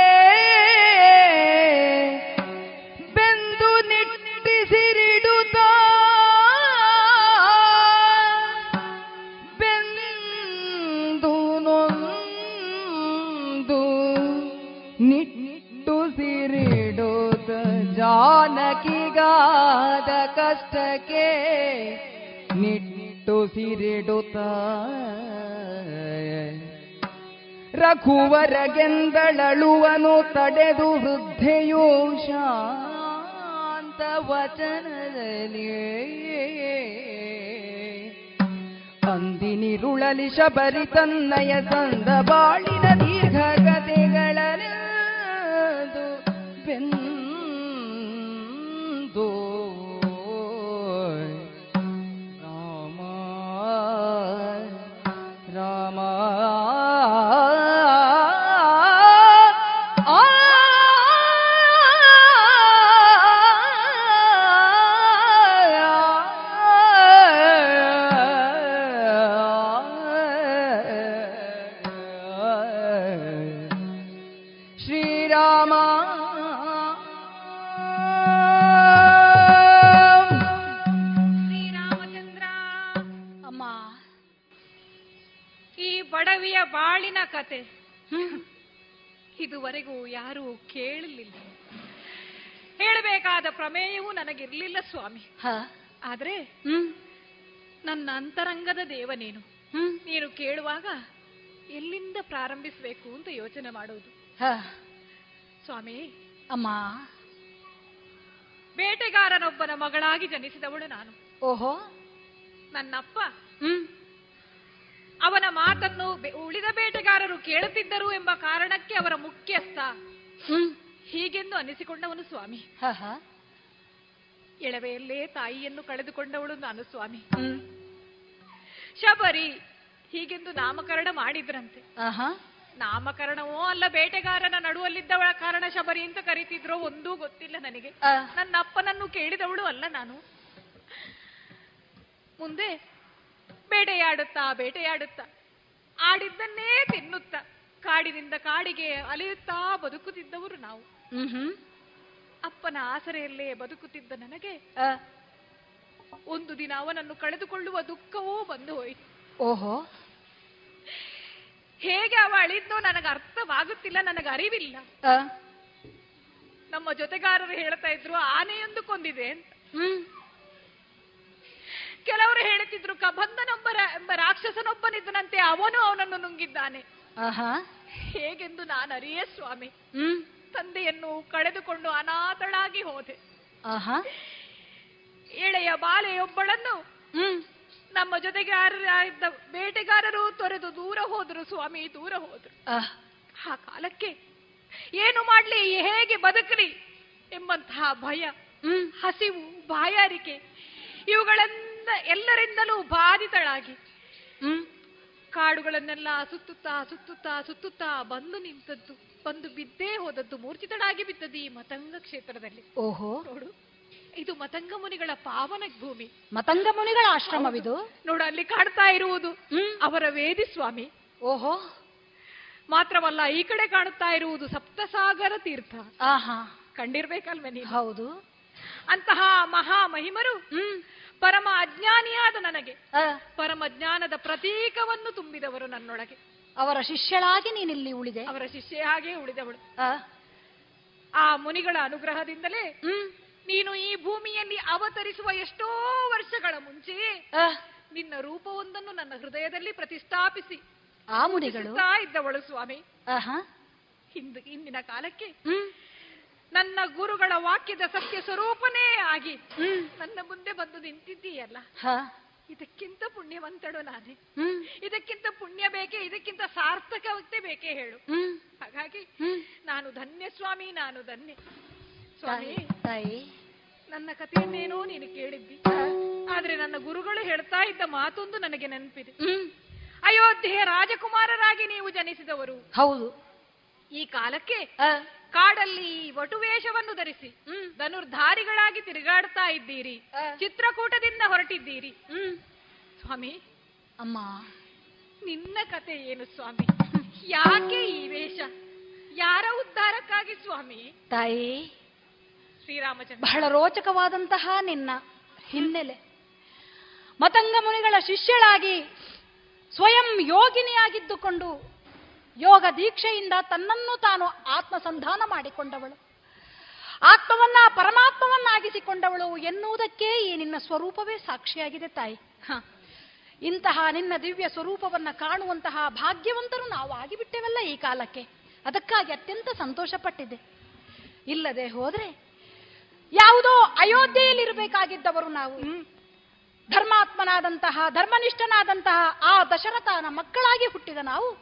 ಜಾನಕಿಗಾದ ಕಷ್ಟಕ್ಕೆ ನಿಟ್ಟುಸಿರಿಡುತ್ತ ರಘುವರಗೆಂದಳಳುವನು ತಡೆದು ವೃದ್ಧೆಯು ಶಾಂತ ವಚನದಲ್ಲಿ. ಅಂದಿನಿರುಳಲಿ ಶಬರಿ ತನ್ನಯ ತಂದ ಬಾಳಿನ ದೀರ್ಘ ಬೆಂದು ರಾಮ ಇದುವರೆಗೂ ಯಾರೂ ಕೇಳಲಿಲ್ಲ. ಹೇಳಬೇಕಾದ ಪ್ರಮೇಯವೂ ನನಗಿರ್ಲಿಲ್ಲ ಸ್ವಾಮಿ. ಆದ್ರೆ ನನ್ನ ಅಂತರಂಗದ ದೇವನೇನು? ನೀನು ಕೇಳುವಾಗ ಎಲ್ಲಿಂದ ಪ್ರಾರಂಭಿಸಬೇಕು ಅಂತ ಯೋಚನೆ ಮಾಡುವುದು ಸ್ವಾಮಿ. ಅಮ್ಮ. ಬೇಟೆಗಾರನೊಬ್ಬನ ಮಗಳಾಗಿ ಜನಿಸಿದವಳು ನಾನು. ಓಹೋ. ನನ್ನಪ್ಪ. ಅವನ ಮಾತನ್ನು ಉಳಿದ ಬೇಟೆಗಾರರು ಕೇಳುತ್ತಿದ್ದರು ಎಂಬ ಕಾರಣಕ್ಕೆ ಅವರ ಮುಖ್ಯಸ್ಥ. ಹೀಗೆಂದು ಅನಿಸಿಕೊಂಡವನು ಸ್ವಾಮಿ. ಎಳವೆಯಲ್ಲೇ ತಾಯಿಯನ್ನು ಕಳೆದುಕೊಂಡವಳು ನಾನು ಸ್ವಾಮಿ. ಶಬರಿ ಹೀಗೆಂದು ನಾಮಕರಣ ಮಾಡಿದ್ರಂತೆ. ನಾಮಕರಣವೋ ಅಲ್ಲ ಬೇಟೆಗಾರನ ನಡುವಲ್ಲಿದ್ದವಳ ಕಾರಣ ಶಬರಿ ಅಂತ ಕರೀತಿದ್ರೋ ಒಂದೂ ಗೊತ್ತಿಲ್ಲ ನನಗೆ. ನನ್ನ ಅಪ್ಪನನ್ನು ಕೇಳಿದವಳು ಅಲ್ಲ ನಾನು. ಮುಂದೆ ಬೇಟೆಯಾಡುತ್ತಾ ಬೇಟೆಯಾಡುತ್ತಾ ಆಡಿದ್ದನ್ನೇ ತಿನ್ನುತ್ತಾ ಕಾಡಿನಿಂದ ಕಾಡಿಗೆ ಅಲೆಯುತ್ತಾ ಬದುಕುತ್ತಿದ್ದವರು ನಾವು. ಅಪ್ಪನ ಆಸರೆಯಲ್ಲೇ ಬದುಕುತ್ತಿದ್ದ ನನಗೆ ಒಂದು ದಿನ ಅವನನ್ನು ಕಳೆದುಕೊಳ್ಳುವ ದುಃಖವೂ ಬಂದು ಹೋಯಿತು. ಓಹೋ. ಹೇಗೆ ಅವ ಅಳಿದ್ದೋ ನನಗೆ ಅರ್ಥವಾಗುತ್ತಿಲ್ಲ ನನಗೆ ಅರಿವಿಲ್ಲ. ನಮ್ಮ ಜೊತೆಗಾರರು ಹೇಳ್ತಾ ಇದ್ರು ಆನೆಯೊಂದು ಕೊಂದಿದೆ ಅಂತ. ಕೆಲವರು ಹೇಳುತ್ತಿದ್ರು ಕಬಂಧನೊಬ್ಬ ರಾ- ಎಂಬ ರಾಕ್ಷಸನೊಬ್ಬನಿದ್ದನಂತೆ ಅವನು ಅವನನ್ನು ನುಂಗಿದ್ದಾನೆ. ಹೇಗೆಂದು ನಾನು ಅರಿಯೇ ಸ್ವಾಮಿ. ತಂದೆಯನ್ನು ಕಳೆದುಕೊಂಡು ಅನಾಥಳಾಗಿ ಹೋದೆ. ಎಳೆಯ ಬಾಲೆಯೊಬ್ಬಳನ್ನು ನಮ್ಮ ಜೊತೆಗಾರರಾಗಿದ್ದ ಬೇಟೆಗಾರರು ತೊರೆದು ದೂರ ಹೋದರು ಸ್ವಾಮಿ ದೂರ ಹೋದರು. ಆ. ಕಾಲಕ್ಕೆ ಏನು ಮಾಡ್ಲಿ ಹೇಗೆ ಬದುಕಲಿ ಎಂಬಂತಹ ಭಯ ಹಸಿವು ಬಾಯಾರಿಕೆ ಇವುಗಳಿಂದ ಎಲ್ಲರಿಂದಲೂ ಬಾಧಿತಳಾಗಿ. ಕಾಡುಗಳನ್ನೆಲ್ಲ ಸುತ್ತುತ್ತಾ ಸುತ್ತುತ್ತಾ ಸುತ್ತುತ್ತಾ ಬಂದು ನಿಂತದ್ದು ಬಂದು ಬಿದ್ದೇ ಹೋದದ್ದು ಮೂರ್ಛಿತಳಾಗಿ ಬಿದ್ದದ್ದು ಈ ಮತಂಗ ಕ್ಷೇತ್ರದಲ್ಲಿ. ಓಹೋ. ನೋಡು ಇದು ಮತಂಗ ಮುನಿಗಳ ಪಾವನ ಭೂಮಿ. ಮತಂಗ ಮುನಿಗಳ ಆಶ್ರಮವಿದು? ನೋಡು ಅಲ್ಲಿ ಕಾಣ್ತಾ ಇರುವುದು ಅವರ ವೇದಿ ಸ್ವಾಮಿ. ಓಹೋ. ಮಾತ್ರವಲ್ಲ ಈ ಕಡೆ ಕಾಣುತ್ತಾ ಇರುವುದು ಸಪ್ತಸಾಗರ ತೀರ್ಥ. ಆಹಾ. ಕಂಡಿರ್ಬೇಕಲ್ವೇ ನೀನು? ಹೌದು. ಅಂತಹ ಮಹಾ ಮಹಿಮರು ಪರಮ ಅಜ್ಞಾನಿಯಾದ ನನಗೆ. ಪರಮ ಜ್ಞಾನದ ಪ್ರತೀಕವನ್ನು ತುಂಬಿದವರು ನನ್ನೊಳಗೆ. ಅವರ ಶಿಷ್ಯಳಾಗಿ ನೀನಿಲ್ಲಿ ಉಳಿದೆ. ಅವರ ಶಿಷ್ಯ ಹಾಗೆ ಉಳಿದವಳು. ಆ. ಮುನಿಗಳ ಅನುಗ್ರಹದಿಂದಲೇ ನೀನು ಈ ಭೂಮಿಯಲ್ಲಿ ಅವತರಿಸುವ ಎಷ್ಟೋ ವರ್ಷಗಳ ಮುಂಚೆ ನಿನ್ನ ರೂಪವೊಂದನ್ನು ನನ್ನ ಹೃದಯದಲ್ಲಿ ಪ್ರತಿಷ್ಠಾಪಿಸಿ ಆ ಮುನಿಗಳು. ಇದ್ದವಳು ಸ್ವಾಮಿ. ಆಹಾ. ಹಿಂದ್ ಇಂದಿನ ಕಾಲಕ್ಕೆ ನನ್ನ ಗುರುಗಳ ವಾಕ್ಯದ ಸತ್ಯ ಸ್ವರೂಪನೇ ಆಗಿ. ನನ್ನ ಮುಂದೆ ಬಂದು ನಿಂತಿದ್ದೀಯಲ್ಲ? ಇದಕ್ಕಿಂತ ಪುಣ್ಯವಂತಳು ನಾನೇ. ಇದಕ್ಕಿಂತ ಪುಣ್ಯ ಬೇಕೇ ಇದಕ್ಕಿಂತ ಸಾರ್ಥಕತೆ ಬೇಕೇ ಹೇಳು. ಹಾಗಾಗಿ ನಾನು ಧನ್ಯ ಸ್ವಾಮಿ ನಾನು ಧನ್ಯ. ಸ್ವಾಮಿ ತಾಯಿ ನನ್ನ ಕಥೆಯನ್ನೇನೋ ನೀನು ಕೇಳಿದ್ದಿ. ಆದ್ರೆ ನನ್ನ ಗುರುಗಳು ಹೇಳ್ತಾ ಇದ್ದ ಮಾತೊಂದು ನನಗೆ ನೆನಪಿದೆ. ಅಯೋಧ್ಯೆ ರಾಜಕುಮಾರರಾಗಿ ನೀವು ಜನಿಸಿದವರು. ಹೌದು. ಈ ಕಾಲಕ್ಕೆ ಕಾಡಲ್ಲಿ ವಟುವೇಷವನ್ನು ಧರಿಸಿ ಧನುರ್ಧಾರಿಗಳಾಗಿ ತಿರುಗಾಡ್ತಾ ಇದ್ದೀರಿ. ಚಿತ್ರಕೂಟದಿಂದ ಹೊರಟಿದ್ದೀರಿ. ಸ್ವಾಮಿ ಅಮ್ಮ. ನಿನ್ನ ಕತೆ ಏನು ಸ್ವಾಮಿ? ಯಾಕೆ ಈ ವೇಷ? ಯಾರ ಉದ್ಧಾರಕ್ಕಾಗಿ ಸ್ವಾಮಿ? ತಾಯಿ ಶ್ರೀರಾಮಚಂದ್ರ. ಬಹಳ ರೋಚಕವಾದಂತಹ ನಿನ್ನ ಹಿನ್ನೆಲೆ. ಮತಂಗ ಮುನಿಗಳ ಶಿಷ್ಯಳಾಗಿ ಸ್ವಯಂ ಯೋಗಿನಿಯಾಗಿದ್ದುಕೊಂಡು ಯೋಗ ದೀಕ್ಷೆಯಿಂದ ತನ್ನನ್ನು ತಾನು ಆತ್ಮಸಂಧಾನ ಮಾಡಿಕೊಂಡವಳು. ಆತ್ಮವನ್ನ ಪರಮಾತ್ಮವನ್ನಾಗಿಸಿಕೊಂಡವಳು ಎನ್ನುವುದಕ್ಕೆ ಈ ನಿನ್ನ ಸ್ವರೂಪವೇ ಸಾಕ್ಷಿಯಾಗಿದೆ ತಾಯಿ. ಹ. ಇಂತಹ ನಿನ್ನ ದಿವ್ಯ ಸ್ವರೂಪವನ್ನ ಕಾಣುವಂತಹ ಭಾಗ್ಯವಂತರು ನಾವು ಆಗಿಬಿಟ್ಟೆವಲ್ಲ ಈ ಕಾಲಕ್ಕೆ. ಅದಕ್ಕಾಗಿ ಅತ್ಯಂತ ಸಂತೋಷ ಪಟ್ಟಿದೆ ಇಲ್ಲದೆ ಹೋದ್ರೆ ಯಾವುದೋ ಅಯೋಧ್ಯೆಯಲ್ಲಿರಬೇಕಾಗಿದ್ದವರು ನಾವು. ಧರ್ಮಾತ್ಮನಾದಂತಹ, ಧರ್ಮನಿಷ್ಠನಾದಂತಹ ಆ ದಶರಥನ ಮಕ್ಕಳಾಗಿ ಹುಟ್ಟಿದ ನಾವು.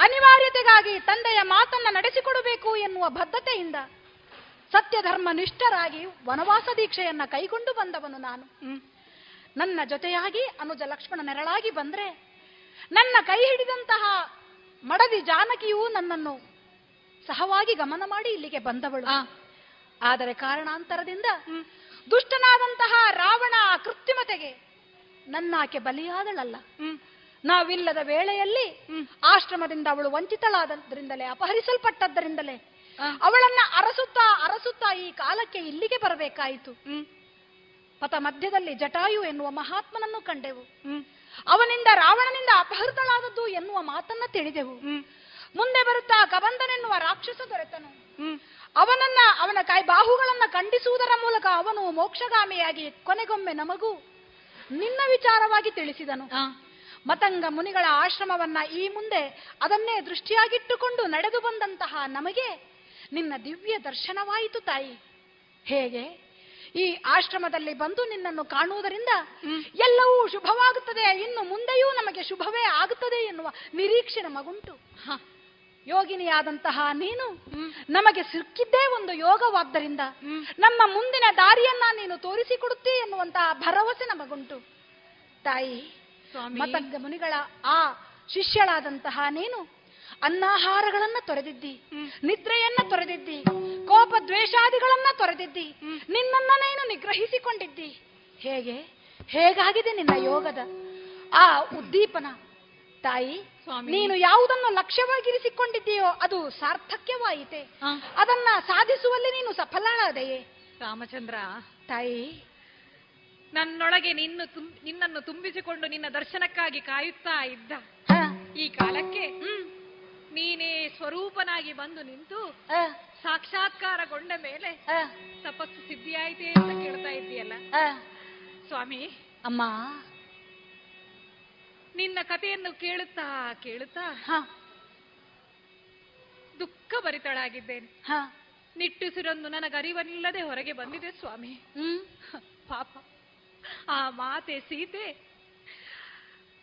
ಅನಿವಾರ್ಯತೆಗಾಗಿ ತಂದೆಯ ಮಾತನ್ನ ನಡೆಸಿಕೊಡಬೇಕು ಎನ್ನುವ ಬದ್ಧತೆಯಿಂದ ಸತ್ಯ ಧರ್ಮ ನಿಷ್ಠರಾಗಿ ವನವಾಸ ದೀಕ್ಷೆಯನ್ನ ಕೈಗೊಂಡು ಬಂದವನು ನಾನು. ನನ್ನ ಜೊತೆಯಾಗಿ ಅನುಜ ಲಕ್ಷ್ಮಣ ನೆರಳಾಗಿ ಬಂದ್ರೆ ನನ್ನ ಕೈ ಹಿಡಿದಂತಹ ಮಡದಿ ಜಾನಕಿಯೂ ನನ್ನನ್ನು ಸಹವಾಗಿ ಗಮನ ಮಾಡಿ ಇಲ್ಲಿಗೆ ಬಂದವಳು. ಆದರೆ ಕಾರಣಾಂತರದಿಂದ ದುಷ್ಟನಾದಂತಹ ರಾವಣ ಕೃತ್ರಿಮತೆಗೆ ನನ್ನಾಕೆ ಬಲಿಯಾದಳಲ್ಲ. ನಾವಿಲ್ಲದ ವೇಳೆಯಲ್ಲಿ ಆಶ್ರಮದಿಂದ ಅವಳು ವಂಚಿತಳಾದದ್ರಿಂದಲೇ ಅಪಹರಿಸಲ್ಪಟ್ಟದ್ದರಿಂದಲೇ ಅವಳನ್ನ ಅರಸುತ್ತಾ ಅರಸುತ್ತಾ ಈ ಕಾಲಕ್ಕೆ ಇಲ್ಲಿಗೆ ಬರಬೇಕಾಯಿತು. ಪಥ ಮಧ್ಯದಲ್ಲಿ ಜಟಾಯು ಎನ್ನುವ ಮಹಾತ್ಮನನ್ನು ಕಂಡೆವು. ಅವನಿಂದ ರಾವಣನಿಂದ ಅಪಹೃತಳಾದದ್ದು ಎನ್ನುವ ಮಾತನ್ನ ತಿಳಿದೆವು. ಮುಂದೆ ಬರುತ್ತಾ ಕಬಂದನೆನ್ನುವ ರಾಕ್ಷಸ ದೊರೆತನು. ಅವನನ್ನ ಅವನ ಕೈ ಬಾಹುಗಳನ್ನ ಖಂಡಿಸುವುದರ ಮೂಲಕ ಅವನು ಮೋಕ್ಷಗಾಮಿಯಾಗಿ ಕೊನೆಗೊಮ್ಮೆ ನಮಗೂ ನಿನ್ನ ವಿಚಾರವಾಗಿ ತಿಳಿಸಿದನು. ಮತಂಗ ಮುನಿಗಳ ಆಶ್ರಮವನ್ನ ಈ ಮುಂದೆ ಅದನ್ನೇ ದೃಷ್ಟಿಯಾಗಿಟ್ಟುಕೊಂಡು ನಡೆದು ಬಂದಂತಹ ನಮಗೆ ನಿನ್ನ ದಿವ್ಯ ದರ್ಶನವಾಯಿತು ತಾಯಿ. ಹೇಗೆ? ಈ ಆಶ್ರಮದಲ್ಲಿ ಬಂದು ನಿನ್ನನ್ನು ಕಾಣುವುದರಿಂದ ಎಲ್ಲವೂ ಶುಭವಾಗುತ್ತದೆ. ಇನ್ನು ಮುಂದೆಯೂ ನಮಗೆ ಶುಭವೇ ಆಗುತ್ತದೆ ಎನ್ನುವ ನಿರೀಕ್ಷೆ ನಮಗುಂಟು. ಯೋಗಿನಿಯಾದಂತಹ ನೀನು ನಮಗೆ ಸಿಕ್ಕಿದ್ದೇ ಒಂದು ಯೋಗವಾದ್ದರಿಂದ ನಮ್ಮ ಮುಂದಿನ ದಾರಿಯನ್ನ ನೀನು ತೋರಿಸಿಕೊಡುತ್ತಿ ಎನ್ನುವಂತಹ ಭರವಸೆ ನಮಗುಂಟು. ತಾಯಿ ಮತಂಗ ಮುನಿಗಳ ಆ ಶಿಷ್ಯಳಾದಂತಹ ನೀನು ಅನ್ನಾಹಾರಗಳನ್ನ ತೊರೆದಿದ್ದಿ ನಿದ್ರೆಯನ್ನ ತೊರೆದಿದ್ದಿ ಕೋಪ ದ್ವೇಷಾದಿಗಳನ್ನ ತೊರೆದಿದ್ದಿ ನಿನ್ನನ್ನ ನೀನು ನಿಗ್ರಹಿಸಿಕೊಂಡಿದ್ದಿ. ಹೇಗೆ? ಹೇಗಾಗಿದೆ ನಿನ್ನ ಯೋಗದ ಆ ಉದ್ದೀಪನ? ತಾಯಿ ನೀನು ಯಾವುದನ್ನು ಲಕ್ಷ್ಯವಾಗಿರಿಸಿಕೊಂಡಿದ್ದೀಯೋ ಅದು ಸಾರ್ಥಕ್ಯವಾಯಿತೆ. ಅದನ್ನ ಸಾಧಿಸುವಲ್ಲಿ ನೀನು ಸಫಲಳಾದೆಯೇ. ರಾಮಚಂದ್ರ. ತಾಯಿ ನನ್ನೊಳಗೆ ನಿನ್ನ ನಿನ್ನನ್ನು ತುಂಬಿಸಿಕೊಂಡು ನಿನ್ನ ದರ್ಶನಕ್ಕಾಗಿ ಕಾಯುತ್ತಾ ಇದ್ದ. ಈ ಕಾಲಕ್ಕೆ ನೀನೇ ಸ್ವರೂಪನಾಗಿ ಬಂದು ನಿಂತು ಸಾಕ್ಷಾತ್ಕಾರಗೊಂಡ ಮೇಲೆ ತಪಸ್ಸು ಸಿದ್ಧಿಯಾಯಿತೆ ಅಂತ ಕೇಳ್ತಾ ಇದ್ದೀಯಲ್ಲ? ಸ್ವಾಮಿ. ಅಮ್ಮ. ನಿನ್ನ ಕಥೆಯನ್ನು ಕೇಳುತ್ತಾ ಕೇಳುತ್ತಾ ದುಃಖ ಭರಿತಳಾಗಿದ್ದೇನೆ. ನಿಟ್ಟುಸಿರೊಂದು ನನಗರಿವನಿಲ್ಲದೆ ಹೊರಗೆ ಬಂದಿದೆ ಸ್ವಾಮಿ. ಪಾಪ. ಆ ಮಾತೆ ಸೀತೆ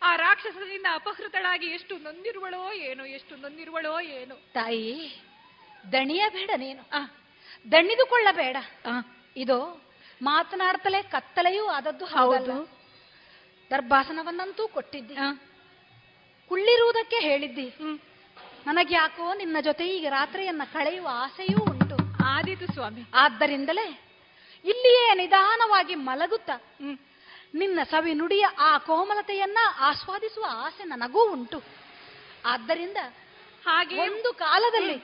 ಆ ರಾಕ್ಷಸದಿಂದ ಅಪಹೃತಳಾಗಿ ಎಷ್ಟು ನೊಂದಿರುವಳೋ ಏನು ಎಷ್ಟು ನೊಂದಿರುವಳೋ ಏನು. ತಾಯಿ ದಣಿಯ ಬೇಡ ನೀನು. ದಣಿದುಕೊಳ್ಳಬೇಡ. ಇದು ಮಾತನಾಡ್ತಲೇ ಕತ್ತಲೆಯೂ ಆದದ್ದು ಹೌದು. ದರ್ಭಾಸನವನ್ನಂತೂ ಕೊಟ್ಟಿದ್ದಿ. ಕುಳ್ಳಿರುವುದಕ್ಕೆ ಹೇಳಿದ್ದಿ. ನನಗೆ ಯಾಕೋ ನಿನ್ನ ಜೊತೆ ಈಗ ರಾತ್ರಿಯನ್ನ ಕಳೆಯುವ ಆಸೆಯೂ ಉಂಟು. ಆದೀತು ಸ್ವಾಮಿ. ಆದ್ದರಿಂದಲೇ ಇಲ್ಲಿಯೇ ನಿಧಾನವಾಗಿ ಮಲಗುತ್ತ ನಿನ್ನ ಸವಿ ನುಡಿಯ ಆ ಕೋಮಲತೆಯನ್ನ ಆಸ್ವಾದಿಸುವ ಆಸೆ ನನಗೂ ಉಂಟು. ಆದ್ದರಿಂದ ಹಾಗೆ? ಒಂದು ಕಾಲದಲ್ಲಿ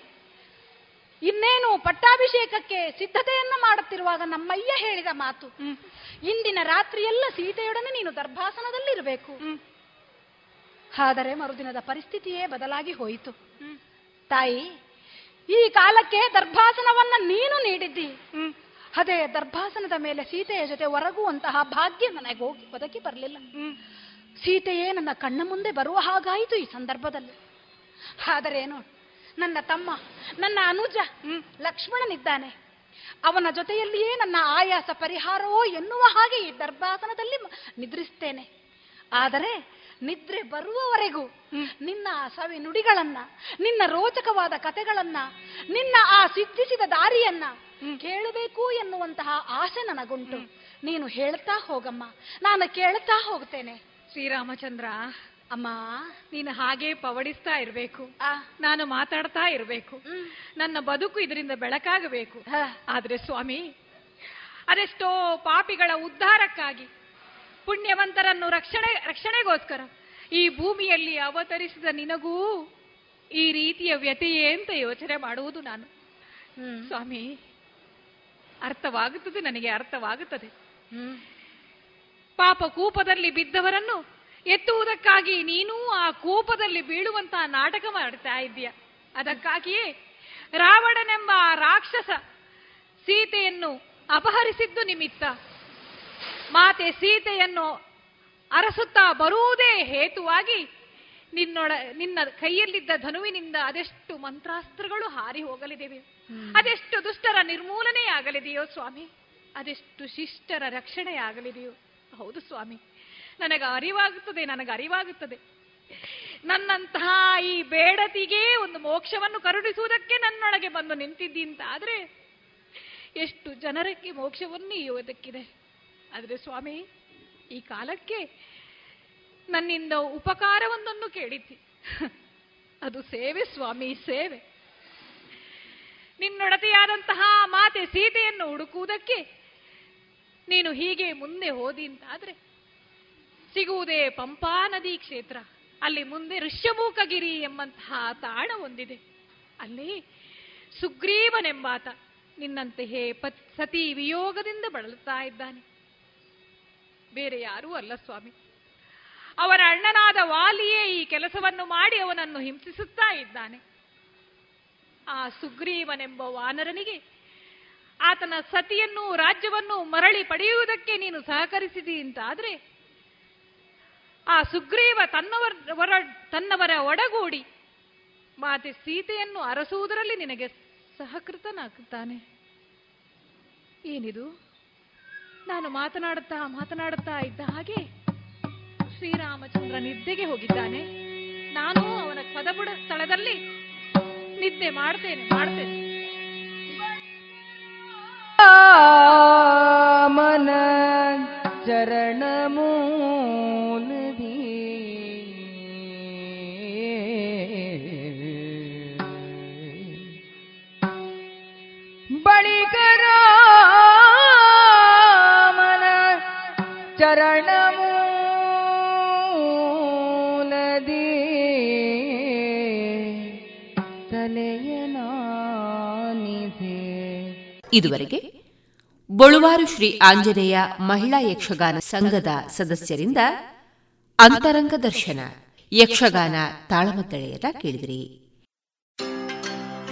ಇನ್ನೇನು ಪಟ್ಟಾಭಿಷೇಕಕ್ಕೆ ಸಿದ್ಧತೆಯನ್ನ ಮಾಡುತ್ತಿರುವಾಗ ನಮ್ಮಯ್ಯ ಹೇಳಿದ ಮಾತು ಇಂದಿನ ರಾತ್ರಿಯೆಲ್ಲ ಸೀತೆಯೊಡನೆ ನೀನು ದರ್ಭಾಸನದಲ್ಲಿರಬೇಕು. ಆದರೆ ಮರುದಿನದ ಪರಿಸ್ಥಿತಿಯೇ ಬದಲಾಗಿ ಹೋಯಿತು. ತಾಯಿ ಈ ಕಾಲಕ್ಕೆ ದರ್ಭಾಸನವನ್ನ ನೀನು ನೀಡಿದ್ದಿ. ಅದೇ ದರ್ಭಾಸನದ ಮೇಲೆ ಸೀತೆಯ ಜೊತೆ ಒರಗುವಂತಹ ಭಾಗ್ಯ ನನಗೆ ಹೋಗಿ ಒದಗಿ ಬರಲಿಲ್ಲ. ಸೀತೆಯೇ ನನ್ನ ಕಣ್ಣ ಮುಂದೆ ಬರುವ ಹಾಗಾಯಿತು ಈ ಸಂದರ್ಭದಲ್ಲಿ. ಆದರೇನು ನನ್ನ ತಮ್ಮ ನನ್ನ ಅನುಜ ಲಕ್ಷ್ಮಣನಿದ್ದಾನೆ. ಅವನ ಜೊತೆಯಲ್ಲಿಯೇ ನನ್ನ ಆಯಾಸ ಪರಿಹಾರವೋ ಎನ್ನುವ ಹಾಗೆ ಈ ದರ್ಭಾಸನದಲ್ಲಿ ನಿದ್ರಿಸ್ತೇನೆ. ಆದರೆ ನಿದ್ರೆ ಬರುವವರೆಗೂ ನಿನ್ನ ಆ ಸವಿ ನುಡಿಗಳನ್ನ ನಿನ್ನ ರೋಚಕವಾದ ಕತೆಗಳನ್ನ ನಿನ್ನ ಆ ಸಿದ್ಧಿಸಿದ ದಾರಿಯನ್ನ ಕೇಳಬೇಕು ಎನ್ನುವಂತಹ ಆಸೆ ನನಗುಂಟು. ನೀನು ಹೇಳ್ತಾ ಹೋಗಮ್ಮ. ನಾನು ಕೇಳ್ತಾ ಹೋಗ್ತೇನೆ. ಶ್ರೀರಾಮಚಂದ್ರ ಅಮ್ಮ. ನೀನು ಹಾಗೆ ಪವಡಿಸ್ತಾ ಇರಬೇಕು. ನಾನು ಮಾತಾಡ್ತಾ ಇರಬೇಕು. ನನ್ನ ಬದುಕು ಇದರಿಂದ ಬೆಳಕಾಗಬೇಕು. ಆದ್ರೆ ಸ್ವಾಮಿ ಅದೆಷ್ಟೋ ಪಾಪಿಗಳ ಉದ್ಧಾರಕ್ಕಾಗಿ ಪುಣ್ಯವಂತರನ್ನು ರಕ್ಷಣೆ ರಕ್ಷಣೆಗೋಸ್ಕರ. ಈ ಭೂಮಿಯಲ್ಲಿ ಅವತರಿಸಿದ ನಿನಗೂ ಈ ರೀತಿಯ ವ್ಯತೆಯೇ ಅಂತ ಯೋಚನೆ ಮಾಡುವುದು ನಾನು. ಸ್ವಾಮಿ ಅರ್ಥವಾಗುತ್ತದೆ ನನಗೆ ಅರ್ಥವಾಗುತ್ತದೆ. ಪಾಪ ಕೂಪದಲ್ಲಿ ಬಿದ್ದವರನ್ನು ಎತ್ತುವುದಕ್ಕಾಗಿ ನೀನೂ ಆ ಕೂಪದಲ್ಲಿ ಬೀಳುವಂತಹ ನಾಟಕ ಮಾಡ್ತಾ ಇದ್ದೀಯ. ಅದಕ್ಕಾಗಿಯೇ ರಾವಣನೆಂಬ ಆ ರಾಕ್ಷಸ ಸೀತೆಯನ್ನು ಅಪಹರಿಸಿದ್ದು ನಿಮಿತ್ತ ಮಾತೆ ಸೀತೆಯನ್ನು ಅರಸುತ್ತಾ ಬರುವುದೇ ಹೇತುವಾಗಿ ನಿನ್ನೊಡ ನಿನ್ನ ಕೈಯಲ್ಲಿದ್ದ ಧನುವಿನಿಂದ ಅದೆಷ್ಟು ಮಂತ್ರಾಸ್ತ್ರಗಳು ಹಾರಿ ಹೋಗಲಿದ್ದೇವೆ ಅದೆಷ್ಟು ದುಷ್ಟರ ನಿರ್ಮೂಲನೆಯಾಗಲಿದೆಯೋ ಸ್ವಾಮಿ? ಅದೆಷ್ಟು ಶಿಷ್ಟರ ರಕ್ಷಣೆಯಾಗಲಿದೆಯೋ ಹೌದು ಸ್ವಾಮಿ. ನನಗೆ ಅರಿವಾಗುತ್ತದೆ ನನಗೆ ಅರಿವಾಗುತ್ತದೆ. ನನ್ನಂತಹ ಈ ಬೇಡತಿಗೆ ಒಂದು ಮೋಕ್ಷವನ್ನು ಕರುಣಿಸುವುದಕ್ಕೆ ನನ್ನೊಳಗೆ ಬಂದು ನಿಂತಿದ್ದಿ ಅಂತ ಆದ್ರೆ ಎಷ್ಟು ಜನರಕ್ಕೆ ಮೋಕ್ಷವನ್ನು ಇಯುವುದಕ್ಕಿದೆ ಆದರೆ ಸ್ವಾಮಿ, ಈ ಕಾಲಕ್ಕೆ ನನ್ನಿಂದ ಉಪಕಾರವೊಂದನ್ನು ಕೇಳಿದ್ದಿ. ಅದು ಸೇವೆ ಸ್ವಾಮಿ, ಸೇವೆ. ನಿನ್ನೊಡತಿಯಾದಂತಹ ಮಾತೆ ಸೀತೆಯನ್ನು ಹುಡುಕುವುದಕ್ಕೆ ನೀನು ಹೀಗೆ ಮುಂದೆ ಹೋದಿ ಅಂತಾದ್ರೆ, ಸಿಗುವುದೇ ಪಂಪಾ ನದಿ ಕ್ಷೇತ್ರ. ಅಲ್ಲಿ ಮುಂದೆ ಋಷ್ಯಮೂಕಗಿರಿ ಎಂಬಂತಹ ತಾಣ ಹೊಂದಿದೆ. ಅಲ್ಲಿ ಸುಗ್ರೀವನೆಂಬಾತ ನಿನ್ನಂತೆಯೇ ಪತ್, ಸತಿ ವಿಯೋಗದಿಂದ ಬಳಲುತ್ತಾ ಇದ್ದಾನೆ. ಬೇರೆ ಯಾರೂ ಅಲ್ಲ ಸ್ವಾಮಿ. ಅವರ ಅಣ್ಣನಾದ ವಾಲಿಯೇ ಈ ಕೆಲಸವನ್ನು ಮಾಡಿ ಅವನನ್ನು ಹಿಂಸಿಸುತ್ತಾ ಇದ್ದಾನೆ. ಆ ಸುಗ್ರೀವನೆಂಬ ವಾನರನಿಗೆ ಆತನ ಸತಿಯನ್ನು ರಾಜ್ಯವನ್ನು ಮರಳಿ ಪಡೆಯುವುದಕ್ಕೆ ನೀನು ಸಹಕರಿಸಿದಿ ಅಂತಾದ್ರೆ ಆ ಸುಗ್ರೀವ ತನ್ನವರ ತನ್ನವರ ಒಡಗೂಡಿ ಮಾತೆ ಸೀತೆಯನ್ನು ಅರಸುವುದರಲ್ಲಿ ನಿನಗೆ ಸಹಕೃತನಾಗುತ್ತಾನೆ ಏನಿದು? ನಾನು ಮಾತನಾಡುತ್ತಾ ಮಾತನಾಡುತ್ತಾ ಇದ್ದ ಹಾಗೆ ಶ್ರೀರಾಮಚಂದ್ರ ನಿದ್ದೆಗೆ ಹೋಗಿದ್ದಾನೆ. ನಾನು ಅವನ ಪದಬುಡ ಸ್ಥಳದಲ್ಲಿ ನಿದ್ದೆ ಮಾಡ್ತೇನೆ ಮಾಡ್ತೇನೆ. ಚರಣ ತಲೆಯನಾನಿದೆ ಇದುವರೆಗೆ ಬಳುವಾರು ಶ್ರೀ ಆಂಜನೇಯ ಮಹಿಳಾ ಯಕ್ಷಗಾನ ಸಂಘದ ಸದಸ್ಯರಿಂದ ಅಂತರಂಗ ದರ್ಶನ ಯಕ್ಷಗಾನ ತಾಳಮದ್ದಳೆಯರ ಕೇಳಿದಿರಿ.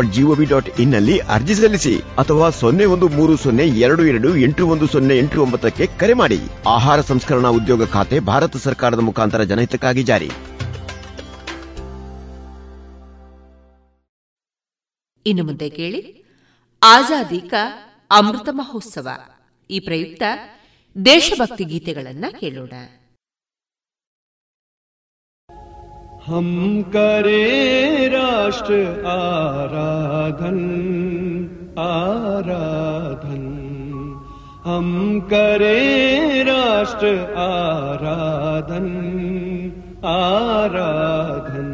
dot GOV dot ಇನ್ನಲ್ಲಿ ಅರ್ಜಿ ಸಲ್ಲಿಸಿ ಅಥವಾ ಸೊನ್ನೆ ಒಂದು ಮೂರು ಸೊನ್ನೆ ಎರಡು ಎರಡು ಎಂಟು ಒಂದು ಸೊನ್ನೆ ಎಂಟು ಒಂಬತ್ತಕ್ಕೆ ಕರೆ ಮಾಡಿ. ಆಹಾರ ಸಂಸ್ಕರಣಾ ಉದ್ಯೋಗ ಖಾತೆ ಭಾರತ ಸರ್ಕಾರದ ಮುಖಾಂತರ ಜನಹಿತಕ್ಕಾಗಿ ಜಾರಿ. ಇನ್ನು ಮುಂದೆ ಕೇಳಿ. ಆಜಾದಿ ಅಮೃತ ಮಹೋತ್ಸವ. ಈ ಪ್ರಯುಕ್ತ ದೇಶಭಕ್ತಿ ಗೀತೆಗಳನ್ನ ಕೇಳೋಣ. हम करे राष्ट्र आराधन आराधन। हम करे राष्ट्र आराधन आराधन।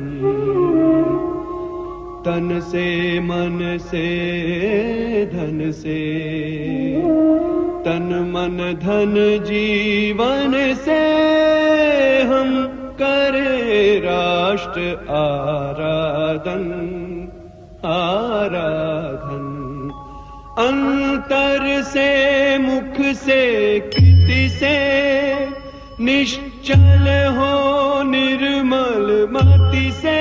तन से मन से धन से तन मन धन जीवन से हम करे राष्ट्र आराधन आराधन। अंतर से मुख से कृति से निश्चल हो निर्मल मति से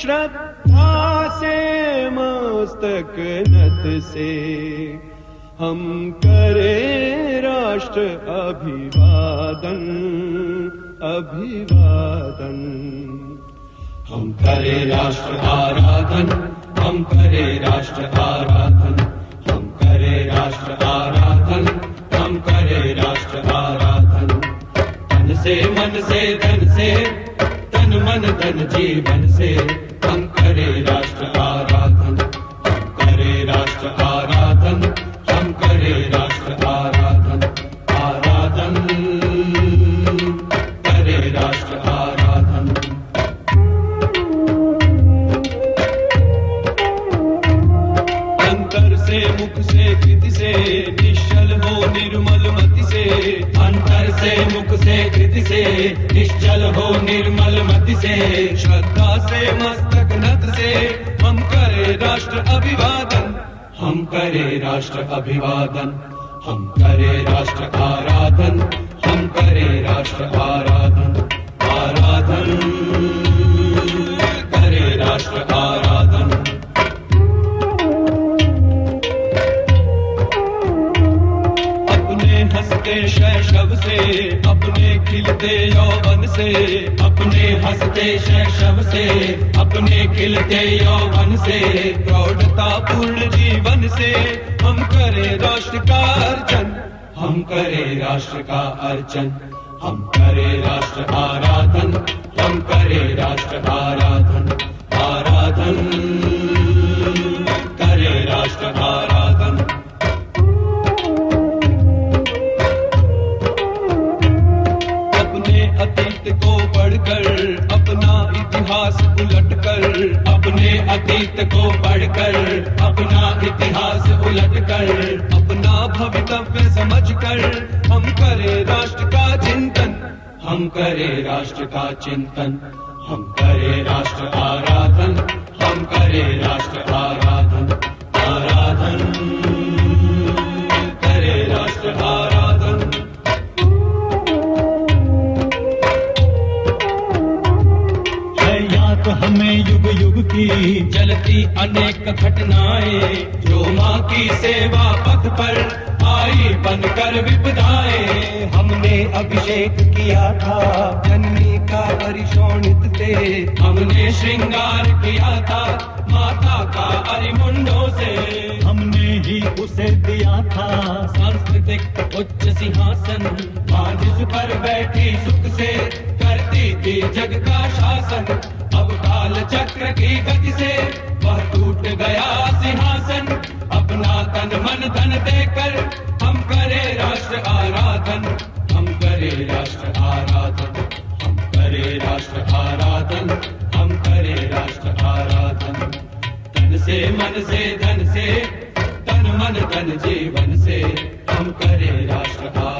श्रद्धा से मस्तक नत से। हम करे राष्ट्र अभिवादन अभिवादन। हम करे राष्ट्र आराधन, हम करे राष्ट्र आराधन, हम करे राष्ट्र आराधन, हम करे राष्ट्र आराधन। तन से मन से, धन से, तन मन, धन जीवन से, हम करे राष्ट्र आराधन। अंतर से, मुख से, कृति से, निश्चल हो, निर्मल मति से। श्रद्धा से, मस्तक, नत से, हम करे राष्ट्र अभिवादन। हम करे राष्ट्र अभिवादन। हम करे राष्ट्र आराधन। हम करे राष्ट्र आराधन। आराधन। अपने खिलते यौवन से, अपने हँसते शैशव से, अपने खिलते यौवन से प्रौढ़ता पूर्ण जीवन से हम करें राष्ट्र का अर्चन, हम करें राष्ट्र का अर्चन, हम करें राष्ट्र आराधन, हम करें राष्ट्र आराधन आराधन। अतीत को पढ़कर, अपना इतिहास उलट कर अपना भवितव्य समझकर, हम करें राष्ट्र का चिंतन। हम करें राष्ट्र का चिंतन। हम करें राष्ट्र आराधन। हम करें राष्ट्र चलती अनेक घटनाएँ। जो माँ की सेवा पथ पर आई बनकर विपदाएँ। हमने अभिषेक किया था जननी का परिशोणित से हमने श्रृंगार किया था, माता का अरिमुंडों से। हमने ही उसे दिया था, सांस्कृतिक उच्च सिंहासन। जिस पर बैठी सुख से करती थी जग का शासन। अब काल चक्र की गति से वह टूट गया सिंहासन। अपना तन मन धन देकर हम करे राष्ट्र आराधन। हम करे राष्ट्र आराधन। हम करे राष्ट्र आराधन। हम करे राष्ट्र आराधन। तन से मन से धन से, तन मन धन जीवन से हम करे राष्ट्र आराधन।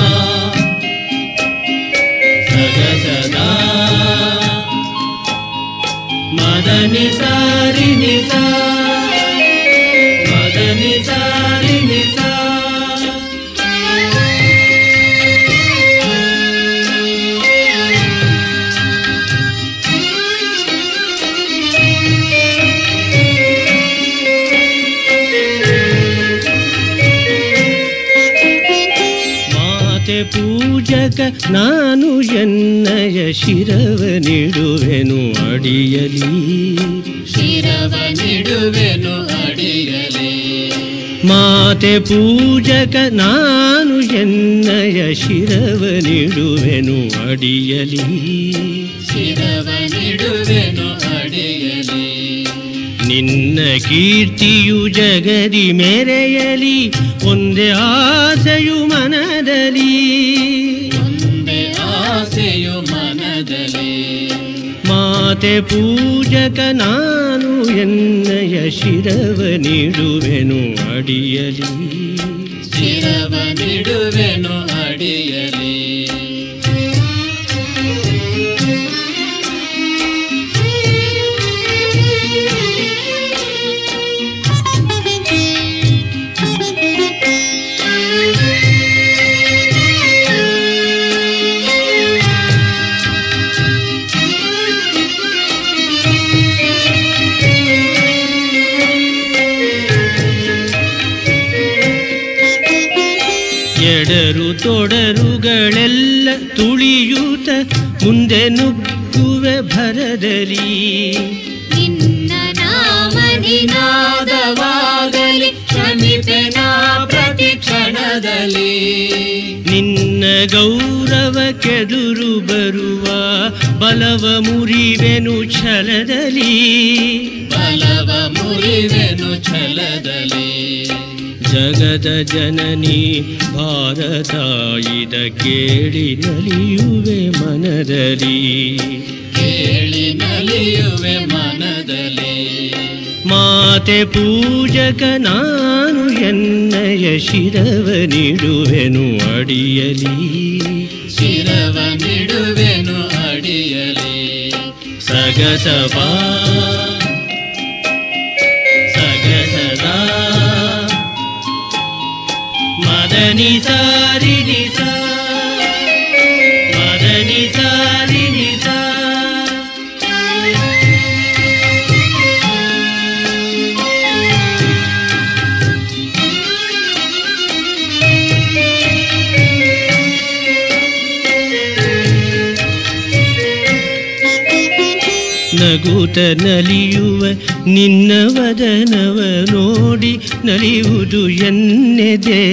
ನಾನು ಎನ್ನಯ ಶಿರವ ನೀಡುವೆನು ಅಡಿಯಲಿ. ಶಿರವ ನೀಡುವೆನು ಅಡಿಯಲಿ. ಮಾತೆ ಪೂಜಕ ನಾನು ಎನ್ನಯ ಶಿರವ ನೀಡುವೆನು ಅಡಿಯಲಿ. ಶಿರವ ನೀಡುವೆನು ಅಡಿಯಲಿ. ನಿನ್ನ ಕೀರ್ತಿಯು ಜಗದಿ ಮೆರೆಯಲಿ ಒಂದೇ ಆಸೆಯು ಮನದಲ್ಲಿ. ಮನದಲ್ಲಿ. ಮಾತೆ ಪೂಜಕ ನಾನು ಎನ್ನಯ ಶಿರವ ನೀಡುವೆನು ಅಡಿಯಲಿ. ಶಿರವ ನೀಡುವೆನು ಅಡಿಯಲೇ. ತೊಡರುಗಳೆಲ್ಲ ತುಳಿಯೂತ ಮುಂದೆ ನುಗ್ಗುವೆ ಭರದಲ್ಲಿ. ನಿನ್ನ ನಾಮನಿನಾದವಾಗಲಿ ಕ್ಷಮಿಪೆನಾ ಪ್ರತಿ ಕ್ಷಣದಲ್ಲಿ. ನಿನ್ನ ಗೌರವ ಕೆದುರು ಬರುವ ಬಲವ ಮುರಿವೆನು ಛಲದಲ್ಲಿ. ಬಲವ ಮುರಿವೆನು ಛಲದಲ್ಲಿ. ಜಗದ ಜನನಿ ಭಾರತಾಯಿದ ಕೇಳಿ ನಲಿಯುವೆ ಮನದಲ್ಲಿ. ಕೇಳಿ ನಲಿಯುವೆ ಮನದಲ್ಲಿ. ಮಾತೆ ಪೂಜಕ ನಾನು ಎನ್ನಯ ಶಿರವ ನೀಡುವೆನು ಅಡಿಯಲಿ. ಶಿರವ ನೀಡುವೆನು ಅಡಿಯಲಿ. ಸಗಸವಾ निसारिणि सा ನಗುತ ನಲಿಯುವ ನಿನ್ನ ವದನವ ನೋಡಿ ನಲಿಯುವುದು ಎನ್ನೆದೆ.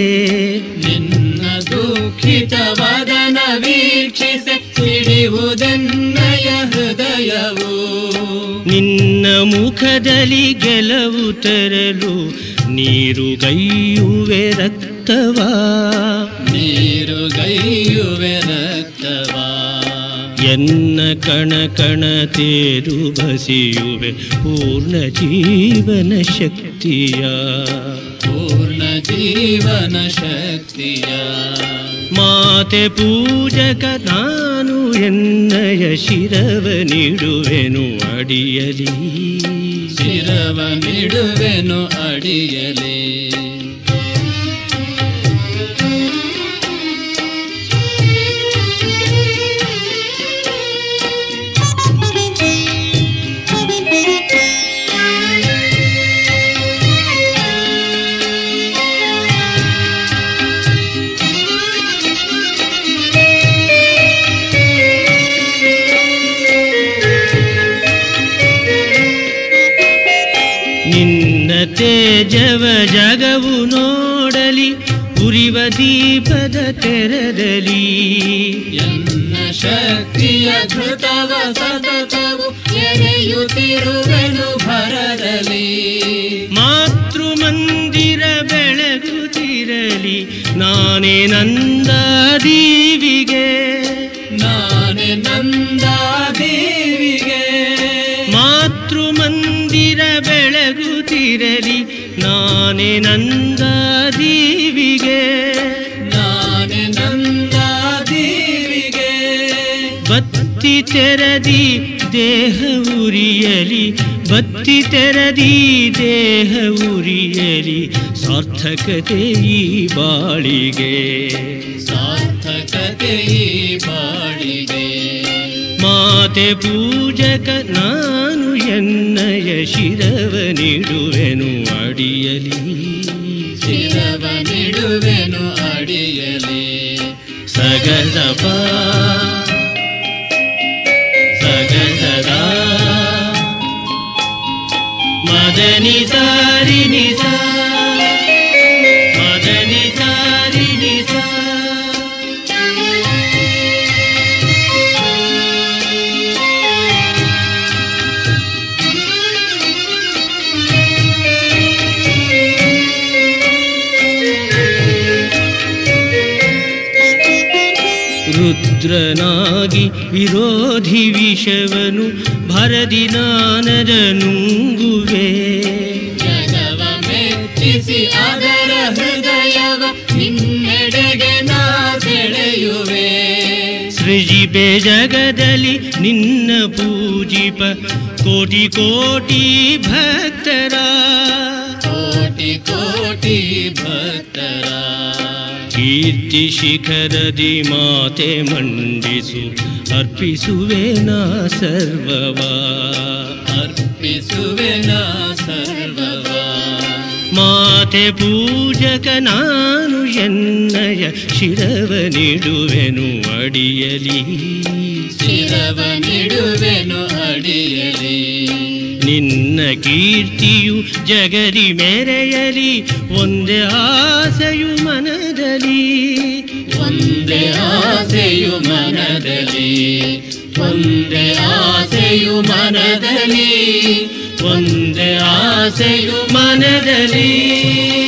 ನಿನ್ನ ದುಃಖಿತ ವದನ ವೀಕ್ಷಿಸಿ ಸಿಡಿಯುವುದೆನ್ನಯ ಹೃದಯವು. ನಿನ್ನ ಮುಖದಲ್ಲಿ ಗೆಲವು ತರಲು ನೀರು ಗೈಯುವೆ ರಕ್ತವಾ. ನೀರು ಗೈಯುವೆ ಎನ್ನ ಕಣ ಕಣ ತೇರು ಬಸಿಯುವೆ ಪೂರ್ಣ ಜೀವನ ಶಕ್ತಿಯ. ಪೂರ್ಣ ಜೀವನ ಶಕ್ತಿಯ. ಮಾತೆ ಪೂಜಕ ನಾನು ಎನ್ನಯ ಶಿರವ ನೀಡುವೆನು ಅಡಿಯಲಿ. ಶಿರವ ನೀಡುವೆನು ಅಡಿಯಲಿ. ತೇಜವ ಜಗವು ನೋಡಲಿ ಉರಿವ ದೀಪದ ತೆರದಲಿ. ಎನ್ನ ಶಕ್ತಿಯ ಧೃತವ ಸತತವು ಎರೆಯುತ್ತಿರುವೆನು ಭರದಲ್ಲಿ. ಮಾತೃ ಮಂದಿರ ಬೆಳಗುತ್ತಿರಲಿ ನಾನೇ ನಂದ ದೇವಿಗೆ. ನಾನೇ ನಂದ ದೇವಿಗೆ. ಮಾತೃ ಮಂದಿರ ಬೆಳಗುತ್ತಿರಲಿ ನಾನೇ ನಂದ ದೀವಿಗೆ. ನಾನೇ ನಂದ ದೇವಿಗೆ. ಬತ್ತಿ ತೆರದಿ ದೇಹ ಉರಿಯಲಿ ಬತ್ತಿ ತೆರದಿ ದೇಹ ಉರಿಯಲಿ ಸಾರ್ಥಕತೆ ಈ ಬಾಳಿಗೆ. ಸಾರ್ಥಕತೆ ಈ ಬಾಳಿಗೆ. ಮಾತೆ ಪೂಜಕ ನಾನು ಎನ್ನಯ ಶಿರವ ನೀಡುವೆನು ಅಡಿಯಲಿ. ಶಿರವ ನಿಡುವೆನು ಅಡಿಯಲಿ. ಸಗದಪ ಸಗದ ಮದನಿ ಸಾರಿ ನಿಸ ರುದ್ರನಾಗಿ ವಿರೋಧಿ ವಿಷವನು ಭರದಿ ನಾನದ ನುಂಗುವೆ ಜಗವ ಮೆಚ್ಚಿಸಿ ಅದರ ಹೃದಯವ ನಿನ್ನೆಡೆಗೆ ನಾ ಸೆಳೆಯುವೆ. ಸೃಜಿಪೆ ಜಗದಲ್ಲಿ ನಿನ್ನ ಪೂಜಿಪ ಕೋಟಿ ಕೋಟಿ ಭಕ್ತರ. ಕೋಟಿ ಕೋಟಿ ಭಕ್ತರ. ಕೀರ್ತಿ ಶಿಖರದಿ ಮಾತೆ ಮಂಡಿಸು ಅರ್ಪಿಸುವೆ ನಾ ಸರ್ವವಾ. ಅರ್ಪಿಸುವೆ ನಾ ಸರ್ವವ. ಮಾತೆ ಪೂಜಕ ನಾನು ಎನ್ನಯ ಶಿರವ ನೀಡುವೆನು ಅಡಿಯಲಿ. ಶಿರವ ನಿಡುವೆನು ಅಡಿಯಲಿ. ನಿನ್ನ ಕೀರ್ತಿಯು ಜಗರಿ ಮೆರೆಯಲಿ, ಒಂದೇ ಆಸೆಯು ಮನದಲ್ಲಿ. ಒಂದೇ ಆಸೆಯು ಮನದಲ್ಲಿ, ಒಂದೇ ಆಸೆಯು ಮನದಲ್ಲಿ, ಒಂದೇ ಆಸೆಯು ಮನದಲ್ಲಿ.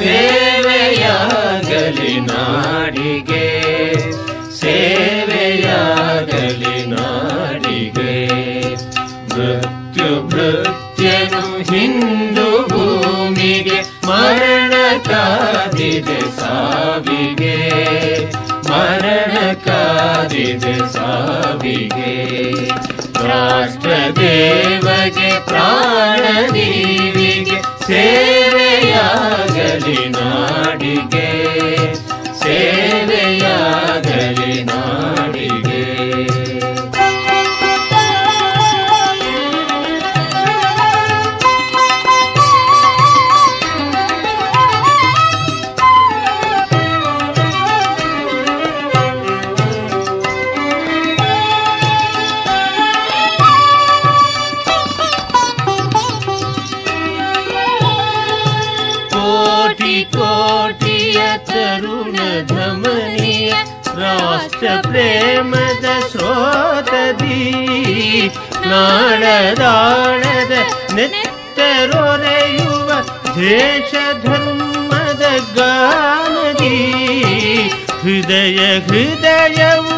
ಸೇವೆಯಾಗಲಿ ನಾಡಿಗೆ ಸೇವೆಯಾಗಲಿ ನಾಡಿಗೆ ಮೃತ್ಯು ಭೃತ್ಯನು ಹಿಂದೂ ಭೂಮಿಗೆ ಮರಣ ಕಾದಿದೆ ಸಾವಿಗೆ ಮರಣ ಕಾದಿದೆ ಸಾವಿಗೆ ರಾಷ್ಟ್ರದೇವಗೆ ಪ್ರಾಣದೀವಿಗೆ ಸೇವೆಯಾಗಲಿ ನಾಡಿಗೆ ಸೇವೆಯಾಗಲಿ ನಾಡಿಗೆ. ಕೋಟಿ ಕೋಟಿಯ ತರುಣ ಧಮನಿಯ ರಾಷ್ಟ್ರ ಪ್ರೇಮದ ಸ್ರೋತದಿ ನಾಡದಾಳದ ನೆತ್ತರೊರೆಯುವ ದೇಶ ಧರ್ಮದ ಗಾನದಿ ಹೃದಯ ಹೃದಯವು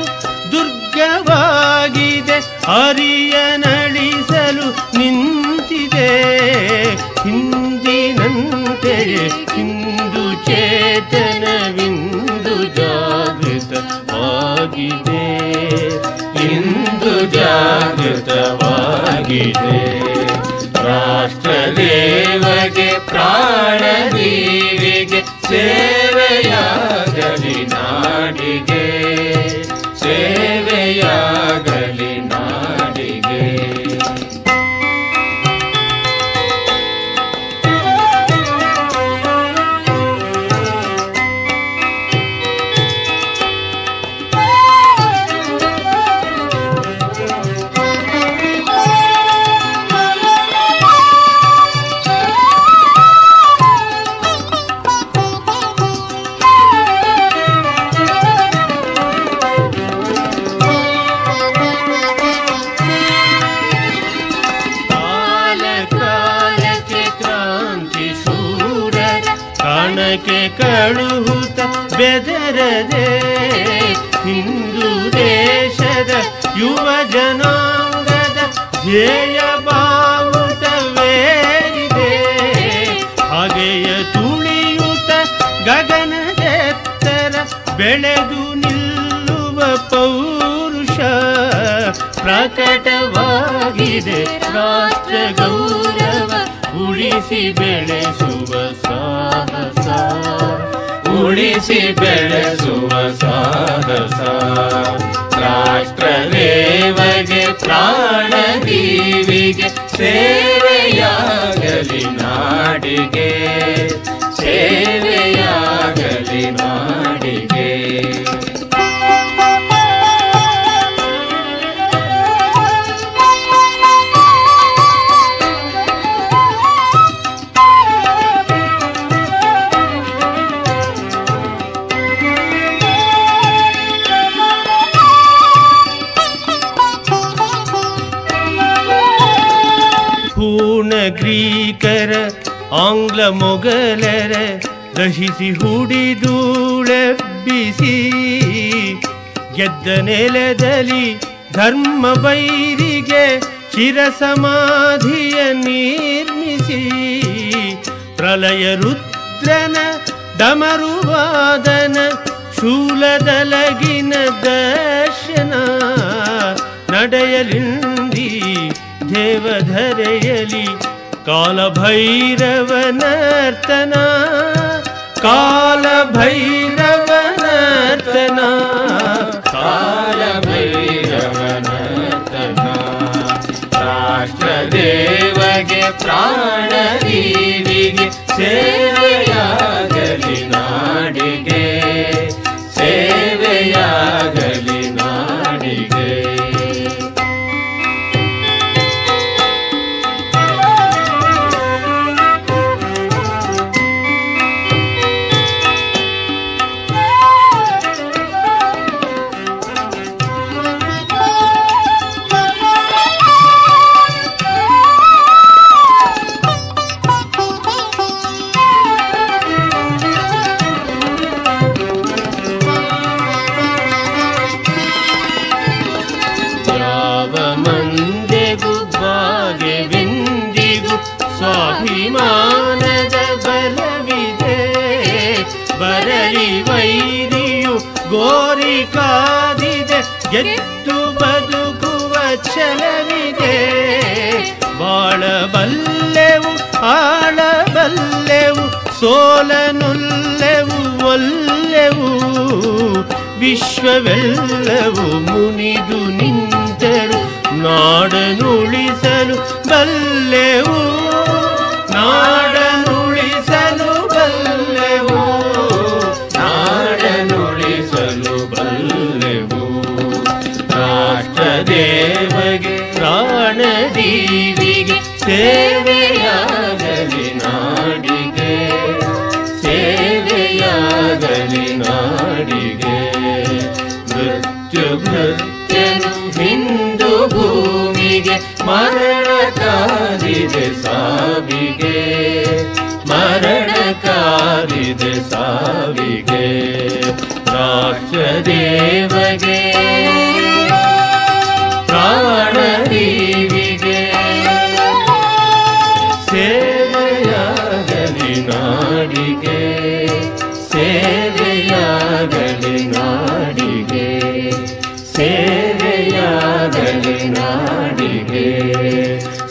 ದುರ್ಗವಾಗಿದೆ ಅರಿಯ ನಳಿಸಲು ನಿಂತಿದೆ ಹಿಂದಿನಂತೆಯೇ ಹಿಂದು ಚೇತನವಿಂದು ಜಾಗೃತವಾಗಿದೆ ಇಂದು ಜಾಗೃತವಾಗಿದೆ. ರಾಷ್ಟ್ರದೇವಗೆ ಪ್ರಾಣದೇವಿಗೆ ಸೇವೆಯಾಗಲಿ ನಾಡಿಗೆ. ಸೇವೆಯಾಗಲಿ ಯುವ ಜನಾಂಗದ ಧ್ಯೇಯ ಬಾವುಟವೇರಿದೆ ಹಾಗೆಯ ತುಳಿಯೂತ ಗಗನದೆತ್ತರ ಬೆಳೆದು ನಿಲ್ಲುವ ಪೌರುಷ ಪ್ರಕಟವಾಗಿದೆ. ರಾಷ್ಟ್ರ ಗೌರವ ಉಳಿಸಿ ಬೆಳೆಸುವ ಸಾಹಸ. ಉಳಿಸಿ ಬೆಳೆಸುವ ಸಾಹಸ. ರಾಷ್ಟ್ರ ರೇವಗೆ ಪ್ರಾಣ ದೀವಿಗೆ ಸೇವೆಯಾಗಲಿ ನಾಡಿಗೆ. ಸೇವೆಯಾಗಲಿ ನಾಡಿಗೆ. ಆಂಗ್ಲ ಮೊಗಲರೆ ದಹಿಸಿ ಹುಡಿದೂಳೆಬ್ಬಿಸಿ, ಗೆದ್ದ ನೆಲದಲ್ಲಿ ಧರ್ಮ ಬೈರಿಗೆ ಚಿರಸಮಾಧಿಯ ನಿರ್ಮಿಸಿ, ಪ್ರಲಯ ರುದ್ರನ ಡಮರುವಾದನ ಶೂಲದಲಗಿನ ದರ್ಶನ ನಡೆಯಲಿಂದಿ ದೇವಧರೆಯಲಿ कालभैरवनर्तना कालभैरवनर्तना काल भैरवन काल भैरवन काष्ठव प्राण ವೈರಿಯು ಗೋರಿ ಕಾದಿದೆ ಗೆದ್ದು ಬದುಕುವ ಛಲವಿದೆ ಬಾಳಬಲ್ಲೆವು, ಆಳಬಲ್ಲೆವು, ಸೋಲನುಲ್ಲೆವು, ಒಲ್ಲೆವು. ವಿಶ್ವವೆಲ್ಲವು ಮುನಿದು ನಿಂತರು, ನಾಡನುಳಿಸಲು ಬಲ್ಲೆವು. ನಾಡನುಳಿಸಲು ಪ್ರಾಣದೀವಿಗೆ ಸೇವೆಯಾಗಲಿ ನಾಡಿಗೆ. ಸೇವೆಯಾಗಲಿ ನಾಡಿಗೆ. ಮೃತ್ಯು ಭೃತ್ಯನು ಹಿಂದೂ ಭೂಮಿಗೆ, ಮರಣ ಕಾದಿದೆ ಸಾವಿಗೆ. ಮರಣ ಕಾದಿದೆ ಸಾವಿಗೆ. ರಾಷ್ಟ್ರದೇವಗೆ ಪ್ರಾಣದೀವಿಗೆ ಸೇವೆಯಾಗಲಿ ನಾಡಿಗೆ. ಸೇವೆಯಾಗಲಿ ನಾಡಿಗೆ.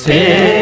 ಸೇವೆಯಾಗಲಿ